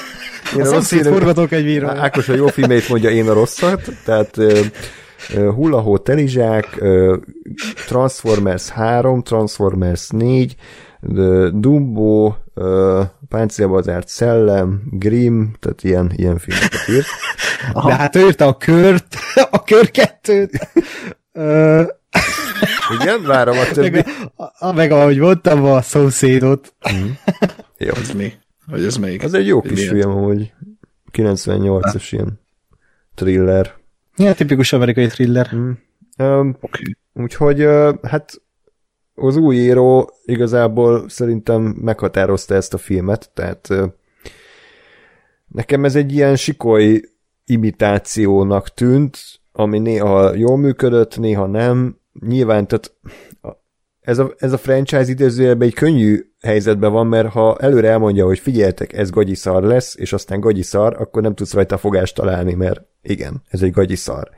én a, a rossz forgatókönyvíró. Ákos a jó filmét mondja, én a rosszat. Tehát Hullahó Telizsák, Transformers 3, Transformers 4, de Dumbo, uh, Páncélba zárt szellem, Grimm, tehát ilyen, ilyen filmeket írt. De hát ő írta a kört, a kör kettőt. Ö, Igen, várom a többi. meg, a, meg ahogy mondtam, a szomszédot. Jó. Ez mi? Vagy ez melyik? Az egy jó kis Milyen? film, hogy 98-as ilyen thriller. Ilyen tipikus amerikai thriller. Um, Oké. úgyhogy uh, hát az új író igazából szerintem meghatározta ezt a filmet, tehát uh, nekem ez egy ilyen sikoly imitációnak tűnt, ami néha jól működött, néha nem. Nyilván, tehát ez a, ez a franchise idézőjelben egy könnyű helyzetben van, mert ha előre elmondja, hogy figyeltek, ez gagyi szar lesz, és aztán gagyi szar, akkor nem tudsz rajta fogást találni, mert igen, ez egy gagyi szar.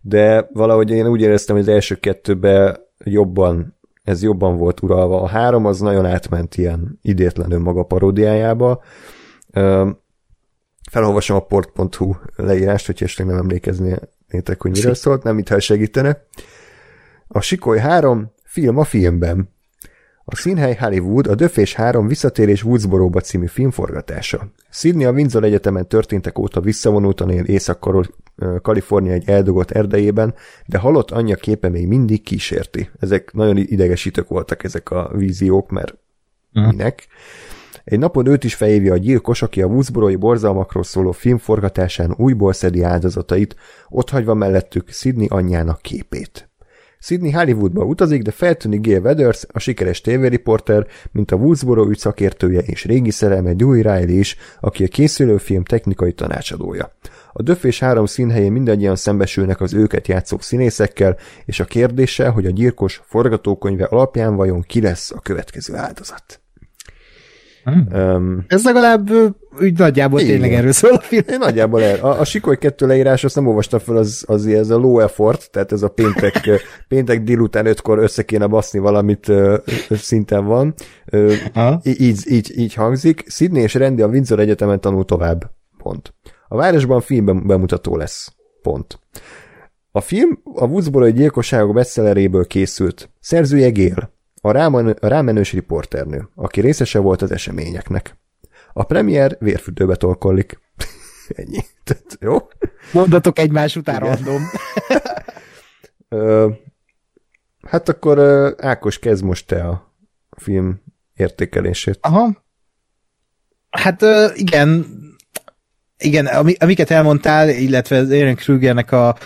De valahogy én úgy éreztem, hogy az első kettőben jobban, ez jobban volt uralva. A három az nagyon átment ilyen idétlen önmaga paródiájába. Felolvasom a port.hu leírást, hogy esetleg nem emlékeznétek, hogy miről szólt, nem mintha segítene. A Sikoly 3 film a filmben. A színhely Hollywood a Döfés 3 visszatérés Woodsboro-ba című film forgatása. Sydney a Windsor Egyetemen történtek óta visszavonultan él Észak-Kalifornia egy eldugott erdejében, de halott anyja képe még mindig kísérti. Ezek nagyon idegesítők voltak ezek a víziók, mert minek. Egy napon őt is felhívja a gyilkos, aki a Woodsboro-i borzalmakról szóló film forgatásán újból szedi áldozatait, otthagyva mellettük Sydney anyjának képét. Sydney Hollywoodba utazik, de feltűnik Gail Weathers, a sikeres tévériporter, mint a Woodsboro ügy szakértője és régi szerelme Dewey Riley is, aki a készülő film technikai tanácsadója. A Döfés három színhelyén mindannyian szembesülnek az őket játszó színészekkel, és a kérdéssel, hogy a gyilkos forgatókönyve alapján vajon ki lesz a következő áldozat. Um, Ez legalább úgy nagyjából Igen. tényleg erről szól a film. én nagyjából el. A, a Sikoly 2 leírás, azt nem olvastam fel, az, az ez a low effort, tehát ez a péntek, péntek délután ötkor össze kéne baszni valamit ö, szinten van. Ö, így, így, így hangzik. Sydney és Randy a Windsor Egyetemen tanul tovább. Pont. A városban film bemutató lesz. Pont. A film a Woodsboro gyilkosságok bestselleréből készült. Szerzője Gél, a, ráman, a rámenős riporternő, aki részese volt az eseményeknek. A premier vérfürdőbe tolkollik. Ennyi. Tehát, jó? Mondatok egymás után random. Ö, hát akkor Ákos, kezd most te a film értékelését. Aha. Hát igen, igen, ami, amiket elmondtál, illetve az Aaron Krugernek a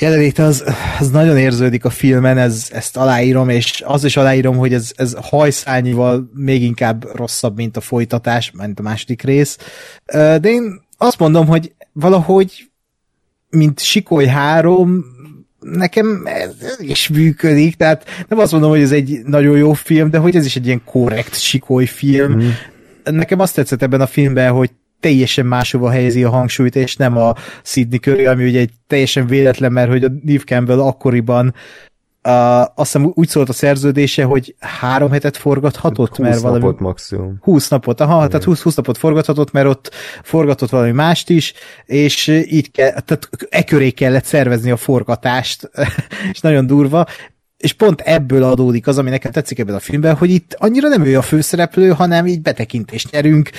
jelenléte az, az nagyon érződik a filmen, ez, ezt aláírom, és az is aláírom, hogy ez, ez hajszányival még inkább rosszabb, mint a folytatás, mint a második rész. De én azt mondom, hogy valahogy, mint Sikoly 3, nekem ez is működik, tehát nem azt mondom, hogy ez egy nagyon jó film, de hogy ez is egy ilyen korrekt Sikoly film. Mm. Nekem azt tetszett ebben a filmben, hogy teljesen máshova helyezi a hangsúlyt, és nem a Sydney köré, ami ugye egy teljesen véletlen, mert hogy a Neve Campbell akkoriban Uh, azt hiszem úgy szólt a szerződése, hogy három hetet forgathatott, 20 mert valami... napot maximum. 20 napot, aha, tehát 20, 20 napot forgathatott, mert ott forgatott valami mást is, és így kell, tehát e köré kellett szervezni a forgatást, és nagyon durva, és pont ebből adódik az, ami nekem tetszik ebben a filmben, hogy itt annyira nem ő a főszereplő, hanem így betekintést nyerünk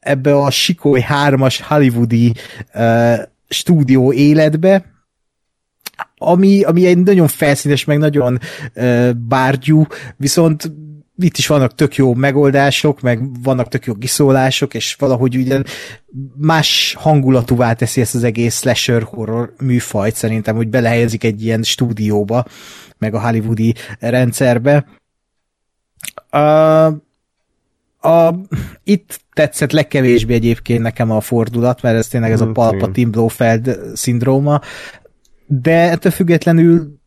ebbe a Sikoly 3-as hollywoodi uh, stúdió életbe, ami, ami egy nagyon felszínes, meg nagyon uh, bárgyú, viszont itt is vannak tök jó megoldások, meg vannak tök jó kiszólások, és valahogy ugye más hangulatúvá teszi ezt az egész slasher horror műfajt szerintem, hogy belehelyezik egy ilyen stúdióba, meg a hollywoodi rendszerbe. Uh, a, itt tetszett legkevésbé egyébként nekem a fordulat, mert ez tényleg ez a Mm, Palpatine Blofeld szindróma, de ettől függetlenül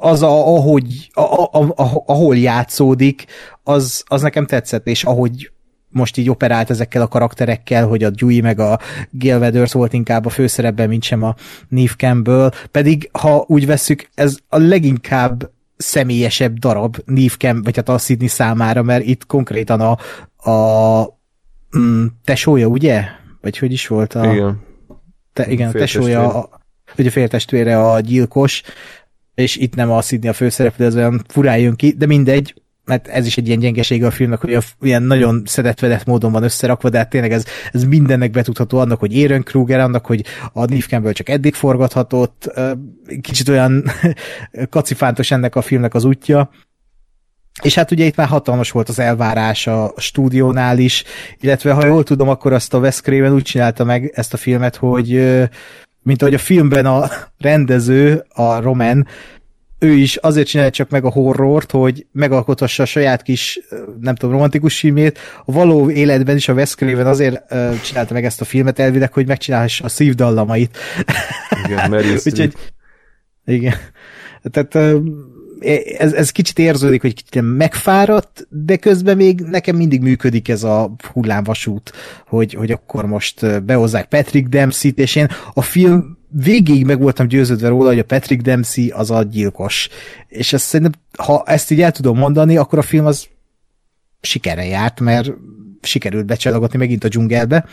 az, a, ahogy, a, a, a, ahol játszódik, az, az nekem tetszett, és ahogy most így operált ezekkel a karakterekkel, hogy a Dewey meg a Gail Weathers volt inkább a főszerepben, mint sem a Neve Campbell, pedig ha úgy vesszük, ez a leginkább személyesebb darab Campbell, vagy hát a Sydney számára, mert itt konkrétan a, a mm, tesója, ugye? Vagy hogy is volt a... Igen. Te, igen, a tesója, a, ugye féltestvére a gyilkos, és itt nem a Sydney a főszereplő, ez olyan furán jön ki, de mindegy, mert ez is egy ilyen gyengesége a filmnek, hogy a, ilyen nagyon szedetvedett módon van összerakva, de hát tényleg ez, ez mindennek betudható annak, hogy Aaron Kruger, annak, hogy a Neve Campbell csak eddig forgathatott, kicsit olyan kacifántos ennek a filmnek az útja, és hát ugye itt már hatalmas volt az elvárás a stúdiónál is, illetve ha jól tudom, akkor azt a Wes Craven úgy csinálta meg ezt a filmet, hogy mint ahogy a filmben a rendező, a Roman, ő is azért csinálja csak meg a horrort, hogy megalkothassa a saját kis, nem tudom, romantikus filmét. A való életben is a Wes Craven azért csinálta meg ezt a filmet elvileg, hogy megcsinálhassa a szívdallamait. Igen, Úgyhogy, igen. Tehát uh, ez, ez kicsit érződik, hogy kicsit megfáradt, de közben még nekem mindig működik ez a hullámvasút, hogy, hogy akkor most behozzák Patrick Dempsey-t, és én a film végig meg voltam győződve róla, hogy a Patrick Dempsey az a gyilkos. És ezt szerintem, ha ezt így el tudom mondani, akkor a film az sikere járt, mert sikerült becsalogatni megint a dzsungelbe.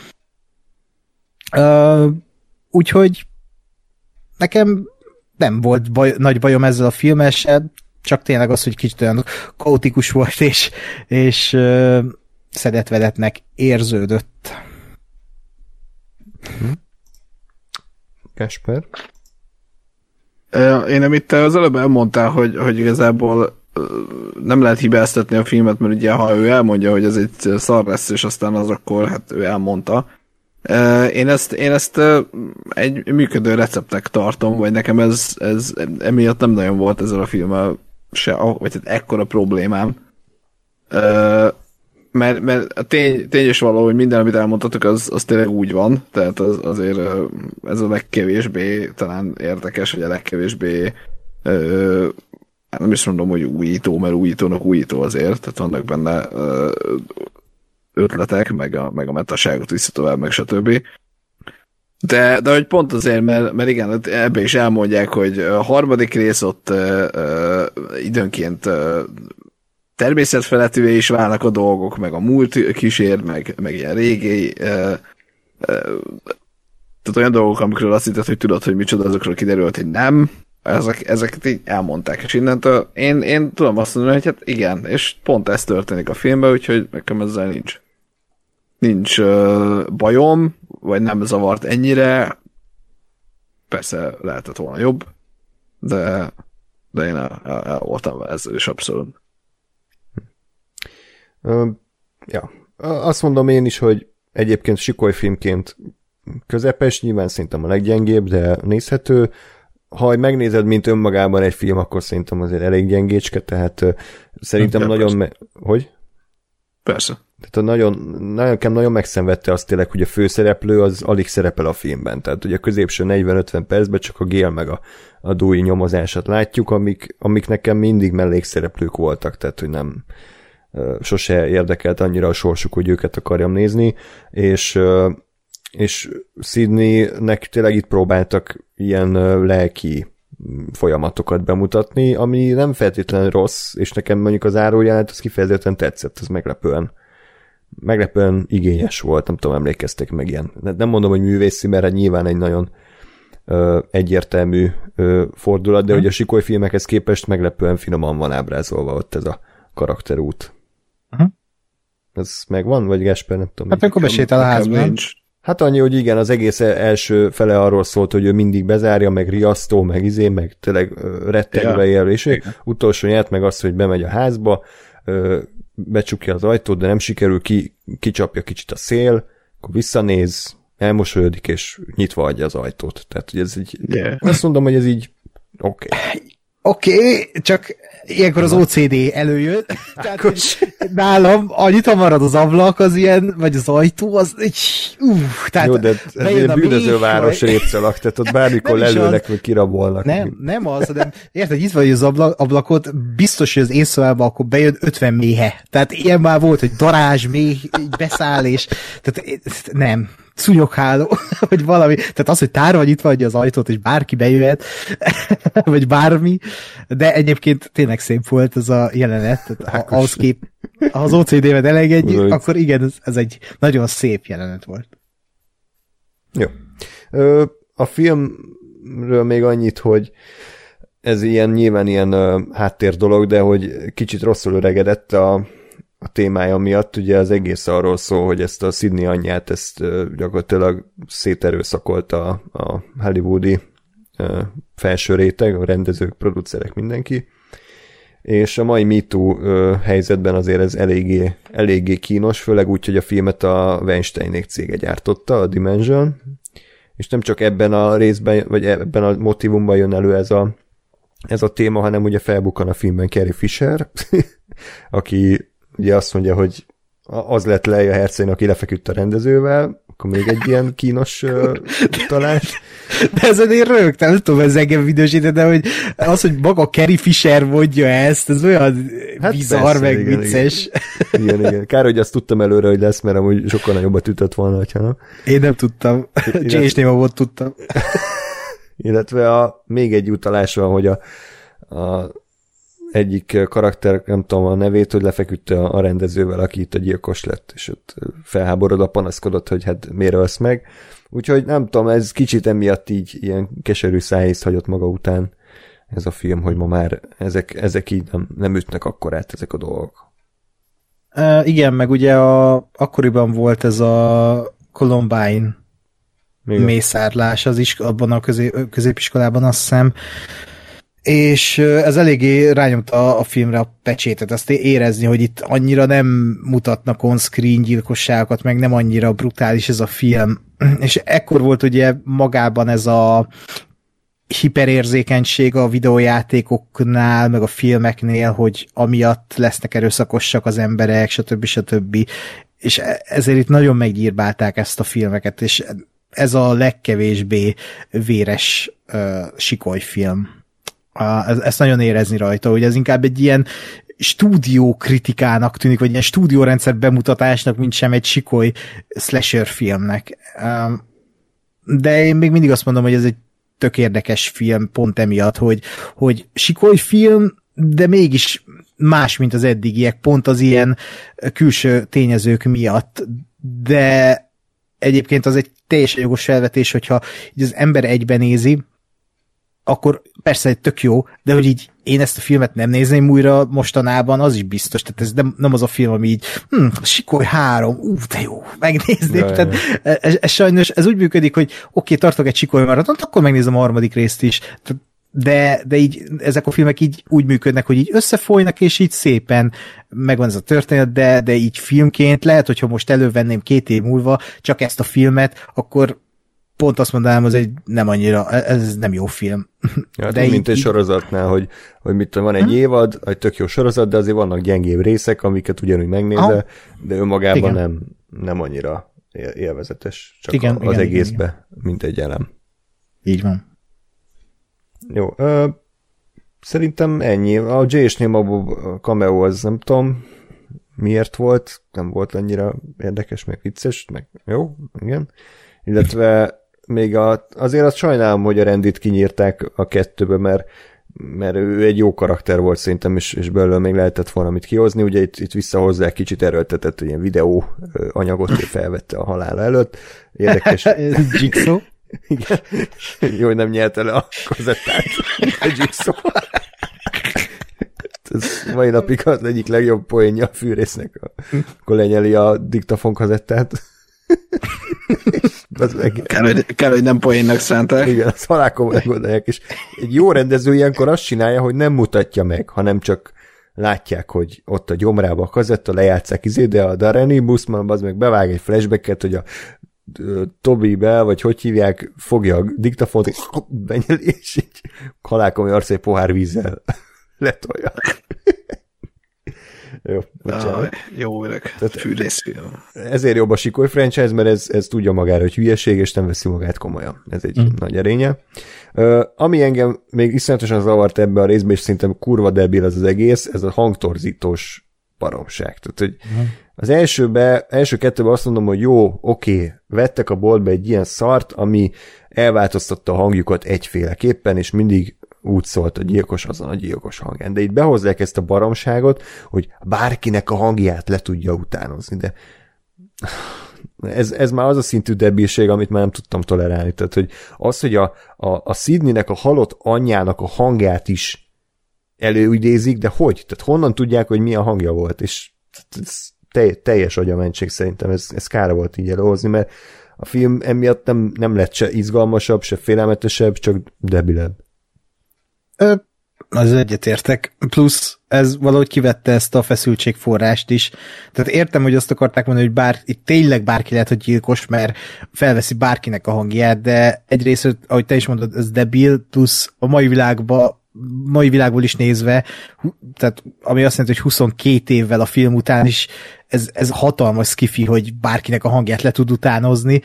Uh, úgyhogy nekem nem volt baj, nagy bajom ezzel a filmmel se, csak tényleg az, hogy kicsit olyan kaotikus volt, és, és uh, szedetvedetnek érződött. Kasper? Én amit te az előbb elmondtál, hogy, hogy igazából nem lehet hibáztatni a filmet, mert ugye ha ő elmondja, hogy ez egy szar lesz, és aztán az akkor, hát ő elmondta. Én ezt, én ezt egy működő receptek tartom, vagy nekem ez, ez emiatt nem nagyon volt ezzel a filmmel se, vagy hát ekkora problémám mert, mert a tény, tény is való, hogy minden, amit elmondtatok, az, az tényleg úgy van, tehát az, azért ez a legkevésbé talán érdekes, vagy a legkevésbé ö, hát nem is mondom, hogy újító, mert újítónak újító azért, tehát vannak benne ö, ötletek, meg a, meg a metaságot vissza tovább, meg stb. De, de hogy pont azért, mert, mert igen, ebbe is elmondják, hogy a harmadik rész ott ö, ö, időnként ö, természetfelettővé is válnak a dolgok, meg a múlt kísér, meg, meg ilyen régi e, e, tehát olyan dolgok, amikről azt hitted, hogy tudod, hogy micsoda, azokról kiderült, hogy nem, ezek, ezeket így elmondták, és innentől. Én, én tudom azt mondani, hogy hát igen, és pont ez történik a filmben, úgyhogy nekem ezzel nincs nincs uh, bajom, vagy nem zavart ennyire, persze lehetett volna jobb, de, de én el, el, el voltam ezzel is abszolút. Ö, ja, azt mondom én is, hogy egyébként sikoly filmként közepes, nyilván szerintem a leggyengébb, de nézhető. Ha megnézed, mint önmagában egy film, akkor szerintem azért elég gyengécske, tehát szerintem ja, nagyon... Me- hogy? Persze. Tehát a nagyon, nagyon, nagyon megszenvedte azt tényleg, hogy a főszereplő az alig szerepel a filmben. Tehát ugye a középső 40-50 percben csak a Gél meg a, a Dúi nyomozását látjuk, amik, amik nekem mindig mellékszereplők voltak, tehát hogy nem, sose érdekelt annyira a sorsuk, hogy őket akarjam nézni, és, és Sydneynek tényleg itt próbáltak ilyen lelki folyamatokat bemutatni, ami nem feltétlenül rossz, és nekem mondjuk az árójelenet az kifejezetten tetszett, ez meglepően meglepően igényes volt, nem tudom, emlékeztek meg ilyen. Nem mondom, hogy művészi, mert hát nyilván egy nagyon ö, egyértelmű ö, fordulat, de hmm. hogy a sikoly filmekhez képest meglepően finoman van ábrázolva ott ez a karakterút. Uh-huh. Ez megvan, vagy Gesper, nem tudom. Hát akkor besétál a házban. Hát annyi, hogy igen, az egész első fele arról szólt, hogy ő mindig bezárja, meg riasztó, meg izé, meg tényleg rettegve ja. él, és igen. utolsó nyert meg azt, hogy bemegy a házba, becsukja az ajtót, de nem sikerül, ki, kicsapja kicsit a szél, akkor visszanéz, elmosolyodik, és nyitva adja az ajtót. Tehát, hogy ez így, yeah. azt mondom, hogy ez így oké. Okay. Oké, okay, csak ilyenkor az OCD előjön. Tehát, nálam, annyit marad az ablak, az ilyen, vagy az ajtó, az egy, uff, tehát Jó, de ez egy bűnözőváros vagy... rétszelak, tehát ott bármikor lelőnek, vagy kirabolnak. Nem, nem az, de érted, itt vagy az ablak, ablakot, biztos, hogy az én szobában akkor bejön 50 méhe. Tehát ilyen már volt, hogy darázs, méh, így beszáll, és tehát nem szúnyogháló, vagy valami. Tehát az, hogy tárva nyitva adja az ajtót, és bárki bejöhet, vagy bármi, de egyébként tényleg szép volt ez a jelenet, tehát ahhoz kép, ha az OCD-vel elengedjük, akkor igen, ez, ez egy nagyon szép jelenet volt. Jó. Ö, a filmről még annyit, hogy ez ilyen nyilván ilyen háttér dolog, de hogy kicsit rosszul öregedett a, a témája miatt, ugye az egész arról szól, hogy ezt a Sydney anyját, ezt gyakorlatilag széterőszakolta a, a hollywoodi felső réteg, a rendezők, producerek, mindenki, és a mai MeToo helyzetben azért ez eléggé, eléggé kínos, főleg úgy, hogy a filmet a Weinsteinék cége gyártotta, a Dimension, és nem csak ebben a részben, vagy ebben a motivumban jön elő ez a, ez a téma, hanem ugye felbukkan a filmben Carrie Fisher, aki ugye azt mondja, hogy az lett le a hercegén, aki lefeküdt a rendezővel, akkor még egy ilyen kínos uh, talás. De ezen én rögtem, nem tudom, ez engem videósített, de hogy az, hogy maga Carrie Fisher mondja ezt, ez olyan hát bizarr, persze, meg igen, vicces. Igen. igen, igen. Kár, hogy azt tudtam előre, hogy lesz, mert amúgy sokkal nagyobbat ütött volna, ha nem. Én nem tudtam. James Néma volt tudtam. Illetve a, még egy utalás van, hogy a, a egyik karakter, nem tudom a nevét, hogy lefeküdte a rendezővel, aki itt a gyilkos lett, és ott felháborodva panaszkodott, hogy hát miért ölsz meg. Úgyhogy nem tudom, ez kicsit emiatt így ilyen keserű szájészt hagyott maga után ez a film, hogy ma már ezek, ezek így nem, nem ütnek akkor át ezek a dolgok. Uh, igen, meg ugye a, akkoriban volt ez a Columbine igen. mészárlás az is abban a közé, középiskolában, azt hiszem, és ez eléggé rányomta a filmre a pecsétet, azt érezni, hogy itt annyira nem mutatnak on-screen gyilkosságokat, meg nem annyira brutális ez a film. És ekkor volt ugye magában ez a hiperérzékenység a videójátékoknál, meg a filmeknél, hogy amiatt lesznek erőszakosak az emberek, stb. stb. És e-, ezért itt nagyon megnyírbálták ezt a filmeket, és ez a legkevésbé véres uh, sikolyfilm ezt nagyon érezni rajta, hogy ez inkább egy ilyen stúdió kritikának tűnik, vagy ilyen stúdiórendszer bemutatásnak, mint sem egy sikoly slasher filmnek. De én még mindig azt mondom, hogy ez egy tök érdekes film pont emiatt, hogy, hogy sikoly film, de mégis más, mint az eddigiek, pont az ilyen külső tényezők miatt, de egyébként az egy teljesen jogos felvetés, hogyha így az ember egyben nézi, akkor persze egy tök jó, de hogy így én ezt a filmet nem nézném újra mostanában, az is biztos, tehát ez nem, nem az a film, ami így, hm, Sikoly három, ú, de jó, megnézném, ja, tehát ja. Ez, ez, sajnos, ez úgy működik, hogy oké, okay, tartok egy Sikoly maratont, akkor megnézem a harmadik részt is, de, de így ezek a filmek így úgy működnek, hogy így összefolynak, és így szépen megvan ez a történet, de, de így filmként lehet, hogyha most elővenném két év múlva csak ezt a filmet, akkor pont azt mondanám, az egy nem annyira, ez nem jó film. Ja, de mint így, egy sorozatnál, hogy, hogy mit tudom, van egy hmm? évad, egy tök jó sorozat, de azért vannak gyengébb részek, amiket ugyanúgy megnézel, ah. de önmagában nem, nem annyira élvezetes, csak igen, az igen, egészbe, igen, igen. mint egy elem. Így van. Jó, ö, szerintem ennyi. A J és a cameo az nem tudom, miért volt, nem volt annyira érdekes, meg vicces, meg jó, igen. Illetve még a, azért azt sajnálom, hogy a rendit kinyírták a kettőbe, mert mert ő egy jó karakter volt szerintem, és, és belőle még lehetett volna mit kihozni. Ugye itt, itt visszahozzá kicsit erőltetett, hogy ilyen videó anyagot felvette a halála előtt. Érdekes. Jigsaw? Igen. Jó, hogy nem nyerte le a kazettát. A Jigsaw. Ez mai napig az egyik legjobb poénja a fűrésznek, akkor lenyeli a diktafon kazettát. Kell, hogy, kell, hogy nem poénnak szánták. Igen, azt halálkon megoldják, és egy jó rendező ilyenkor azt csinálja, hogy nem mutatja meg, hanem csak látják, hogy ott a gyomrába a kazetta, lejátszák izé, de a Darren Busman az meg bevág egy flashbacket, hogy a Tobi Bell, vagy hogy hívják, fogja a diktafont, benyeli, és így halálkomoly arc egy pohár vízzel letolja. Jó, ah, jó öreg, fűrészfilm. Ezért jobb a Sikoly franchise, mert ez, ez tudja magára, hogy hülyeség, és nem veszi magát komolyan. Ez egy mm. nagy erénye. Uh, ami engem még iszonyatosan zavart ebbe a részbe, és szerintem kurva debil az az egész, ez a hangtorzítós baromság. Tehát, hogy mm. az elsőbe, első kettőben azt mondom, hogy jó, oké, okay, vettek a boltba egy ilyen szart, ami elváltoztatta a hangjukat egyféleképpen, és mindig úgy szólt a gyilkos azon a gyilkos hangján. De itt behozzák ezt a baromságot, hogy bárkinek a hangját le tudja utánozni, de ez, ez már az a szintű debilség, amit már nem tudtam tolerálni. Tehát, hogy az, hogy a, a, a Sydneynek a halott anyjának a hangját is előidézik, de hogy? Tehát honnan tudják, hogy mi a hangja volt? És ez teljes agyamentség szerintem, ez, ez kára volt így előhozni, mert a film emiatt nem, nem lett se izgalmasabb, se félelmetesebb, csak debilebb. Ö, az egyetértek. Plusz ez valahogy kivette ezt a feszültségforrást is. Tehát értem, hogy azt akarták mondani, hogy bár, itt tényleg bárki lehet, hogy gyilkos, mert felveszi bárkinek a hangját, de egyrészt, ahogy te is mondod, ez debil, plusz a mai világban mai világból is nézve, tehát ami azt jelenti, hogy 22 évvel a film után is ez, ez hatalmas skifi, hogy bárkinek a hangját le tud utánozni,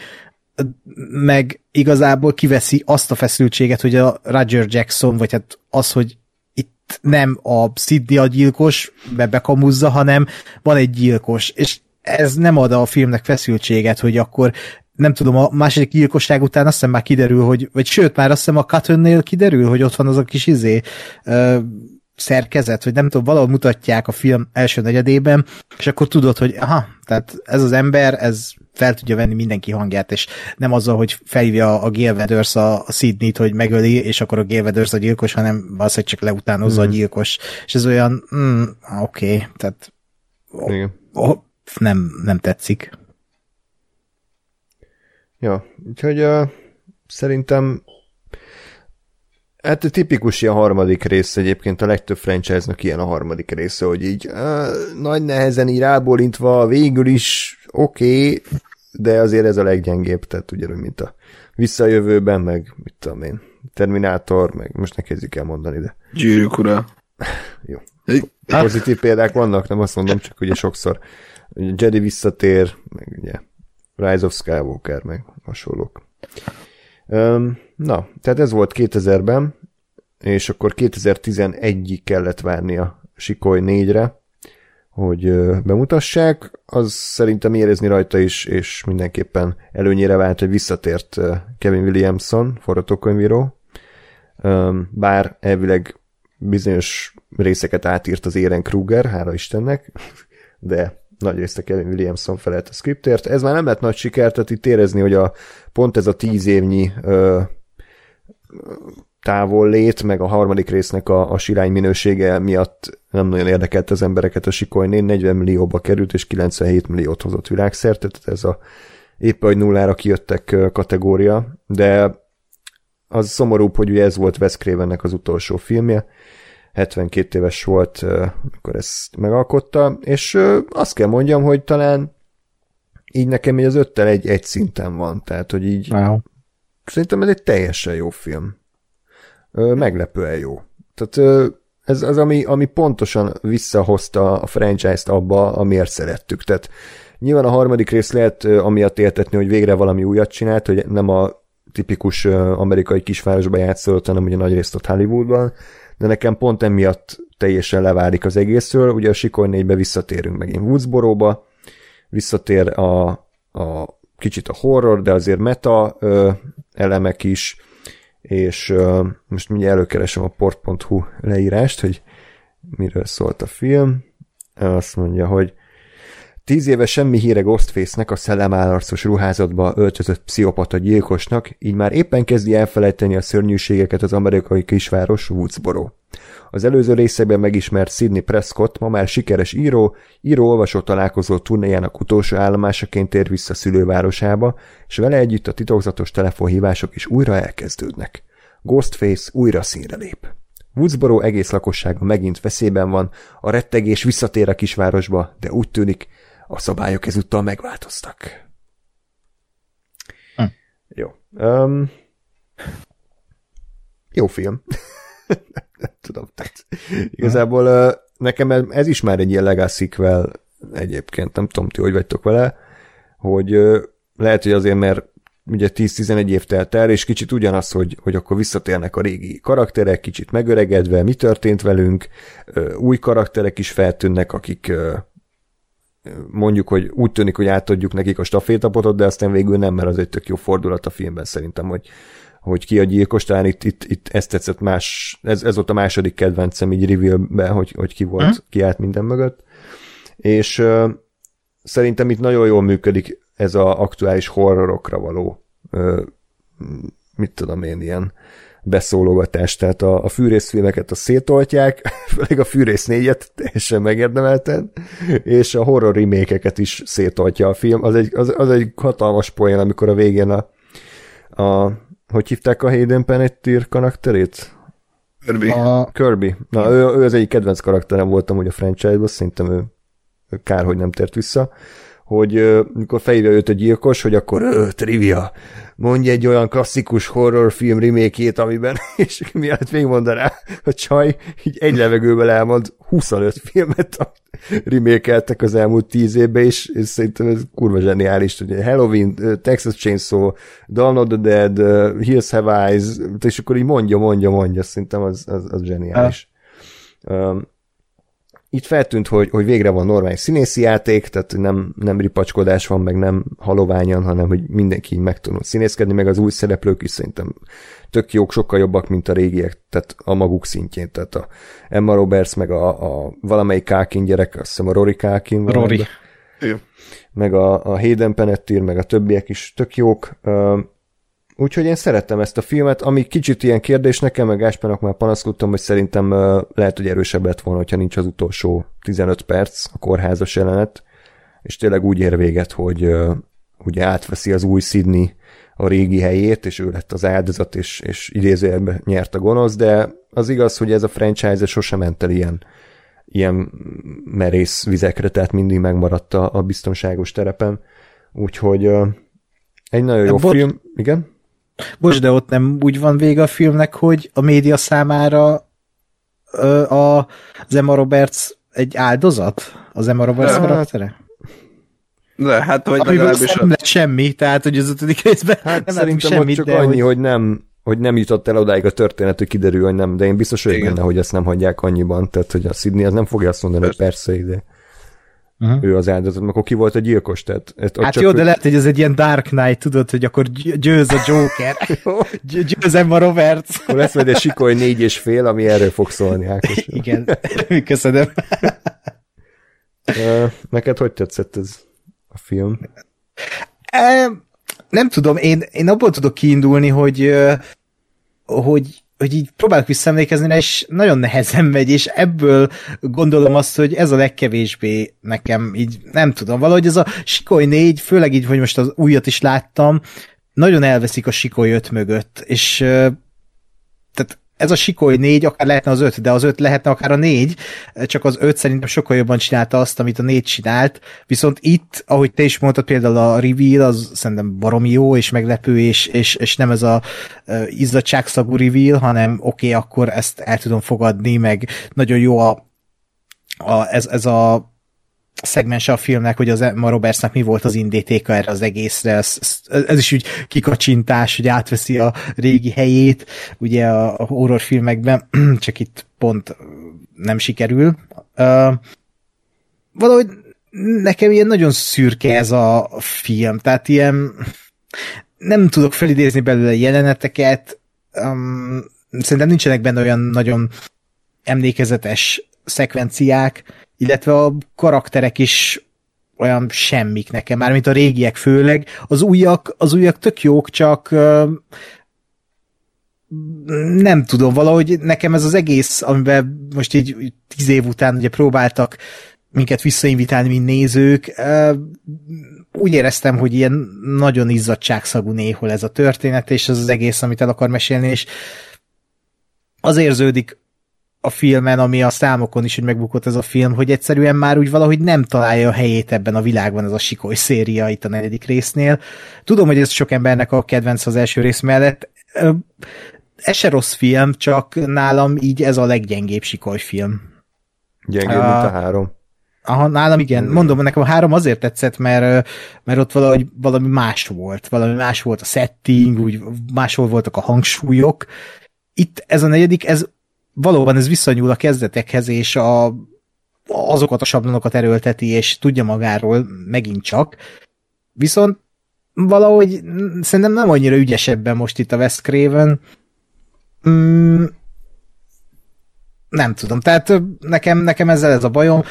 meg igazából kiveszi azt a feszültséget, hogy a Roger Jackson, vagy hát az, hogy itt nem a Sidney a gyilkos, bekamuzza, hanem van egy gyilkos, és ez nem ad a filmnek feszültséget, hogy akkor nem tudom, a második gyilkosság után azt hiszem már kiderül, hogy, vagy sőt, már azt hiszem a Cuttonnél kiderül, hogy ott van az a kis izé, szerkezet, hogy nem tudom, valahol mutatják a film első negyedében, és akkor tudod, hogy aha, tehát ez az ember, ez fel tudja venni mindenki hangját, és nem azzal, hogy felhívja a Gail Weathers a, a Sydney-t, hogy megöli, és akkor a Gail Weathers a gyilkos, hanem hogy csak leutánozza mm. a gyilkos. És ez olyan, mm, oké, okay, tehát Igen. Oh, nem, nem tetszik. Ja, úgyhogy uh, szerintem Hát tipikus ilyen harmadik rész egyébként a legtöbb franchise-nak ilyen a harmadik része, hogy így uh, nagy nehezen így rábólintva végül is oké, okay, de azért ez a leggyengébb, tehát ugyanúgy, mint a visszajövőben, meg mit tudom én, Terminátor, meg most ne kezdjük el mondani, de... Gyűrűk ura. Jó. Pozitív példák vannak, nem azt mondom, csak ugye sokszor ugye Jedi visszatér, meg ugye Rise of Skywalker, meg hasonlók. Um, na, tehát ez volt 2000-ben, és akkor 2011-ig kellett várni a Sikoly 4-re, hogy bemutassák, az szerintem érezni rajta is, és mindenképpen előnyére vált, hogy visszatért Kevin Williamson, forgatókönyvíró, bár elvileg bizonyos részeket átírt az Éren Kruger, hála Istennek, de nagy részt a Kevin Williamson felelt a scriptért. Ez már nem lett nagy siker, tehát itt érezni, hogy a, pont ez a tíz évnyi távol lét, meg a harmadik résznek a, a sirány minősége miatt nem nagyon érdekelt az embereket a Sikoly 40 millióba került, és 97 milliót hozott világszerte, tehát ez a épp hogy nullára kijöttek kategória, de az szomorúbb, hogy ugye ez volt Wes Cravennek az utolsó filmje, 72 éves volt, amikor ezt megalkotta, és azt kell mondjam, hogy talán így nekem így az öttel egy, egy szinten van, tehát, hogy így wow. Szerintem ez egy teljesen jó film. Meglepően jó. Tehát ez az, ami, ami pontosan visszahozta a franchise-t abba, amiért szerettük. Tehát nyilván a harmadik rész lehet amiatt éltetni, hogy végre valami újat csinált, hogy nem a tipikus amerikai kisvárosba játszott, hanem ugye nagy részt ott Hollywoodban, de nekem pont emiatt teljesen leválik az egészről. Ugye a Sikoly 4-be visszatérünk megint Woodsboro-ba, visszatér a, a kicsit a horror, de azért meta ö, elemek is, és ö, most mindjárt előkeresem a port.hu leírást, hogy miről szólt a film. Azt mondja, hogy Tíz éve semmi híre Ghostface-nek a szellemállarcos ruházatba öltözött pszichopata gyilkosnak, így már éppen kezdi elfelejteni a szörnyűségeket az amerikai kisváros Woodsboro. Az előző részekben megismert Sidney Prescott ma már sikeres író, író-olvasó találkozó turnéjának utolsó állomásaként ér vissza szülővárosába, és vele együtt a titokzatos telefonhívások is újra elkezdődnek. Ghostface újra színre lép. Woodsboro egész lakossága megint veszélyben van, a rettegés visszatér a kisvárosba, de úgy tűnik, a szabályok ezúttal megváltoztak. Hm. Jó. Um, jó film. nem tudom, tehát igazából uh, nekem ez is már egy ilyen legacy egyébként, nem tudom, ti hogy vagytok vele, hogy uh, lehet, hogy azért, mert ugye 10-11 év telt el, és kicsit ugyanaz, hogy, hogy akkor visszatérnek a régi karakterek, kicsit megöregedve, mi történt velünk, új karakterek is feltűnnek, akik mondjuk, hogy úgy tűnik, hogy átadjuk nekik a stafétapotot, de aztán végül nem, mert az egy tök jó fordulat a filmben szerintem, hogy, hogy ki a gyilkos, talán itt, itt, itt ezt tetszett más, ez, ez volt a második kedvencem így reveal hogy, hogy ki volt, mm. ki állt minden mögött. És uh, szerintem itt nagyon jól működik ez a aktuális horrorokra való ö, mit tudom én, ilyen beszólogatás, tehát a, a fűrészfilmeket a szétoltják, főleg a fűrész négyet teljesen megérdemelten, és a horror remékeket is szétoltja a film. Az egy, az, az egy hatalmas poén, amikor a végén a, a hogy hívták a Hayden Panettiere karakterét? Kirby. A, Kirby. Na, ő, ő az egyik kedvenc karakterem voltam, hogy a franchise-ban, szerintem ő, ő kár, hogy nem tért vissza hogy mikor felhívja őt a gyilkos, hogy akkor uh, trivia, mondj egy olyan klasszikus horrorfilm remékét, amiben, és mielőtt végigmondaná, a csaj így egy levegővel elmond 25 filmet a remékeltek az elmúlt 10 évben, és, és szerintem ez kurva zseniális, hogy Halloween, Texas Chainsaw, Dawn of the Dead, Hills Have Eyes, és akkor így mondja, mondja, mondja, szerintem az, az, az zseniális. Um, itt feltűnt, hogy, hogy végre van normális színészi játék, tehát nem, nem ripacskodás van, meg nem haloványan, hanem hogy mindenki így meg tudott színészkedni, meg az új szereplők is szerintem tök jók, sokkal jobbak, mint a régiek, tehát a maguk szintjén, tehát a Emma Roberts, meg a, a valamelyik Kákin gyerek, azt hiszem a Rory Kákin. Rory. Meg a, a Hayden Panettiere, meg a többiek is tök jók. Úgyhogy én szerettem ezt a filmet, ami kicsit ilyen kérdés nekem, meg Gáspának már panaszkodtam, hogy szerintem uh, lehet, hogy erősebb lett volna, hogyha nincs az utolsó 15 perc, a kórházas jelenet, és tényleg úgy ér véget, hogy uh, ugye átveszi az új Sydney a régi helyét, és ő lett az áldozat, és, és idézőjelben nyert a gonosz, de az igaz, hogy ez a franchise sosem ment el ilyen, ilyen merész vizekre, tehát mindig megmaradt a, a biztonságos terepen. Úgyhogy uh, egy nagyon jó Bocs- film. Igen? Bocs, de ott nem úgy van vége a filmnek, hogy a média számára ö, a, az Emma Roberts egy áldozat? Az Emma Roberts De, karaktere? De hát, vagy Amiből legalábbis nem lett semmi, tehát hogy az ötödik részben Hát nem szerintem semmit, csak de annyi, hogy... hogy nem, hogy nem jutott el odáig a történet, hogy kiderül, hogy nem, de én biztos vagyok benne, hogy ezt nem hagyják annyiban, tehát hogy a Sydney az nem fogja azt mondani, hogy persze ide. Mhm. Ő az áldozat, akkor ki volt a gyilkos, tehát ott Hát csak jó, de lehet, hogy ez egy ilyen Dark Knight, tudod, hogy akkor gy- győz a Joker, Gy- győz Emma Roberts. akkor lesz majd egy sikoly négy és fél, ami erről fog szólni, Ákos. Igen, köszönöm. Neked hogy tetszett ez a film? Nem tudom, én, én abból tudok kiindulni, hogy, hogy, hogy így próbálok visszaemlékezni, és nagyon nehezen megy, és ebből gondolom azt, hogy ez a legkevésbé nekem így, nem tudom, valahogy ez a Sikoly 4, főleg így, hogy most az újat is láttam, nagyon elveszik a Sikoly 5 mögött, és tehát ez a Sikoly 4, akár lehetne az 5, de az 5 lehetne akár a 4, csak az 5 szerintem sokkal jobban csinálta azt, amit a 4 csinált, viszont itt, ahogy te is mondtad, például a reveal, az szerintem baromi jó és meglepő, és, és, és nem ez a uh, izzadságszagú reveal, hanem oké, okay, akkor ezt el tudom fogadni, meg nagyon jó a, a ez, ez a szegmense a filmnek, hogy az Emma Robertsnak mi volt az indítéka erre az egészre, ez, ez, is úgy kikacsintás, hogy átveszi a régi helyét, ugye a, a horrorfilmekben, csak itt pont nem sikerül. Uh, valahogy nekem ilyen nagyon szürke ez a film, tehát ilyen nem tudok felidézni belőle jeleneteket, um, szerintem nincsenek benne olyan nagyon emlékezetes szekvenciák, illetve a karakterek is olyan semmik nekem, mármint a régiek főleg. Az újak, az újak tök jók, csak nem tudom, valahogy nekem ez az egész, amiben most így tíz év után ugye próbáltak minket visszainvitálni, mint nézők, úgy éreztem, hogy ilyen nagyon izzadságszagú néhol ez a történet, és ez az egész, amit el akar mesélni, és az érződik a filmen, ami a számokon is, hogy megbukott ez a film, hogy egyszerűen már úgy valahogy nem találja a helyét ebben a világban ez a sikoly széria itt a negyedik résznél. Tudom, hogy ez sok embernek a kedvenc az első rész mellett. Ez se rossz film, csak nálam így ez a leggyengébb sikoly film. Gyengébb, mint a három. Aha, nálam igen. Mondom, nekem a három azért tetszett, mert, mert ott valahogy valami más volt. Valami más volt a setting, úgy máshol voltak a hangsúlyok. Itt ez a negyedik, ez valóban ez visszanyúl a kezdetekhez, és a, azokat a sablonokat erőlteti, és tudja magáról megint csak. Viszont valahogy szerintem nem annyira ügyesebben most itt a West Craven. Mm, nem tudom, tehát nekem, nekem ezzel ez a bajom.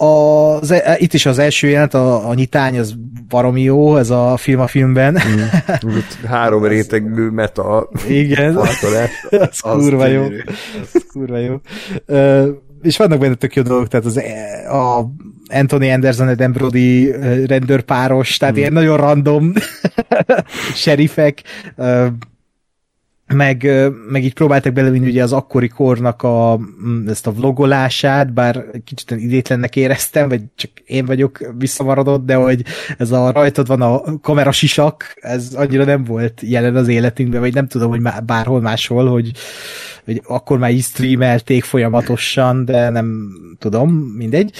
Az, e, itt is az első jelent, a, a nyitány, az baromi jó, ez a film a filmben. Mm. Három rétegű meta Igen, az kurva jó. Az kurva jó. Uh, és vannak benne tök jó dolgok, tehát az, e, a Anthony Anderson, Eden Brody rendőrpáros, tehát mm. ilyen nagyon random serifek, meg, meg így próbáltak belevinni ugye az akkori kornak a, ezt a vlogolását, bár kicsit idétlennek éreztem, vagy csak én vagyok visszamaradott, de hogy ez a rajtad van a kamera sisak, ez annyira nem volt jelen az életünkben, vagy nem tudom, hogy bárhol máshol, hogy, hogy akkor már így streamelték folyamatosan, de nem tudom, mindegy.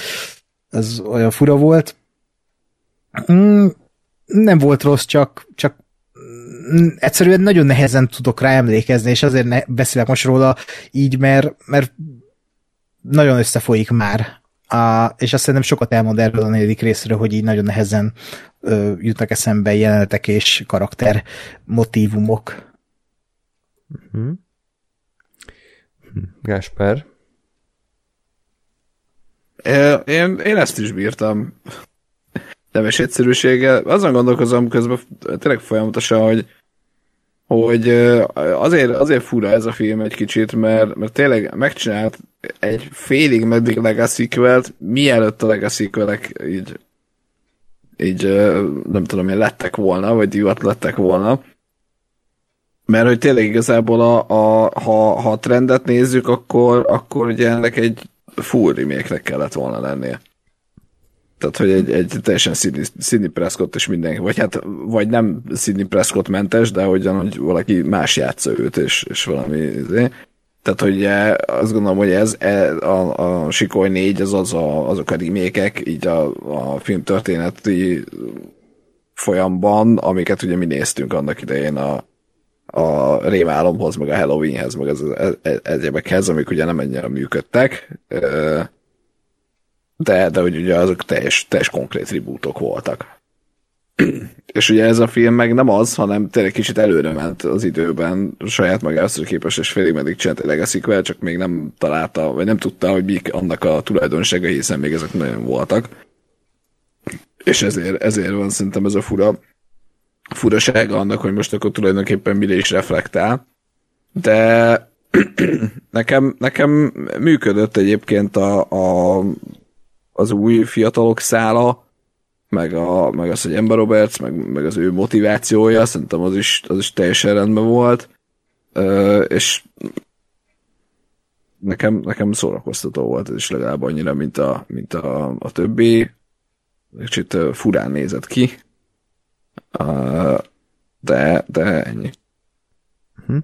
Ez olyan fura volt. Mm, nem volt rossz, csak, csak egyszerűen nagyon nehezen tudok rá emlékezni, és azért ne, beszélek most róla így, mert, mert nagyon összefolyik már. A, és azt szerintem sokat elmond erről a negyedik részről, hogy így nagyon nehezen ö, jutnak eszembe jelenetek és karakter motivumok. Uh-huh. Gásper? Én, én ezt is bírtam. Nemes egyszerűséggel. Azon gondolkozom közben tényleg folyamatosan, hogy hogy azért, azért fura ez a film egy kicsit, mert, mert tényleg megcsinált egy félig meddig legacy mielőtt a legacy így, így nem tudom én lettek volna, vagy divat lettek volna. Mert hogy tényleg igazából a, a, ha, ha a trendet nézzük, akkor, akkor ugye ennek egy full remake kellett volna lennie. Tehát, hogy egy, egy teljesen Sidney, Sidney Prescott és mindenki, vagy hát, vagy nem Sidney Prescott mentes, de hogyan, hogy valaki más játsza őt, és, és valami, izé. tehát, hogy azt gondolom, hogy ez e, a, a Sikoly 4, az, az a, azok a remékek, így a, a film történeti folyamban, amiket ugye mi néztünk annak idején a, a Rémálomhoz, meg a Halloweenhez, meg az, az, az egyebekhez, amik ugye nem ennyire működtek de, de hogy ugye azok teljes, teljes konkrét tribútok voltak. és ugye ez a film meg nem az, hanem tényleg kicsit előre ment az időben, saját magához képes, és félig meddig csinált egy legacy csak még nem találta, vagy nem tudta, hogy mik annak a tulajdonsága, hiszen még ezek nagyon voltak. És ezért, ezért van szerintem ez a fura furasága annak, hogy most akkor tulajdonképpen mire is reflektál. De nekem, nekem működött egyébként a, a az új fiatalok szála, meg, a, meg az, hogy Ember Roberts, meg, meg az ő motivációja, szerintem az is, az is teljesen rendben volt, Ö, és nekem, nekem szórakoztató volt ez is legalább annyira, mint a, mint a, a többi. Kicsit furán nézett ki, de, de ennyi. Hm.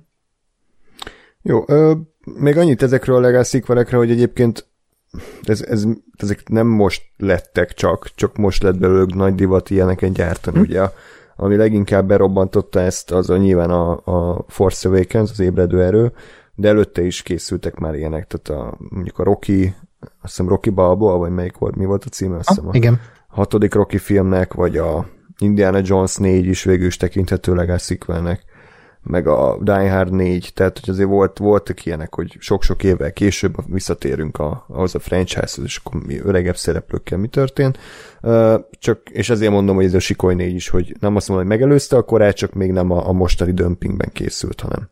Jó, ö, még annyit ezekről a legacy hogy egyébként ez, ez, ezek nem most lettek csak, csak most lett belőlük nagy divat ilyeneket gyártani, hm. ugye ami leginkább berobbantotta ezt, az a nyilván a, a Force Awakens, az ébredő erő, de előtte is készültek már ilyenek, tehát a, mondjuk a Rocky, azt hiszem Rocky Balboa, vagy melyik volt, mi volt a címe? Azt hiszem a igen. hatodik Rocky filmnek, vagy a Indiana Jones 4 is végül is tekinthető legacy meg a Die Hard 4, tehát hogy azért volt, voltak ilyenek, hogy sok-sok évvel később visszatérünk a, ahhoz a franchise-hoz, és akkor mi öregebb szereplőkkel mi történt. Uh, csak, és ezért mondom, hogy ez a Sikoly 4 is, hogy nem azt mondom, hogy megelőzte a korát, csak még nem a, a mostani dömpingben készült, hanem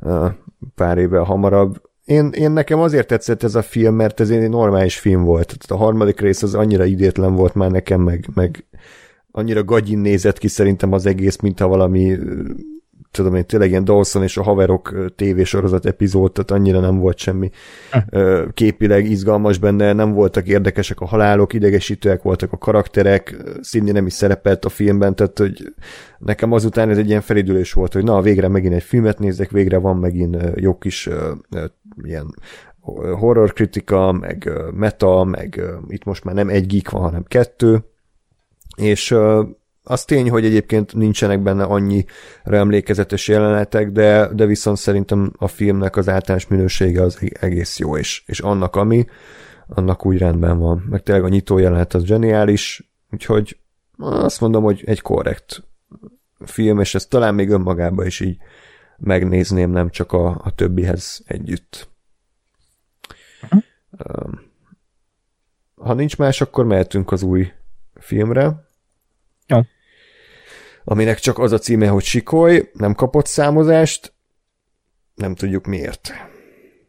uh, pár évvel hamarabb. Én, én nekem azért tetszett ez a film, mert ez egy normális film volt. Tehát a harmadik rész az annyira idétlen volt már nekem, meg, meg annyira gagyin nézett ki szerintem az egész, mint valami tudom én, tényleg ilyen Dawson és a haverok tévésorozat epizód, tehát annyira nem volt semmi képileg izgalmas benne, nem voltak érdekesek a halálok, idegesítőek voltak a karakterek, Cindy nem is szerepelt a filmben, tehát hogy nekem azután ez egy ilyen felidülés volt, hogy na, végre megint egy filmet nézek, végre van megint jó kis ilyen horror kritika, meg meta, meg itt most már nem egy geek van, hanem kettő, és az tény, hogy egyébként nincsenek benne annyi emlékezetes jelenetek, de, de viszont szerintem a filmnek az általános minősége az egész jó, és, és annak, ami, annak úgy rendben van. Meg tényleg a nyitó jelenet az zseniális, úgyhogy azt mondom, hogy egy korrekt film, és ezt talán még önmagában is így megnézném, nem csak a, a többihez együtt. Uh-huh. ha nincs más, akkor mehetünk az új filmre. Aminek csak az a címe, hogy Sikoly, nem kapott számozást, nem tudjuk miért.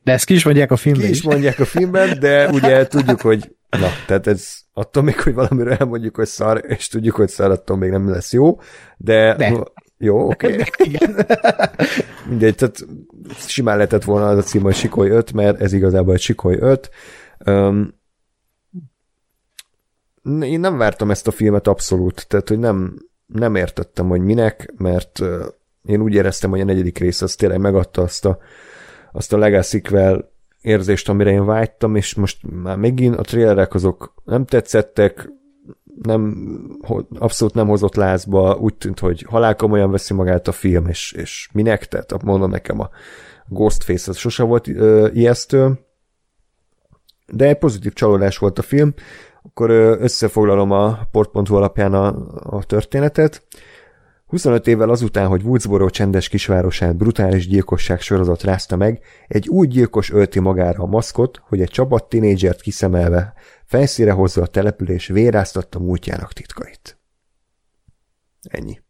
De ezt ki is mondják a filmben Ki is mondják a filmben, de ugye tudjuk, hogy na, tehát ez attól még, hogy valamiről elmondjuk, hogy szar, és tudjuk, hogy szar, attól még nem lesz jó, de, De. jó, oké. Okay. Mindegy, tehát simán lehetett volna az a cím, hogy Sikoly 5, mert ez igazából egy Sikoly 5. Um, én nem vártam ezt a filmet abszolút, tehát hogy nem, nem értettem, hogy minek, mert én úgy éreztem, hogy a negyedik rész az tényleg megadta azt a, azt a legacy érzést, amire én vágytam, és most már megint a trailerek azok nem tetszettek, nem, abszolút nem hozott lázba, úgy tűnt, hogy halálkomolyan veszi magát a film, és, és minek, tehát mondom nekem a Ghostface az sose volt ö, ijesztő, de pozitív csalódás volt a film, akkor összefoglalom a port.hu alapján a, a történetet. 25 évvel azután, hogy Woodsboro csendes kisvárosát brutális gyilkosság sorozat rázta meg, egy új gyilkos ölti magára a maszkot, hogy egy csapat tinédzsert kiszemelve felszíre hozza a település véráztatta múltjának titkait. Ennyi.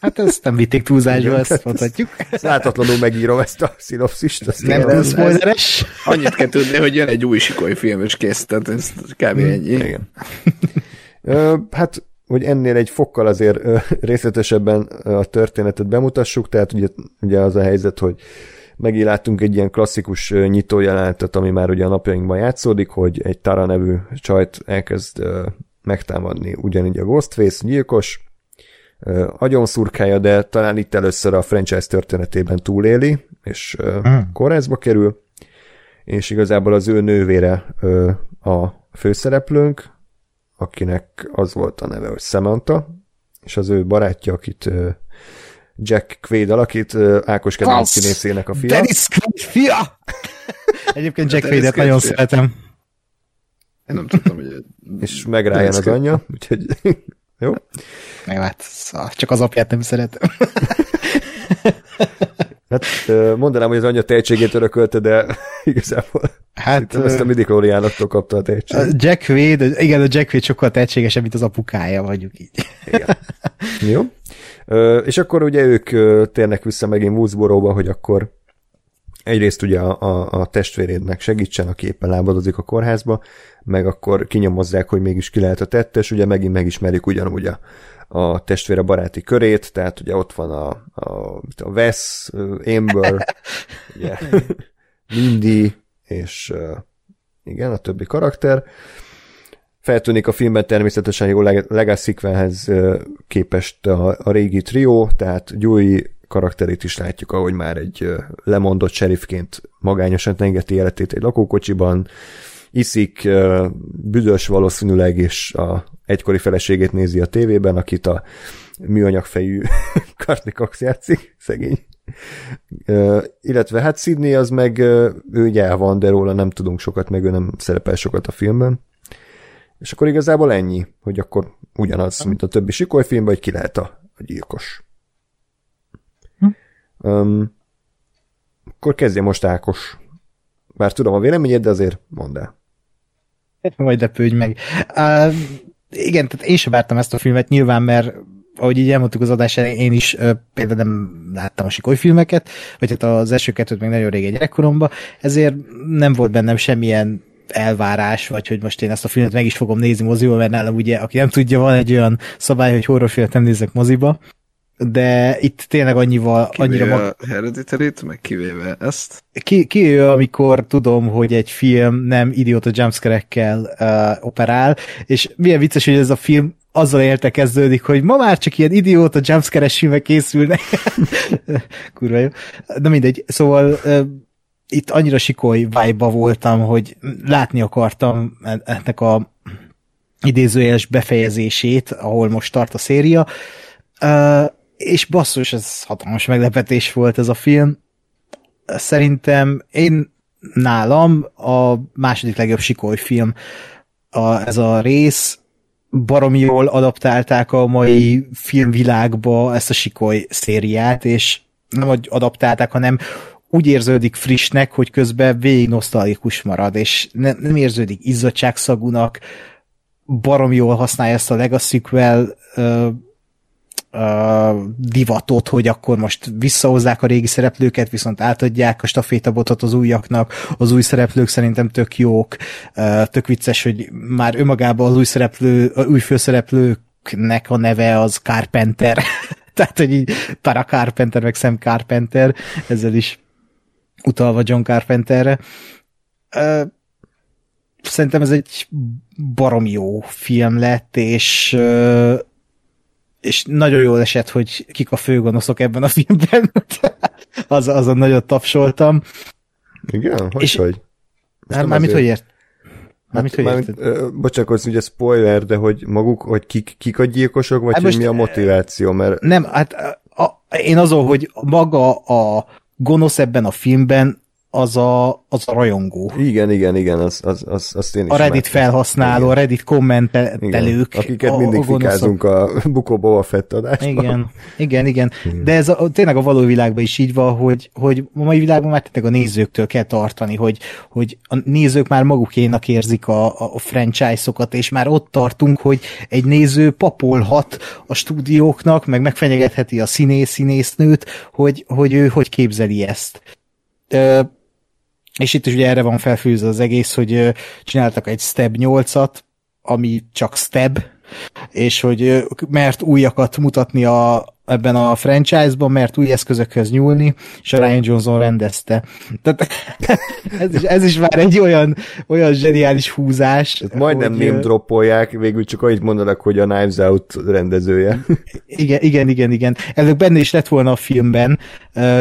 Hát ezt nem vitték túlzásba, ezt mondhatjuk. Látatlanul megírom ezt a szinopszist. azt Nem túl spoileres. Annyit kell tudni, hogy jön egy új sikoly film, és kész, tehát ez kb. ennyi. Igen. Hát, hogy ennél egy fokkal azért részletesebben a történetet bemutassuk, tehát ugye, ugye az a helyzet, hogy megint láttunk egy ilyen klasszikus ö, nyitójelenetet, ami már ugye a napjainkban játszódik, hogy egy Tara nevű csajt elkezd megtámadni ugyanígy a Ghostface gyilkos, ö, agyonszurkálja, de talán itt először a franchise történetében túléli, és ö, Hmm. kórházba kerül, és igazából az ő nővére a főszereplőnk, akinek az volt a neve, hogy Samantha, és az ő barátja, akit Jack Quaid alakít, Ákos kedvenc színészének a fia. Dennis Quaid fia! Egyébként Jack Quaid-et Quaid nagyon fia. szeretem. Én nem tudtam, hogy... És meg Ryan az anyja, úgyhogy jó. Meg hát szóval csak az apját nem szeretem. Hát mondanám, hogy az anyja tehetségét örökölte, de igazából Hát ezt a ö, midichlorianoktól kapta a tehetséget. Jack Quaid, igen, a Jack Quaid sokkal tehetségesebb, mint az apukája, vagyunk így. Igen. Jó. És akkor ugye ők térnek vissza megint Woodsboro-ba, hogy akkor egyrészt ugye a, a, a testvérédnek segítsen, aki éppen lábadozik a kórházba, meg akkor kinyomozzák, hogy mégis ki lehet a tettes, ugye megint megismerjük ugyanúgy a, a testvére baráti körét, tehát ugye ott van a, a, a Wes, Amber, ugye, Mindy, és igen, a többi karakter. Feltűnik a filmben természetesen jó leg- legacy képest a, a régi trió, tehát Dewey karakterét is látjuk, ahogy már egy lemondott sheriffként magányosan tengeti életét egy lakókocsiban, iszik, büdös valószínűleg, és a egykori feleségét nézi a tévében, akit a műanyagfejű Courtney Cox játszik, szegény. Illetve hát Sydney az meg ő ugye el van, de róla nem tudunk sokat, meg ő nem szerepel sokat a filmben. És akkor igazából ennyi, hogy akkor ugyanaz, mint a többi sikoly filmben, hogy ki lehet a gyilkos. Um, akkor kezdje most Ákos. Bár tudom a véleményed, de azért mondd el. Majd lepődj meg. Uh, igen, tehát én sem vártam ezt a filmet, nyilván, mert ahogy így elmondtuk az adás elején, én is uh, például nem láttam a sikoly filmeket, vagy hát az első kettőt még nagyon régen gyerekkoromban, ezért nem volt bennem semmilyen elvárás, vagy hogy most én ezt a filmet meg is fogom nézni moziba, mert nálam ugye, aki nem tudja, van egy olyan szabály, hogy horrorfilmet nem nézek moziba, de itt tényleg annyival, annyira Kivéve mag- a Hereditary-t, meg kivéve ezt. ki, ki ő, amikor tudom, hogy egy film nem idióta jumpscare-ekkel uh, operál, és milyen vicces, hogy ez a film azzal érte kezdődik, hogy ma már csak ilyen idióta jumpscare-es filmek készülnek. Kurva jó. De mindegy, szóval uh, itt annyira sikoly vibe voltam, hogy látni akartam ennek a idézőjeles befejezését, ahol most tart a széria, uh, és basszus, ez hatalmas meglepetés volt ez a film, szerintem én nálam a második legjobb sikoly film a, ez a rész, baromi jól adaptálták a mai filmvilágba ezt a sikoly szériát, és nem hogy adaptálták, hanem úgy érződik frissnek, hogy közben végig nosztalikus marad, és ne, nem érződik izzadságszagúnak, barom jól használja ezt a Legacy Sequel ö, divatot, hogy akkor most visszahozzák a régi szereplőket, viszont átadják a stafétabotot az újaknak, az új szereplők szerintem tök jók, ö, tök vicces, hogy már önmagában az új szereplő, új főszereplőknek a neve az Carpenter, tehát, hogy így Para Carpenter, meg Sam Carpenter, ezzel is utalva John Carpenterre. Ö, szerintem ez egy barom jó film lett, és ö, és nagyon jól esett, hogy kik a főgonoszok ebben a filmben. az, azon nagyon tapsoltam. Igen? Hogy, És- hogy? Hát mármint, hogy ért? Mármint, hogy Mármint, ö, bocsánat, ugye spoiler, de hogy maguk, hogy kik, kik a gyilkosok, vagy Hát hogy mi a motiváció, mert Nem, hát a, én azon, hogy maga a gonosz ebben a filmben az a, az a rajongó. igen, igen, igen, az, az, az, azt én is A Reddit imádtam. felhasználó, a Igen. Reddit kommentelők. Akiket a- a mindig gonoszok. fikázunk a Bukó Fett adásban. Igen, igen, igen. De ez a, tényleg a való világban is így van, hogy, hogy a mai világban már tényleg a nézőktől kell tartani, hogy, hogy a nézők már magukénak érzik a, a franchise-okat, és már ott tartunk, hogy egy néző papolhat a stúdióknak, meg megfenyegetheti a színész, színésznőt, hogy, hogy ő hogy képzeli ezt. Ö, és itt is ugye erre van felfűzve az egész, hogy csináltak egy Step 8-at, ami csak Step, és hogy mert újakat mutatni a, ebben a franchise-ban, mert új eszközökhöz nyúlni, és a Ryan Johnson rendezte. Tehát ez is, ez is már egy olyan, olyan zseniális húzás. Tehát majdnem hogy, ö, name droppolják, végül csak annyit mondanak, hogy a Knives Out rendezője. Igen, igen, igen, igen. Előbb benne is lett volna a filmben,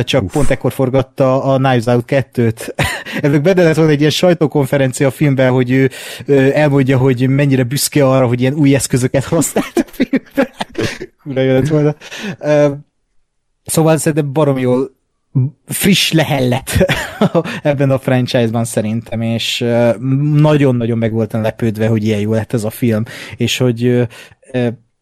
csak Uf. pont ekkor forgatta a Knives Out 2-t. Előbb benne lett volna egy ilyen sajtókonferencia a filmben, hogy ő elmondja, hogy mennyire büszke arra, hogy ilyen új eszközöket használt a filmben. Jó lett volna. Szóval szerintem barom jól friss lehellet ebben a franchise-ban szerintem, és nagyon-nagyon meg voltam lepődve, hogy ilyen jó lett ez a film, és hogy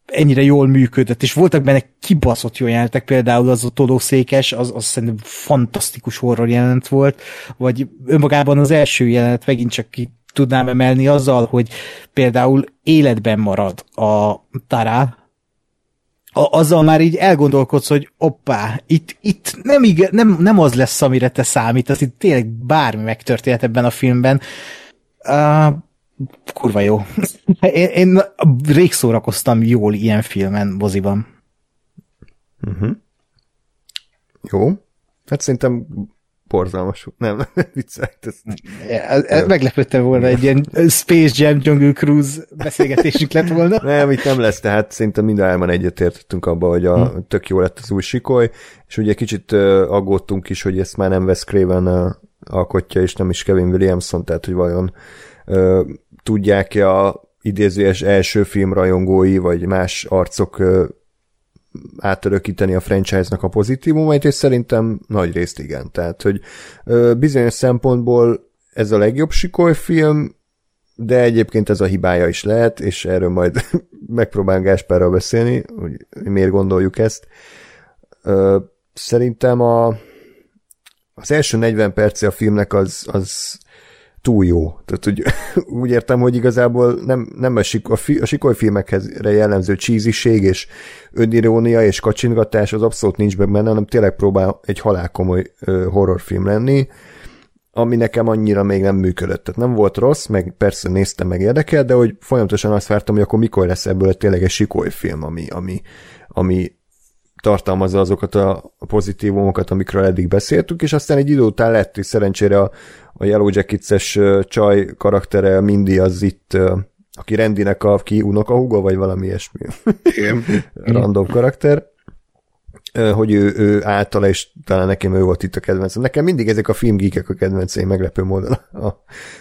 ennyire jól működött, és voltak benne kibaszott jó jelenetek, például az a tolószékes, az, az szerintem fantasztikus horror jelenet volt, vagy önmagában az első jelenet megint csak ki tudnám emelni azzal, hogy például életben marad a Tara, a, azzal már így elgondolkodsz, hogy oppá, itt, itt nem, igen, nem, nem az lesz, amire te számítasz, itt tényleg bármi megtörténhet ebben a filmben. Uh, kurva jó. Én, én rég szórakoztam jól ilyen filmen, moziban. Jó. Hát szerintem borzalmas. Nem, viccelek. Ez... Ez- Meglepődtem volna, egy ilyen Space Jam Jungle Cruise beszélgetésünk lett volna. Nem, itt nem lesz, tehát szerintem mind a egyetértettünk abba, hogy a, Hm. tök jó lett az új sikoly, és ugye kicsit aggódtunk is, hogy ezt már nem Wes Craven alkotja, és nem is Kevin Williamson, tehát hogy vajon uh, tudják-e a idézőjes első film rajongói, vagy más arcok átörökíteni a franchise-nak a pozitívumait, és szerintem nagy részt igen. Tehát, hogy bizonyos szempontból ez a legjobb sikolyfilm, de egyébként ez a hibája is lehet, és erről majd megpróbálunk Gáspárral beszélni, hogy miért gondoljuk ezt. Szerintem a, az első 40 perce a filmnek az, az túl jó. Tehát úgy, úgy értem, hogy igazából nem, nem a, sik, a, fi, a sikolyfilmekhez jellemző cheesység és önirónia és kacsingatás az abszolút nincs benne, hanem tényleg próbál egy halálkomoly horrorfilm lenni, ami nekem annyira még nem működött. Tehát nem volt rossz, meg persze néztem, meg érdekel, de hogy folyamatosan azt vártam, hogy akkor mikor lesz ebből tényleg egy sikolyfilm, ami, ami, ami tartalmazza azokat a pozitívumokat, amikről eddig beszéltünk, és aztán egy idő után lett, és szerencsére a, a Yellow Jackets-es csaj karaktere Mindy az itt, aki Rendinek a ki unokahúga, vagy valami ilyesmi Igen. random karakter, hogy ő, ő általa, és talán nekem ő volt itt a kedvencem. Nekem mindig ezek a filmgíkek a kedvenceim meglepő módon a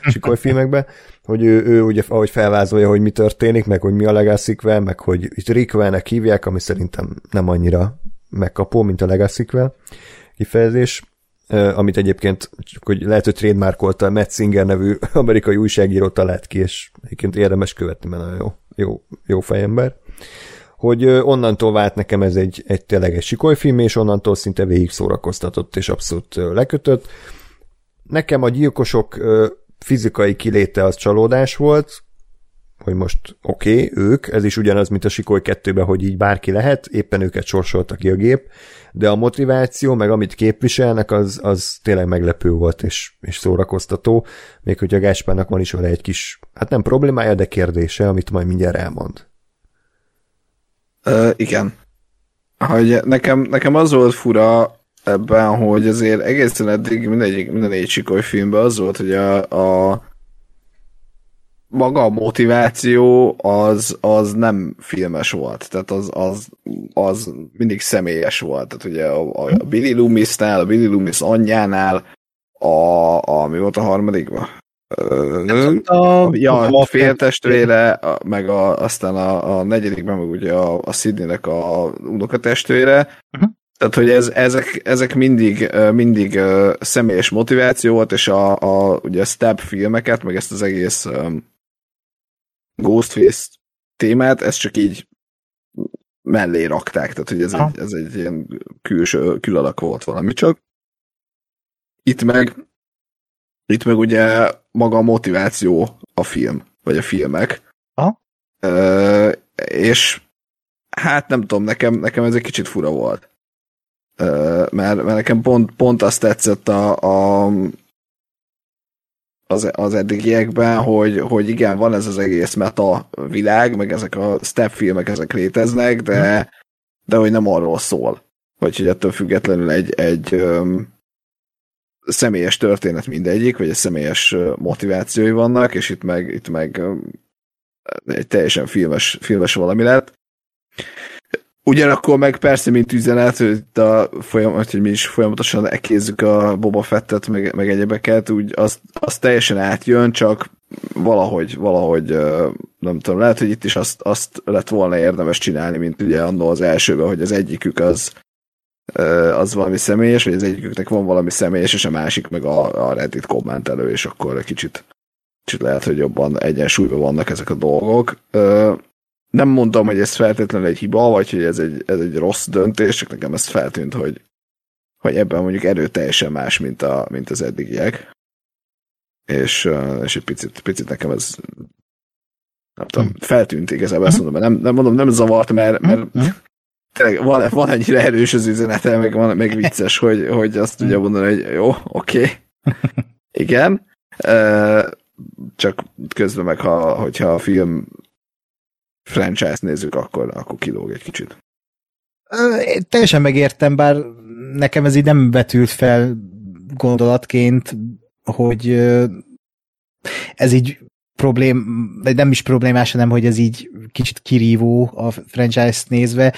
sikoly filmekben, hogy ő, ő ugye, ahogy felvázolja, hogy mi történik, meg hogy mi a legacy meg hogy itt Rickvelnek hívják, ami szerintem nem annyira megkapó, mint a legacy kifejezés, amit egyébként csak hogy lehet, hogy trademarkolta Matt Singer nevű amerikai újságíró talált ki, és egyébként érdemes követni, mert nagyon jó, jó, jó fejember hogy onnantól vált nekem ez egy, egy tényleg egy sikolyfilm, és onnantól szinte végig szórakoztatott, és abszolút lekötött. Nekem a gyilkosok fizikai kiléte az csalódás volt, hogy most oké, okay, ők, ez is ugyanaz, mint a Sikoly 2 hogy így bárki lehet, éppen őket sorsolta ki a gép, de a motiváció, meg amit képviselnek, az, az tényleg meglepő volt, és, és szórakoztató, még hogy a Gáspának van is vele egy kis, hát nem problémája, de kérdése, amit majd mindjárt elmond. Uh, igen. Hogy nekem, nekem az volt fura ebben, hogy azért egészen eddig mindegyik, minden egy Sikoly filmben az volt, hogy a, a maga a motiváció az, az nem filmes volt, tehát az, az, az mindig személyes volt. Tehát ugye a, a Billy Loomisnál, a Billy Loomis anyjánál, a, a mi volt a harmadikban? A, ja, a féltestvére, meg a, aztán a, a negyedikben meg ugye a, a Sydneynek a unokatestvére, uh-huh. Tehát, hogy ez, ezek, ezek mindig, mindig személyes motiváció volt, és a, a, ugye a stab filmeket, meg ezt az egész Ghostface témát, ezt csak így mellé rakták, tehát hogy ez, egy, ez egy ilyen külső, külalak volt valami csak. Itt meg itt meg ugye maga a motiváció a film, vagy a filmek. Aha. Ö, és hát nem tudom, nekem, nekem ez egy kicsit fura volt. Ö, mert, mert nekem pont, pont azt tetszett a, a az, az eddigiekben, hogy, hogy igen, van ez az egész meta világ, meg ezek a step filmek, ezek léteznek, de, hm. de hogy nem arról szól. Vagy hogy ettől függetlenül egy, egy öm, személyes történet mindegyik, vagy egy személyes motivációi vannak, és itt meg, itt meg egy teljesen filmes, filmes valami lett. Ugyanakkor meg persze, mint üzenet, hogy, a folyamat, hogy mi is folyamatosan ekézzük a Boba Fettet, meg, meg egyebeket, úgy az, az teljesen átjön, csak valahogy, valahogy nem tudom, lehet, hogy itt is azt, azt lett volna érdemes csinálni, mint ugye annól az elsőben, hogy az egyikük az az valami személyes, vagy az egyiküknek van valami személyes, és a másik meg a, a Reddit kommentelő, és akkor egy kicsit, kicsit lehet, hogy jobban egyensúlyban vannak ezek a dolgok nem mondom, hogy ez feltétlenül egy hiba, vagy hogy ez egy, ez egy rossz döntés, csak nekem ez feltűnt, hogy, hogy ebben mondjuk erőteljesen más, mint, a, mint az eddigiek. És, és egy picit, picit nekem ez nem tudom, hm. feltűnt igazából, ezt mondom, nem, nem mondom, nem zavart, mert, mert hm. Hm. Tényleg van, van annyira erős az üzenete, meg, van, meg vicces, hogy, hogy azt tudja mondani, hogy jó, oké, okay. igen, csak közben meg, ha, hogyha a film franchise nézzük, akkor, akkor kilóg egy kicsit. Én teljesen megértem, bár nekem ez így nem vetült fel gondolatként, hogy ez így problém, nem is problémás, hanem hogy ez így kicsit kirívó a franchise-t nézve.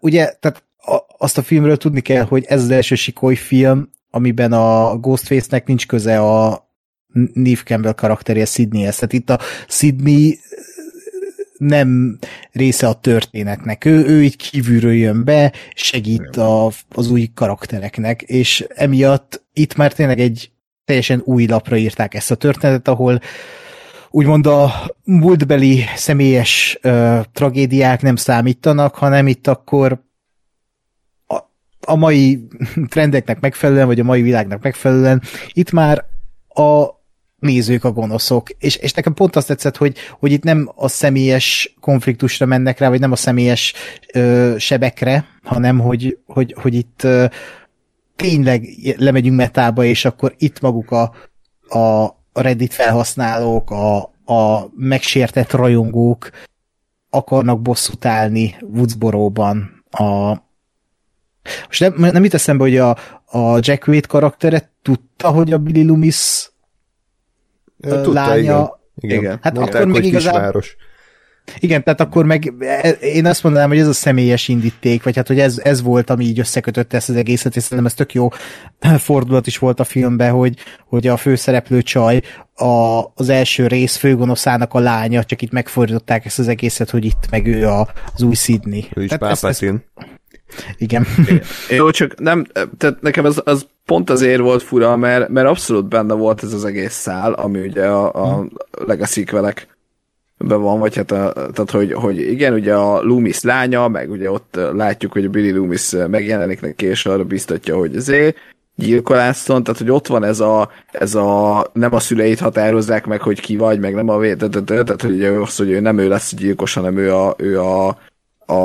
Ugye, tehát azt a filmről tudni kell, hogy ez az első sikoly film, amiben a Ghostface-nek nincs köze a Neve Campbell karakterje Sydneyhez. Tehát itt a Sydney nem része a történetnek. Ő, ő így kívülről jön be, segít a, az új karaktereknek, és emiatt itt már tényleg egy teljesen új lapra írták ezt a történetet, ahol úgymond a múltbeli személyes ö, tragédiák nem számítanak, hanem itt akkor a, a mai trendeknek megfelelően, vagy a mai világnak megfelelően itt már a nézők a gonoszok. És, és nekem pont azt tetszett, hogy, hogy itt nem a személyes konfliktusra mennek rá, vagy nem a személyes ö, sebekre, hanem hogy, hogy, hogy itt ö, tényleg lemegyünk metába, és akkor itt maguk a, a Reddit felhasználók, a, a megsértett rajongók akarnak bosszút állni Woodsboro-ban a most nem, nem itt eszembe, hogy a, a Jack Wade karaktere tudta, hogy a Billy Loomis Tudta, lánya. Igen. igen. Hát Mondták, akkor még igazából... Kisváros. Igen, tehát akkor meg e, én azt mondanám, hogy ez a személyes indíték, vagy hát, hogy ez, ez volt, ami így összekötötte ezt az egészet, és szerintem ez tök jó fordulat is volt a filmben, hogy, hogy a főszereplő csaj a, az első rész főgonoszának a lánya, csak itt megfordították ezt az egészet, hogy itt meg ő a, az új Sydney. Ő is Palpatine. Igen. Jó, csak nem, tehát nekem ez az pont azért volt fura, mert, mert abszolút benne volt ez az egész szál, ami ugye a, a legacy velek be van, vagy hát a, tehát, hogy, hogy igen, ugye a Loomis lánya, meg ugye ott látjuk, hogy a Billy Loomis megjelenik neki, és arra biztatja, hogy ezért gyilkolászon, tehát hogy ott van ez a, ez a nem a szüleit határozzák meg, hogy ki vagy, meg nem a tehát hogy az, hogy ő nem ő lesz gyilkos, hanem ő a, ő a, a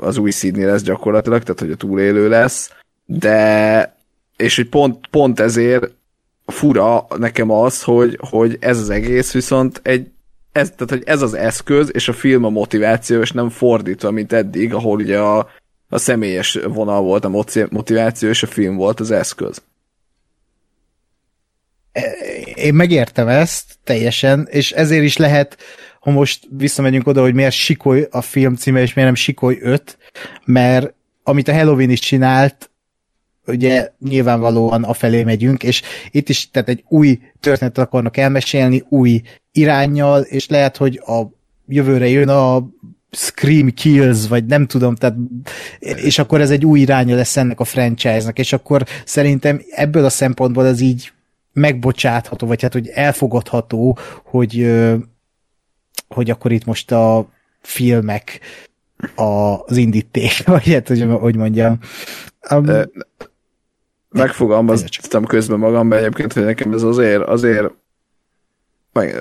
az új Sydney lesz gyakorlatilag, tehát hogy a túlélő lesz, de és hogy pont, pont ezért fura nekem az, hogy, hogy ez az egész viszont egy ez, tehát, hogy ez az eszköz, és a film a motiváció, és nem fordítva, mint eddig, ahol ugye a, a személyes vonal volt a motiváció, és a film volt az eszköz. Én megértem ezt teljesen, és ezért is lehet, ha most visszamegyünk oda, hogy miért Sikoly a film címe, és miért nem Sikoly 5, mert amit a Halloween is csinált, ugye nyilvánvalóan afelé megyünk, és itt is tehát egy új történetet akarnak elmesélni, új irányjal, és lehet, hogy a jövőre jön a Scream Kills, vagy nem tudom, tehát, és akkor ez egy új iránya lesz ennek a franchise-nak, és akkor szerintem ebből a szempontból ez így megbocsátható, vagy hát, hogy elfogadható, hogy, hogy akkor itt most a filmek az indíték, vagy hát, hogy, hogy mondjam. Um, megfogalmaztam közben magamban egyébként, hogy nekem ez azért, azért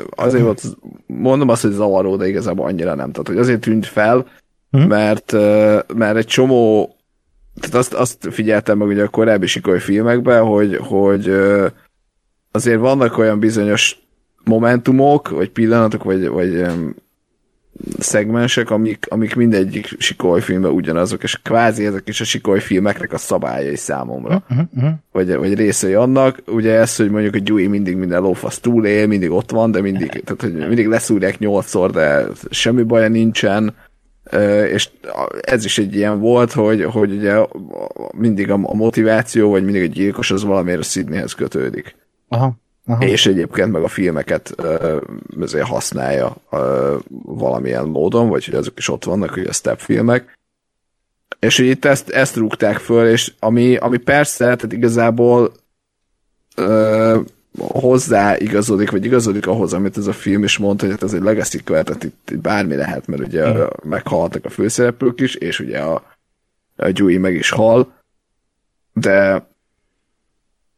azért volt, mondom azt, hogy zavaró, de igazából annyira nem. Tehát, hogy azért tűnt fel, hmm. mert, mert egy csomó tehát azt, azt figyeltem meg ugye a korábbi sikoly filmekben, hogy, hogy azért vannak olyan bizonyos momentumok, vagy pillanatok, vagy, vagy szegmensek, amik, amik mindegyik sikoly filmben ugyanazok, és kvázi ezek is a sikoly filmeknek a szabályai számomra. Uh-huh, uh-huh. Vagy, vagy részei annak. Ugye ez, hogy mondjuk a Dewey mindig minden lófasz túlél, mindig ott van, de mindig, tehát, hogy mindig leszúrják nyolcszor, de semmi baja nincsen. És ez is egy ilyen volt, hogy, hogy ugye mindig a motiváció, vagy mindig a gyilkos az valamiért a Sydneyhez kötődik. Aha. Aha. és egyébként meg a filmeket azért használja valamilyen módon, vagy hogy azok is ott vannak, hogy a step filmek. És hogy itt ezt, ezt rúgták föl, és ami, ami persze, tehát igazából ö, hozzá igazodik, vagy igazodik ahhoz, amit ez a film is mondta, hogy hát ez egy legacy tehát itt, itt bármi lehet, mert ugye mm. meghaltak a főszereplők is, és ugye a, a Dewey meg is hal, de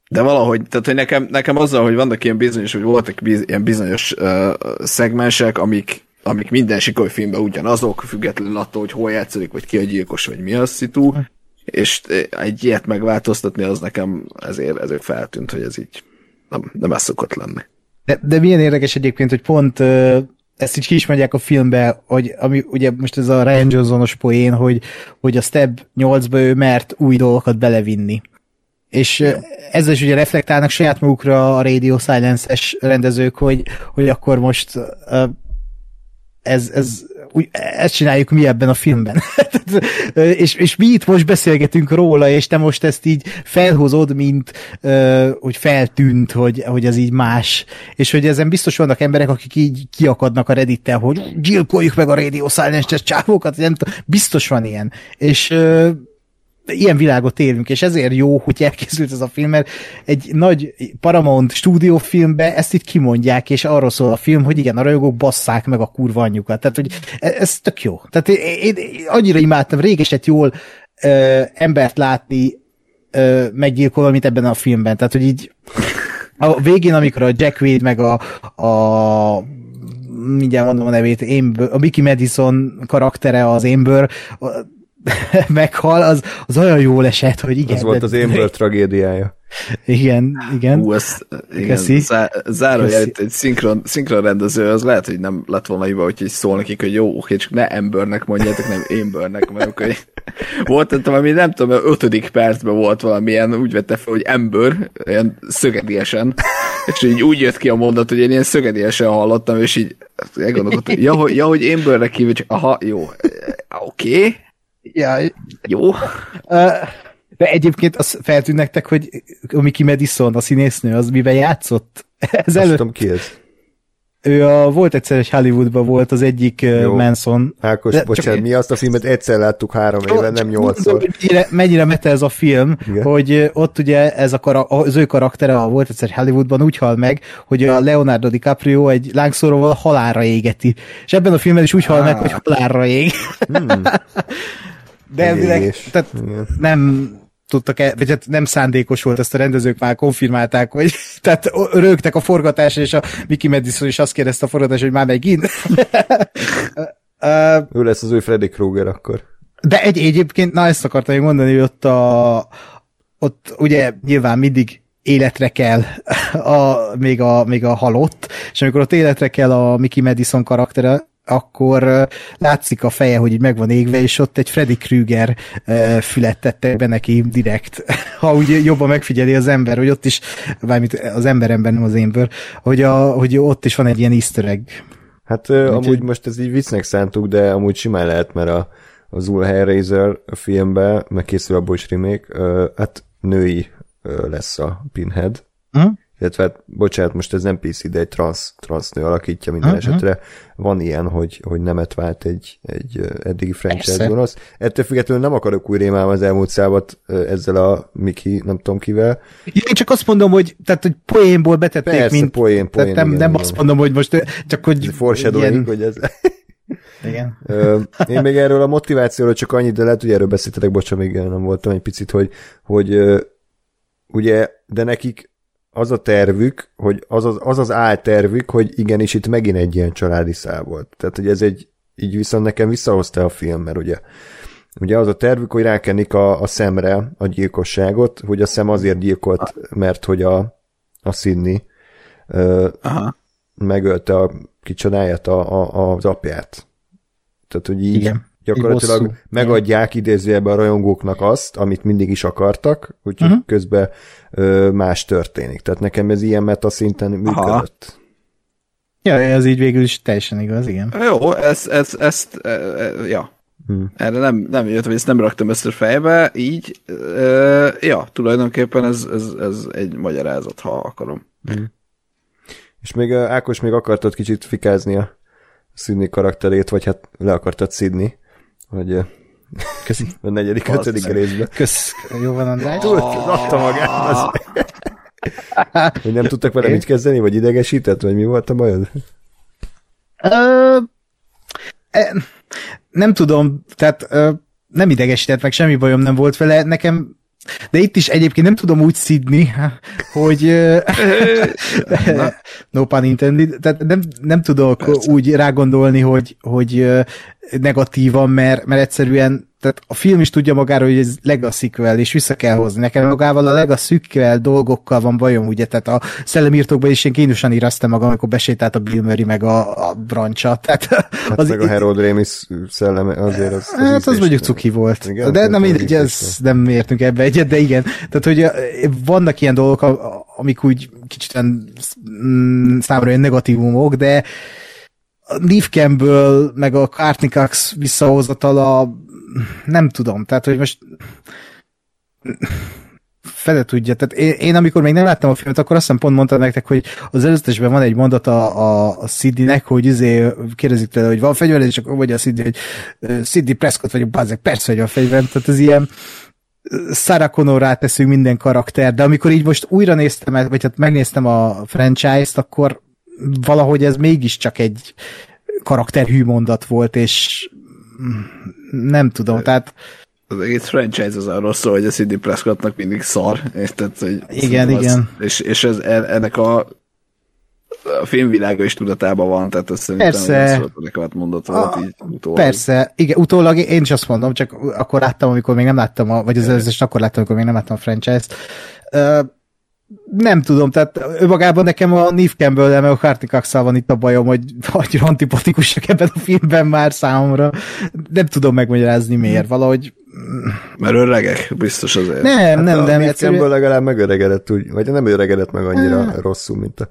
de valahogy, tehát hogy nekem, nekem azzal, hogy vannak ilyen bizonyos, hogy voltak biz, ilyen bizonyos uh, szegmensek, amik, amik minden sikoly filmben ugyanazok, függetlenül attól, hogy hol játszódik, vagy ki a gyilkos, vagy mi a szitu, és egy ilyet megváltoztatni, az nekem ezért, ezért feltűnt, hogy ez így nem, nem ez szokott lenni. De, de milyen érdekes egyébként, hogy pont uh, ezt így ki is mondják a filmbe, hogy ami ugye most ez a Ryan Johnsonos poén, hogy, hogy a Step 8-ba ő mert új dolgokat belevinni. És ja. ezzel is ugye reflektálnak saját magukra a Radio Silence-es rendezők, hogy, hogy akkor most ez, ez, úgy, ezt csináljuk mi ebben a filmben. és, és mi itt most beszélgetünk róla, és te most ezt így felhozod, mint hogy feltűnt, hogy, hogy ez így más. És hogy ezen biztos vannak emberek, akik így kiakadnak a reddit hogy gyilkoljuk meg a Radio Silence-es csávókat, nem tudom, biztos van ilyen. És ilyen világot élünk, és ezért jó, hogy elkészült ez a film, mert egy nagy Paramount stúdiófilmbe ezt itt kimondják, és arról szól a film, hogy igen, a rajongók basszák meg a kurva anyjukat. Tehát, hogy e- ez tök jó. Tehát én, én annyira imádtam, régeset jól ö, embert látni ö, meggyilkolva, mint ebben a filmben. Tehát, hogy így a végén, amikor a Jack Wade meg a, a mindjárt mondom a nevét, Amber, a Mickey Madison karaktere az Amber, meghal, az, az olyan jól esett, hogy igen. Az volt az Amber tragédiája. Igen, igen. Hú, ez, igen, zá, zárójel, egy szinkron, szinkron rendező, az lehet, hogy nem lett volna hiba, hogy így szól nekik, hogy jó, oké, csak ne embernek mondjátok, nem embernek, mert akkor volt, nem tudom, ami nem tudom, ötödik percben volt valamilyen, úgy vette fel, hogy ember, ilyen szögediesen, és így úgy jött ki a mondat, hogy én ilyen szögediesen hallottam, és így elgondolkodtam, ja, hogy, ja, hogy embernek hívja, csak aha, jó, oké, okay Ja, jó. De egyébként az feltűnt nektek, hogy Mickey Madison, a színésznő, az mivel játszott? Ez előtt... tudom, ki ez. ő a, volt egyszer egy Hollywoodban volt az egyik Jó. Manson. Ákos, De bocsánat, csak... mi azt a filmet egyszer láttuk három éve, nem nyolcszor. Mennyire, mennyire mete ez a film, Igen. hogy ott ugye ez a kara, az ő karaktere, a volt egyszer Hollywoodban úgy hal meg, hogy a Leonardo DiCaprio egy lángszóróval halálra égeti. És ebben a filmben is úgy hal meg, hogy halálra ég. Hmm. De elvileg, tehát nem tudtak el, vagy hát nem szándékos volt, ezt a rendezők már konfirmálták, hogy tehát rögtek a forgatásra, és a Mickey Madison is azt kérdezte a forgatás, hogy már megint. uh, ő lesz az új Freddy Krueger akkor. De egy, egyébként, na ezt akartam még mondani, hogy ott a, ott ugye nyilván mindig életre kell a, még, a, még a halott, és amikor ott életre kell a Mickey Madison karaktere, akkor látszik a feje, hogy így meg van égve, és ott egy Freddy Krüger fület tettek be neki direkt. Ha úgy jobban megfigyeli az ember, hogy ott is, bármit az emberemben, nem az énből, hogy, a, hogy ott is van egy ilyen easter egg. Hát Úgy, amúgy most ez így viccnek szántuk, de amúgy simán lehet, mert a, az Ul Hellraiser filmben, meg készül abból is remake, hát női lesz a Pinhead. Uh-huh illetve hát, bocsánat, most ez nem PC, de egy trans, nő alakítja minden uh-huh. esetre. Van ilyen, hogy, hogy nemet vált egy, egy eddigi franchise gonosz. Ettől függetlenül nem akarok új rémálni az elmúlt szávat ezzel a Miki, nem tudom kivel. Én csak azt mondom, hogy, tehát, hogy poénból betették, Persze, mint... poén, poén, nem, igen, nem igen. azt mondom, hogy most csak, hogy... Foreshadowing, ilyen... hogy ez... Igen. Én még erről a motivációról csak annyit, de lehet, hogy erről beszéltetek, bocsánat, még nem voltam egy picit, hogy, hogy ugye, de nekik az a tervük, hogy az az, az, az áltervük, hogy igenis itt megint egy ilyen családi szál volt. Tehát, hogy ez egy, így viszont nekem visszahozta a film, mert ugye, ugye az a tervük, hogy rákenik a, a szemre a gyilkosságot, hogy a szem azért gyilkolt, mert hogy a, a Sydney ö, Aha. megölte a kicsodáját, a, a, az apját. Tehát, hogy így, Igen gyakorlatilag megadják idézőjelben a rajongóknak azt, amit mindig is akartak, úgyhogy uh-huh. közben ö, más történik. Tehát nekem ez ilyen meta szinten működött. Aha. Ja, ez így végül is teljesen igaz, igen. Jó, ez, ez, ezt, e, e, ja. Hmm. Erre nem, nem jött, hogy ezt nem raktam össze fejbe, így, e, ja, tulajdonképpen ez, ez, ez egy magyarázat, ha akarom. Hmm. És még Ákos még akartad kicsit fikázni a Sydney karakterét, vagy hát le akartad szidni hogy Köszi. a negyedik, ötödik részben. Kösz, jó van, András. Tudod, adta magát. Az... hogy nem tudtak vele mit kezdeni, vagy idegesített, vagy mi volt a bajod? Uh, nem tudom, tehát nem idegesített, meg semmi bajom nem volt vele. Nekem de itt is egyébként nem tudom úgy szidni, hogy no pun intended, tehát nem, nem tudok Persze. úgy rágondolni, hogy, hogy negatívan, mert, mert egyszerűen tehát a film is tudja magára, hogy ez legacy és vissza kell hozni. Nekem magával a legacy dolgokkal van bajom, ugye, tehát a szellemírtókban is én kínosan éreztem magam, amikor besétált a Bill Murray meg a, a brancsa. Tehát hát az meg a Harold Ramis szelleme azért az, az Hát az mondjuk cuki volt. Igen, de nem mindegy, ez nem értünk ebbe egyet, de igen. Tehát, hogy vannak ilyen dolgok, amik úgy kicsit mm, számomra olyan negatívumok, de Neve Campbell, meg a Courtney Cox visszahozatala, nem tudom, tehát, hogy most fele tudja. Tehát én, én, amikor még nem láttam a filmet, akkor azt hiszem pont mondtam nektek, hogy az előzetesben van egy mondat a, a, Sidney-nek, hogy izé kérdezik tőle, hogy van fegyver, és akkor vagy a Sidney, hogy Sidney Prescott vagyok, bazeg, persze, hogy a fegyver. Tehát ez ilyen Sarah Connor ráteszünk minden karakter, de amikor így most újra néztem, vagy hát megnéztem a franchise-t, akkor valahogy ez mégiscsak egy karakterhű mondat volt, és nem tudom, tehát az egész franchise az arról szól, hogy a Sidney Prescottnak mindig szar, érted? Hogy igen, az, igen. És, és ez, ennek a, a filmvilága is tudatában van, tehát azt szerintem persze. nekem mondott volt így utólag. Persze, igen, utólag én is azt mondom, csak akkor láttam, amikor még nem láttam, a, vagy az előzős akkor láttam, amikor még nem láttam a franchise-t. Uh, nem tudom, tehát önmagában nekem a Neve campbell meg a Hartikax van itt a bajom, hogy annyira antipatikusak ebben a filmben már számomra. Nem tudom megmagyarázni miért, valahogy... Mert öregek, biztos azért. Nem, hát nem, nem. Neve Campbell legalább megöregedett, úgy, vagy nem öregedett meg annyira hát, rosszul, mint a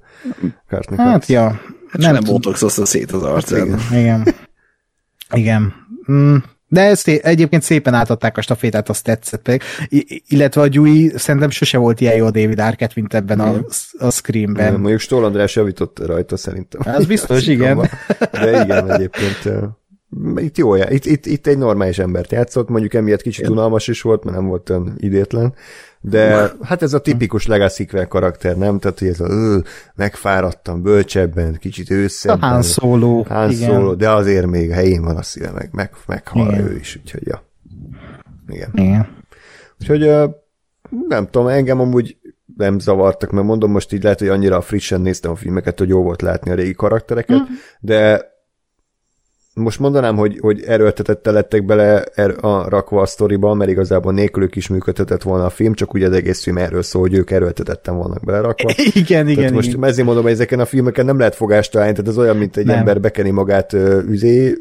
Hartikax. Hát, ja. Hát nem, nem botox szét az arcán. Hát, igen. igen. igen. Mm, De ezt egyébként szépen átadták a stafétát, azt tetszett pedig. I- illetve a Dewey szerintem sose volt ilyen jó David Arquette, mint ebben a, a Screamben. Mondjuk Stoll András javított rajta szerintem. Az biztos, igen. De igen, egyébként itt jó, itt, itt, itt egy normális embert játszott, mondjuk emiatt kicsit unalmas is volt, mert nem volt olyan idétlen, de hát ez a tipikus legacy karakter, nem? Tehát, hogy ez a ö, megfáradtam bölcsebben, kicsit őszebben. A Han Solo. Han Solo, de azért még helyén van a szíve, meg, meg meghal igen. ő is, úgyhogy ja. Igen. igen. Úgyhogy nem tudom, engem amúgy nem zavartak, mert mondom, most így lehet, hogy annyira frissen néztem a filmeket, hogy jó volt látni a régi karaktereket, mm. de most mondanám, hogy, hogy erőltetette lettek bele er, a, rakva a sztoriba, mert igazából nélkülük is működhetett volna a film, csak ugye az egész film erről szól, hogy ők erőltetetten vannak belerakva. Igen, igen. most igen. ezért mondom, hogy ezeken a filmeken nem lehet fogást találni, tehát ez olyan, mint egy nem. ember bekeni magát üzé,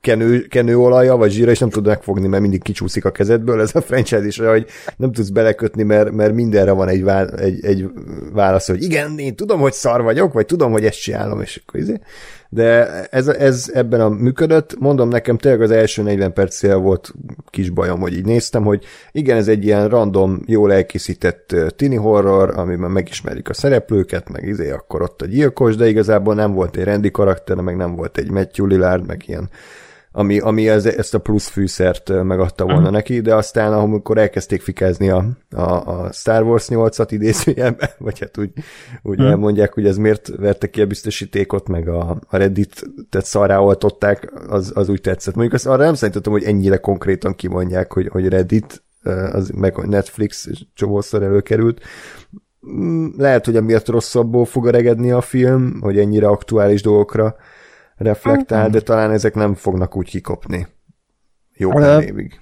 kenő, kenőolaja, vagy zsíra, és nem tud megfogni, mert mindig kicsúszik a kezedből. Ez a franchise is, hogy nem tudsz belekötni, mert, mert mindenre van egy, vá, egy, egy válasz, hogy igen, én tudom, hogy szar vagyok, vagy tudom, hogy ezt csinálom, és akkor izé. De ez, ez ebben a működött. Mondom nekem, tényleg az első 40 perccel volt kis bajom, hogy így néztem, hogy igen, ez egy ilyen random, jól elkészített tini horror, amiben megismerik a szereplőket, meg izé, akkor ott a gyilkos, de igazából nem volt egy rendi karakter, meg nem volt egy Matthew Lillard, meg ilyen ami, ami ez, ezt a plusz fűszert megadta volna uh-huh. neki, de aztán amikor elkezdték fikázni a, a, a Star Wars 8-at idézőjelben, vagy hát úgy, úgy uh-huh. elmondják, hogy ez miért verte ki a biztosítékot, meg a, a Reddit-et szarrá oltották, az, az úgy tetszett. Mondjuk azt arra nem szerintem, hogy ennyire konkrétan kimondják, hogy, hogy Reddit, az, meg Netflix csomószor előkerült. Mm, lehet, hogy emiatt rosszabbul fog regedni a film, hogy ennyire aktuális dolgokra reflektál, de talán ezek nem fognak úgy kikopni. Jó pár évig.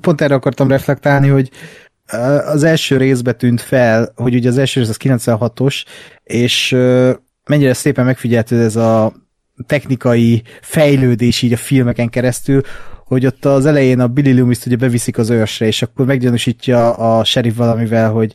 Pont erre akartam reflektálni, hogy az első részbe tűnt fel, hogy ugye az első rész az 96-os, és mennyire szépen megfigyelted ez a technikai fejlődés így a filmeken keresztül, hogy ott az elején a Billy Loomis ugye beviszik az őrsre, és akkor meggyanúsítja a sheriff valamivel, hogy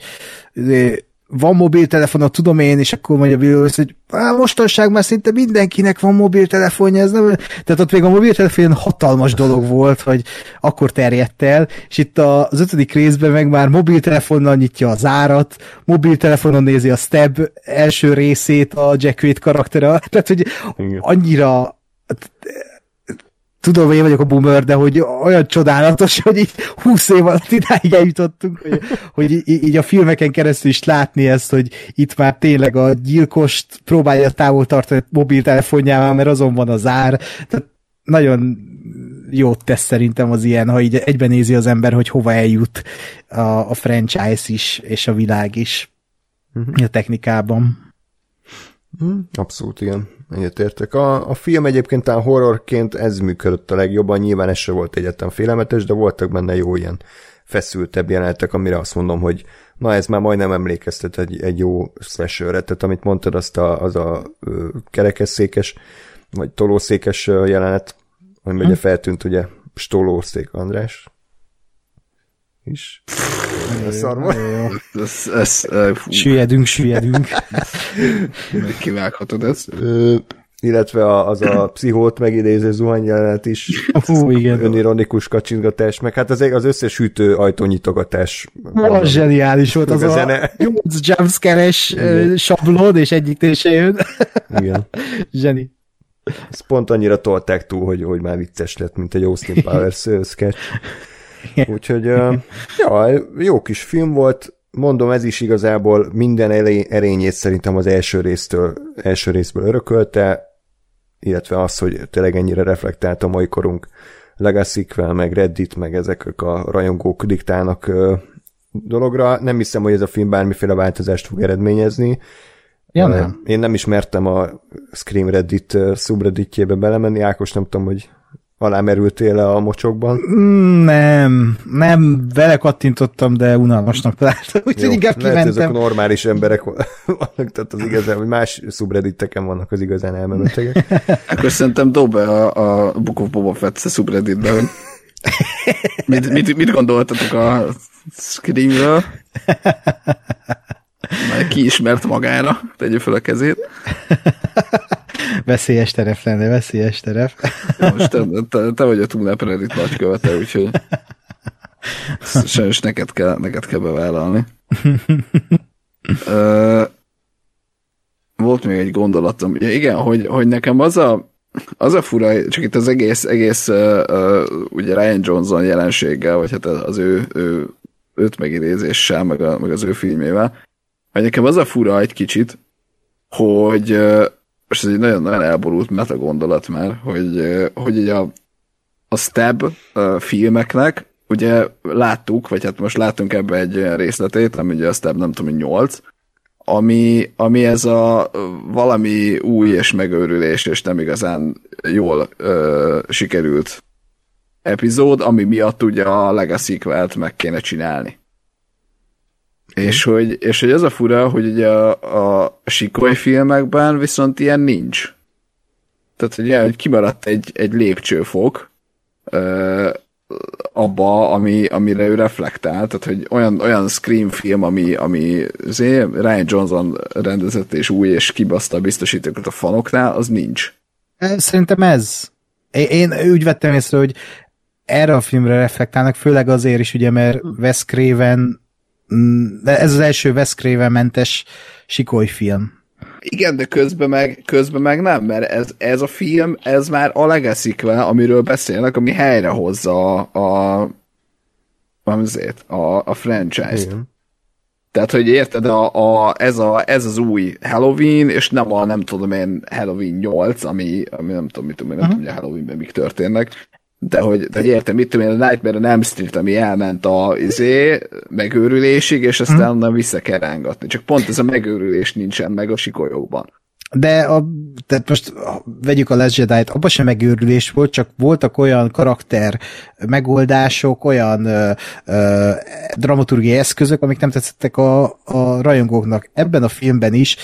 van mobiltelefon, tudom én, és akkor mondja Willis, hogy mostanság már szinte mindenkinek van mobiltelefonja, ez nem... Tehát ott még a mobiltelefon hatalmas dolog volt, hogy akkor terjedt el, és itt az ötödik részben meg már mobiltelefonnal nyitja az árat, mobiltelefonon nézi a Stab első részét a Jack Wade karaktere, tehát hogy annyira tudom, hogy én vagyok a boomer, de hogy olyan csodálatos, hogy így 20 év alatt idáig eljutottunk, hogy, hogy így a filmeken keresztül is látni ezt, hogy itt már tényleg a gyilkost próbálja távol tartani mobiltelefonjával, mert azon van az ár. Tehát nagyon jót tesz szerintem az ilyen, ha így egyben nézi az ember, hogy hova eljut a, a franchise is, és a világ is uh-huh. a technikában. Mhm. Abszolút, igen. Egyetértek. A, a film egyébként talán horrorként ez működött a legjobban, nyilván ez se volt egyetem félelmetes, de voltak benne jó ilyen feszültebb jelenetek, amire azt mondom, hogy na ez már majdnem emlékeztet egy, egy jó slasher tehát amit mondtad, azt a, az a ö, kerekesszékes, vagy tolószékes jelenet, ami hm. ugye feltűnt ugye Stolószék András, is. Szarma. Süllyedünk, süllyedünk. Kivághatod ezt. illetve az a pszichót megidéző zuhanyjelenet is. Hú, igen. Önironikus kacsingatás, meg hát az, az összes hűtő ajtónyitogatás. Az zseniális volt az a, zene. 8 jumpscare-es sablon, és egyik tése jön. Igen. Zseni. Ezt pont annyira tolták túl, hogy, hogy már vicces lett, mint egy Austin Powers sketch. Úgyhogy ja, jó kis film volt, mondom, ez is igazából minden erényét szerintem az első résztől, első részből örökölte, illetve az, hogy tényleg ennyire reflektált a mai korunk legacy meg Reddit, meg ezek a rajongók diktálnak dologra. Nem hiszem, hogy ez a film bármiféle változást fog eredményezni. Ja, nem. Én nem ismertem a Scream Reddit subredditjébe belemenni, Ákos nem tudom, hogy alámerültél le a mocsokban? Mm, nem, nem, vele kattintottam, de unalmasnak találtam, úgyhogy inkább kimentem. Lehet, ezek normális emberek vannak, tehát az igazán, hogy más subredditeken vannak az igazán elmebetegek. Akkor szerintem dob be a, a Book of Boba Fett subredditbe, hogy mit, mit, mit gondoltatok a Screamről? Már ki ismert magára, tegye fel a kezét. Veszélyes terep lenne, veszélyes terep. Most te, te, te vagy a Tunnel Reddit nagykövete, úgyhogy sajnos neked kell, neked kell bevállalni. Ö, volt még egy gondolatom. Ja, igen, hogy, hogy nekem az a, az a fura, csak itt az egész, egész uh, uh, ugye Ryan Johnson jelenséggel, vagy hát az ő, ő őt megidézéssel, meg, a, meg az ő filmével, hogy nekem az a fura egy kicsit, hogy uh, most ez egy nagyon-nagyon elborult meta gondolat már, hogy, hogy ugye a, a Stab filmeknek ugye láttuk, vagy hát most látunk ebbe egy olyan részletét, ami ugye a Stab nem tudom, 8, ami, ami ez a valami új és megőrülés, és nem igazán jól ö, sikerült epizód, ami miatt ugye a legacy meg kéne csinálni. És hogy, és hogy az a fura, hogy ugye a, a sikoly filmekben viszont ilyen nincs. Tehát ugye, hogy kimaradt egy, egy lépcsőfok, ö, abba, ami, amire ő reflektál, tehát hogy olyan, olyan Scream film, ami, ami azért Ryan Johnson rendezett és új és kibaszta a biztosítókat a fanoknál, az nincs. Szerintem ez. Én úgy vettem észre, hogy erre a filmre reflektálnak, főleg azért is, ugye, mert Wes Craven, mm, ez az első Wes Craven mentes sikoly film. Igen, de közben meg, közben meg nem, mert ez, ez a film, ez már a legacy amiről beszélnek, ami helyrehozza a, a, azért, a, a franchise-t. Igen. Tehát, hogy érted, a, a, ez, a, ez az új Halloween, és nem a, nem tudom én, Halloween 8, ami, ami nem tudom, mit tudom, én, nem uh-huh. tudom, hogy a Halloweenben mik történnek, de hogy, de hogy értem, mit tudom én, a Nightmare on Elm Street, ami elment a izé, megőrülésig, és aztán hmm. onnan vissza kell rángatni. Csak pont ez a megőrülés nincsen meg a sikolyokban. De a, tehát most vegyük a Last Jedi-t, abban sem megőrülés volt, csak voltak olyan karakter megoldások, olyan ö, ö, dramaturgiai eszközök, amik nem tetszettek a, a rajongóknak. Ebben a filmben is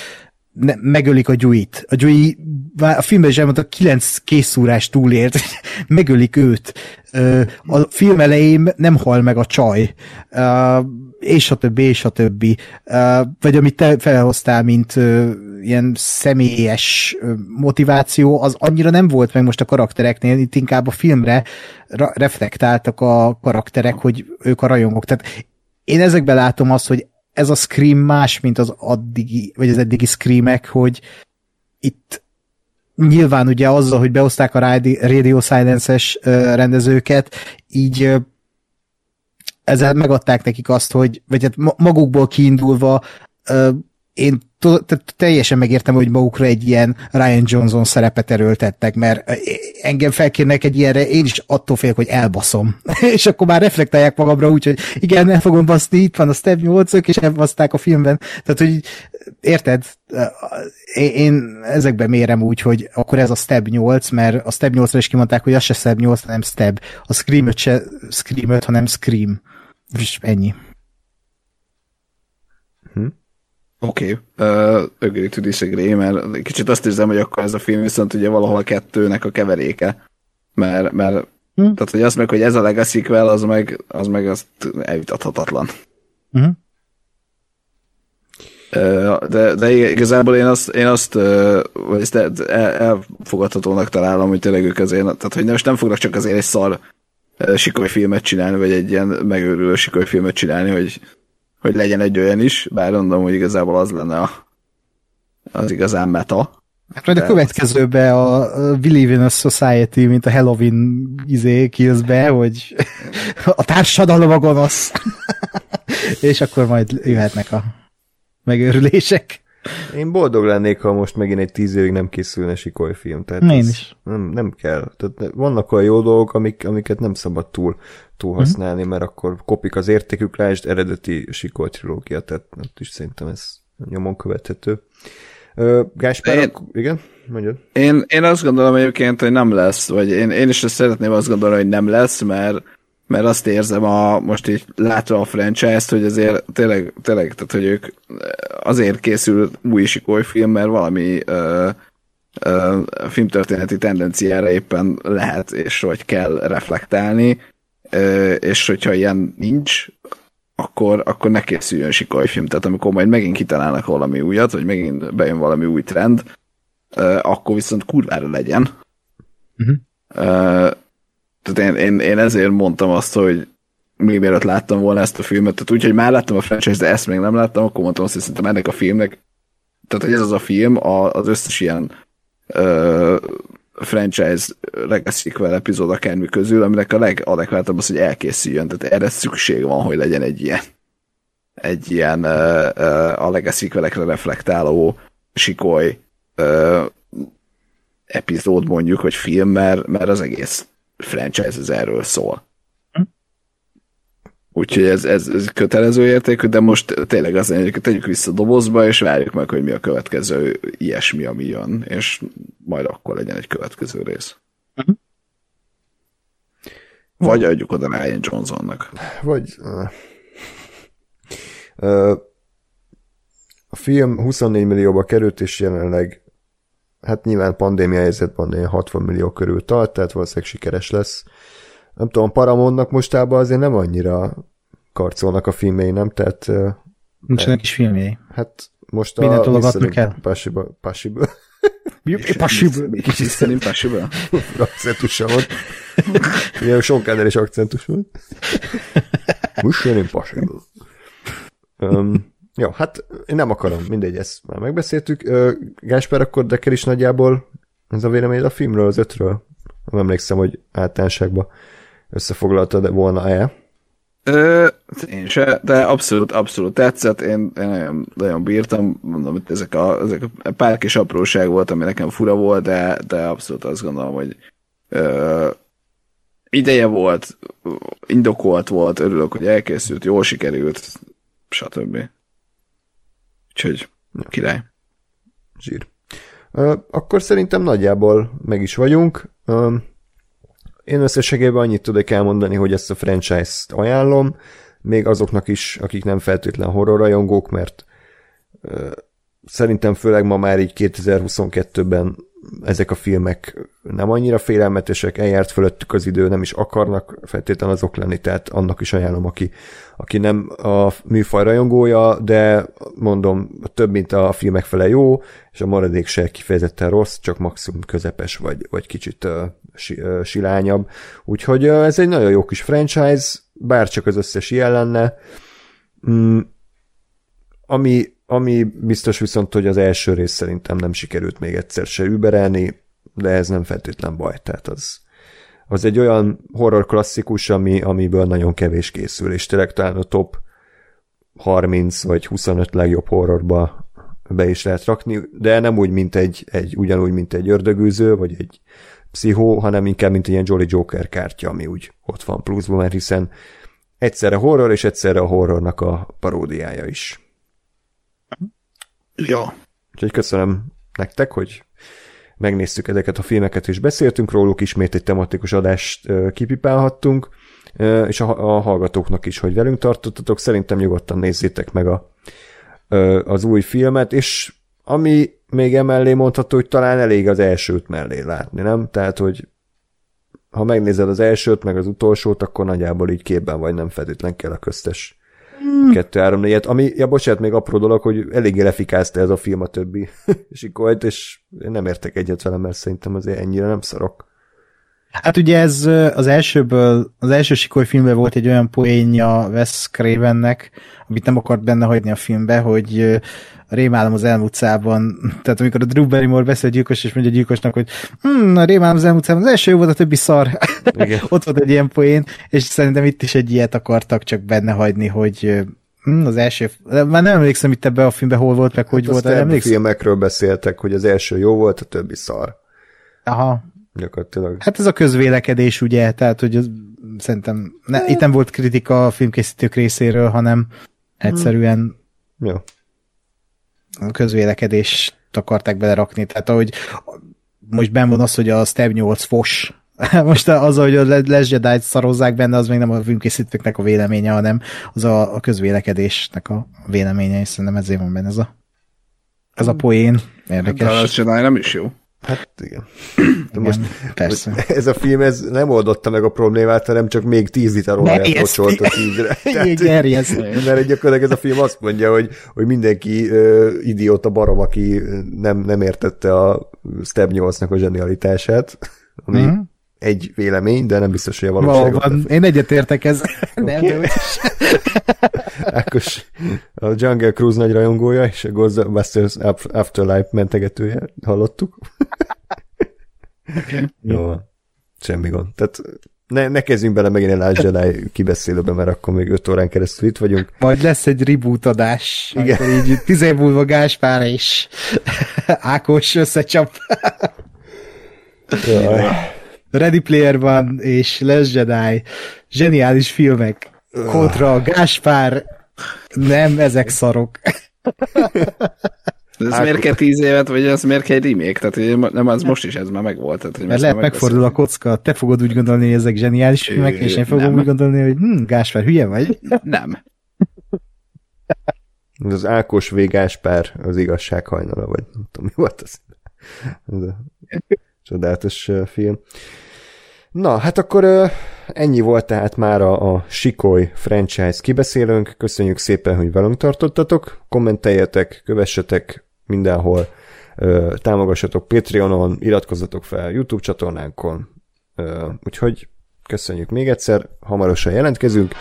ne, megölik a Gyuit. A Gyui a filmben is elmondta, kilenc készúrás túlért, megölik őt. A film elején nem hal meg a csaj, és a többi, és a többi. Vagy amit te felhoztál, mint ilyen személyes motiváció, az annyira nem volt meg most a karaktereknél, itt inkább a filmre reflektáltak a karakterek, hogy ők a rajongók. Tehát én ezekben látom azt, hogy ez a Scream más, mint az addigi, vagy az eddigi Screamek, hogy itt nyilván ugye azzal, hogy behozták a Radio Silence-es rendezőket, így ezzel megadták nekik azt, hogy, vagy hát magukból kiindulva én teljesen megértem, hogy magukra egy ilyen Ryan Johnson szerepet erőltettek, mert engem felkérnek egy ilyenre, én is attól félek, hogy elbaszom. és akkor már reflektálják magamra úgy, hogy igen, nem fogom baszni, itt van a Step 8 és elbaszták a filmben. Tehát, hogy érted? Én ezekben mérem úgy, hogy akkor ez a Step 8, mert a Step 8-ra is kimondták, hogy az se Step 8, hanem Step. A Scream 5 se Scream 5, hanem Scream. És ennyi. Hm. Oké, okay. uh, agree to disagree, mert kicsit azt érzem, hogy akkor ez a film viszont ugye valahol a kettőnek a keveréke. Mert, mert hm. tehát, hogy azt meg, hogy ez a legacy az meg, az meg azt elvitathatatlan. Hm. Uh, de, de igazából én azt, én azt vagy ezt elfogadhatónak találom, hogy tényleg ők azért, tehát hogy most nem fognak csak azért egy szar sikoly filmet csinálni, vagy egy ilyen megőrülő sikoly filmet csinálni, hogy hogy legyen egy olyan is, bár mondom, hogy igazából az lenne a, az igazán meta. Hát majd a következőbe a Believe in a Society, mint a Halloween izé be, hogy a társadalom a gonosz. És akkor majd jöhetnek a megőrülések. Én boldog lennék, ha most megint egy tíz évig nem készülne sikoly film. Tehát Én is. Nem, nem kell. Tehát vannak olyan jó dolgok, amik, amiket nem szabad túl, túl mhm. használni, mert akkor kopik az értékük, lásd eredeti sikoly trilógia, tehát nem is szerintem ez nyomon követhető. Gáspár, én, igen? Mondjad. Én, én azt gondolom egyébként, hogy nem lesz, vagy én, én is szeretném azt gondolni, hogy nem lesz, mert mert azt érzem a, most így látva a franchise-t, hogy azért tényleg, tényleg tehát, hogy ők azért készül új sikoly film, mert valami ö, ö, filmtörténeti tendenciára éppen lehet, és hogy kell reflektálni, ö, és hogyha ilyen nincs, akkor, akkor ne készüljön sikoly film. Tehát amikor majd megint kitalálnak valami újat, vagy megint bejön valami új trend, akkor viszont kurvára legyen. Mhm. Tehát én, én, én ezért mondtam azt, hogy még mielőtt láttam volna ezt a filmet, tehát úgy, hogy már láttam a franchise, de ezt még nem láttam, akkor mondtam azt, hogy szerintem ennek a filmnek, tehát hogy ez az a film, a, az összes ilyen ö, franchise legacy epizód akármi közül, aminek a legadekvátabb az, hogy elkészüljön, tehát erre szükség van, hogy legyen egy ilyen egy ilyen ö, ö, a legacy reflektáló sikoly ö, epizód mondjuk, vagy film, mert, mert az egész franchise az erről szól. Úgyhogy ez, ez, ez kötelező értékű, de most tényleg az hogy tegyük vissza a dobozba, és várjuk meg, hogy mi a következő ilyesmi, ami jön, és majd akkor legyen egy következő rész. Uh-huh. Vagy adjuk oda Ryan Johnsonnak. Vagy... Uh, a film 24 millióba került, és jelenleg hát nyilván pandémia helyzetben 60 millió körül tart, tehát valószínűleg sikeres lesz. Nem tudom, Paramountnak mostában azért nem annyira karcolnak a filmjei, nem? Tehát... Nincsenek is filmjei. Hát most Mindent tologatnak el. Possible. Possible. Possible. Kicsit szerint Possible? Akcentusa volt. Ilyen Sean is akcentus volt. Mission Impossible. Um, jó, hát én nem akarom, mindegy, ezt már megbeszéltük. Gásper, akkor Dekker is nagyjából ez a vélemény a filmről, az ötről? Nem emlékszem, hogy általánosságban összefoglaltad volna-e. Ö, én se, de abszolút, abszolút tetszett, én, én nagyon, nagyon bírtam, mondom, hogy ezek a, ezek a pár kis apróság volt, ami nekem fura volt, de, de abszolút azt gondolom, hogy ö, ideje volt, indokolt volt, örülök, hogy elkészült, jól sikerült, stb. Úgyhogy király. Zsír. Akkor szerintem nagyjából meg is vagyunk. Én összességében annyit tudok elmondani, hogy ezt a franchise-t ajánlom, még azoknak is, akik nem feltétlen horror rajongók, mert szerintem főleg ma már így 2022-ben ezek a filmek nem annyira félelmetesek, eljárt fölöttük az idő, nem is akarnak feltétlenül azok lenni, tehát annak is ajánlom, aki, aki nem a műfaj rajongója, de mondom, több, mint a filmek fele jó, és a maradék se kifejezetten rossz, csak maximum közepes, vagy, vagy kicsit uh, si, silányabb. Úgyhogy uh, ez egy nagyon jó kis franchise, bár csak az összes ilyen lenne. Mm, ami ami biztos viszont, hogy az első rész szerintem nem sikerült még egyszer se überelni, de ez nem feltétlen baj, tehát az, az egy olyan horror klasszikus, ami, amiből nagyon kevés készül, és tényleg talán a top 30 vagy 25 legjobb horrorba be is lehet rakni, de nem úgy, mint egy, egy ugyanúgy, mint egy ördögűző, vagy egy pszichó, hanem inkább, mint egy ilyen Jolly Joker kártya, ami úgy ott van pluszban, mert hiszen egyszerre horror, és egyszerre a horrornak a paródiája is. Ja. Úgyhogy köszönöm nektek, hogy megnéztük ezeket a filmeket, és beszéltünk róluk, ismét egy tematikus adást kipipálhattunk, és a, hallgatóknak is, hogy velünk tartottatok, szerintem nyugodtan nézzétek meg a, az új filmet, és ami még emellé mondható, hogy talán elég az elsőt mellé látni, nem? Tehát, hogy ha megnézed az elsőt, meg az utolsót, akkor nagyjából így képben vagy, nem feltétlen kell a köztes Hmm. Kettő, három, négyet, ami, ja bocsánat, még apró dolog, hogy eléggé lefikázta ez a film a többi sikolt, és én nem értek egyet vele, mert szerintem azért ennyire nem szarok. Hát ugye ez az elsőből, az első sikoly filmben volt egy olyan poénja Wes Cravennek, amit nem akart benne hagyni a filmbe, hogy rémálom az elmúcában, tehát amikor a Drew Barrymore beszél a gyilkos, és mondja a gyilkosnak, hogy hm, a rémálom az elmúcában, az első jó volt, a többi szar. Ott volt egy ilyen poén, és szerintem itt is egy ilyet akartak csak benne hagyni, hogy hm, az első, már nem emlékszem itt ebbe a filmbe hol volt, meg hogy hát volt. A filmekről beszéltek, hogy az első jó volt, a többi szar. Aha, gyakorlatilag. Hát ez a közvélekedés, ugye, tehát, hogy az, szerintem ne, itt nem volt kritika a filmkészítők részéről, hanem egyszerűen Jó. a közvélekedést akarták belerakni, tehát ahogy most benn van az, hogy a Stab 8 fos, most az, hogy a Les Jedi szarozzák benne, az még nem a filmkészítőknek a véleménye, hanem az a, a közvélekedésnek a véleménye, és szerintem ezért van benne ez a, ez a poén. Érdekes. De a Jedi nem is jó. Hát igen. De most, persze. most ez a film ez nem oldotta meg a problémát, hanem csak még 10 liter olajat kocsolt a tízre. Gerjesztő. mert gyakorlatilag ez a film azt mondja, hogy, hogy mindenki ö, idióta barom, aki nem, nem értette a Step 8-nak a zsenialitását, ami Mhm. egy vélemény, de nem biztos, hogy a valóságot. Valóban, én egyetértek ez. Nem, Oké. de. Ákos a Jungle Cruise nagy rajongója, és a Ghostbusters Afterlife mentegetője, hallottuk. Jó. Semmi gond. Tehát ne, ne kezdjünk bele megint egy Last Jedi kibeszélőbe, mert akkor még 5 órán keresztül itt vagyunk. Majd lesz egy reboot adás, Igen. Így tíz év múlva Gáspár és Ákos összecsap. Jaj. Ready Player van és Les Jedi, zseniális filmek. Kontra Gáspár, nem, ezek szarok. De ez Ákos- miért kell tíz évet, vagy ez miért kell egy remake? Tehát nem, az most is ez már megvolt. Tehát, hogy Mert lehet megfordul a kocka, te fogod úgy gondolni, hogy ezek zseniális filmek, és én fogom Nem. úgy gondolni, hogy hm, Gáspár, hülye vagy? Nem. Ez az Ákos Végáspár az igazság hajnala, vagy nem tudom, mi volt az. Ez a csodálatos film. Na, hát akkor ö, ennyi volt tehát már a, a Sikoly franchise kibeszélőnk. Köszönjük szépen, hogy velünk tartottatok. Kommenteljetek, kövessetek mindenhol, ö, támogassatok Patreonon, iratkozzatok fel YouTube csatornánkon. Ö, úgyhogy köszönjük még egyszer, hamarosan jelentkezünk,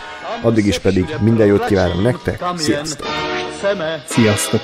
addig is pedig minden jót kívánok nektek, sziasztok! Chceme Sziasztok!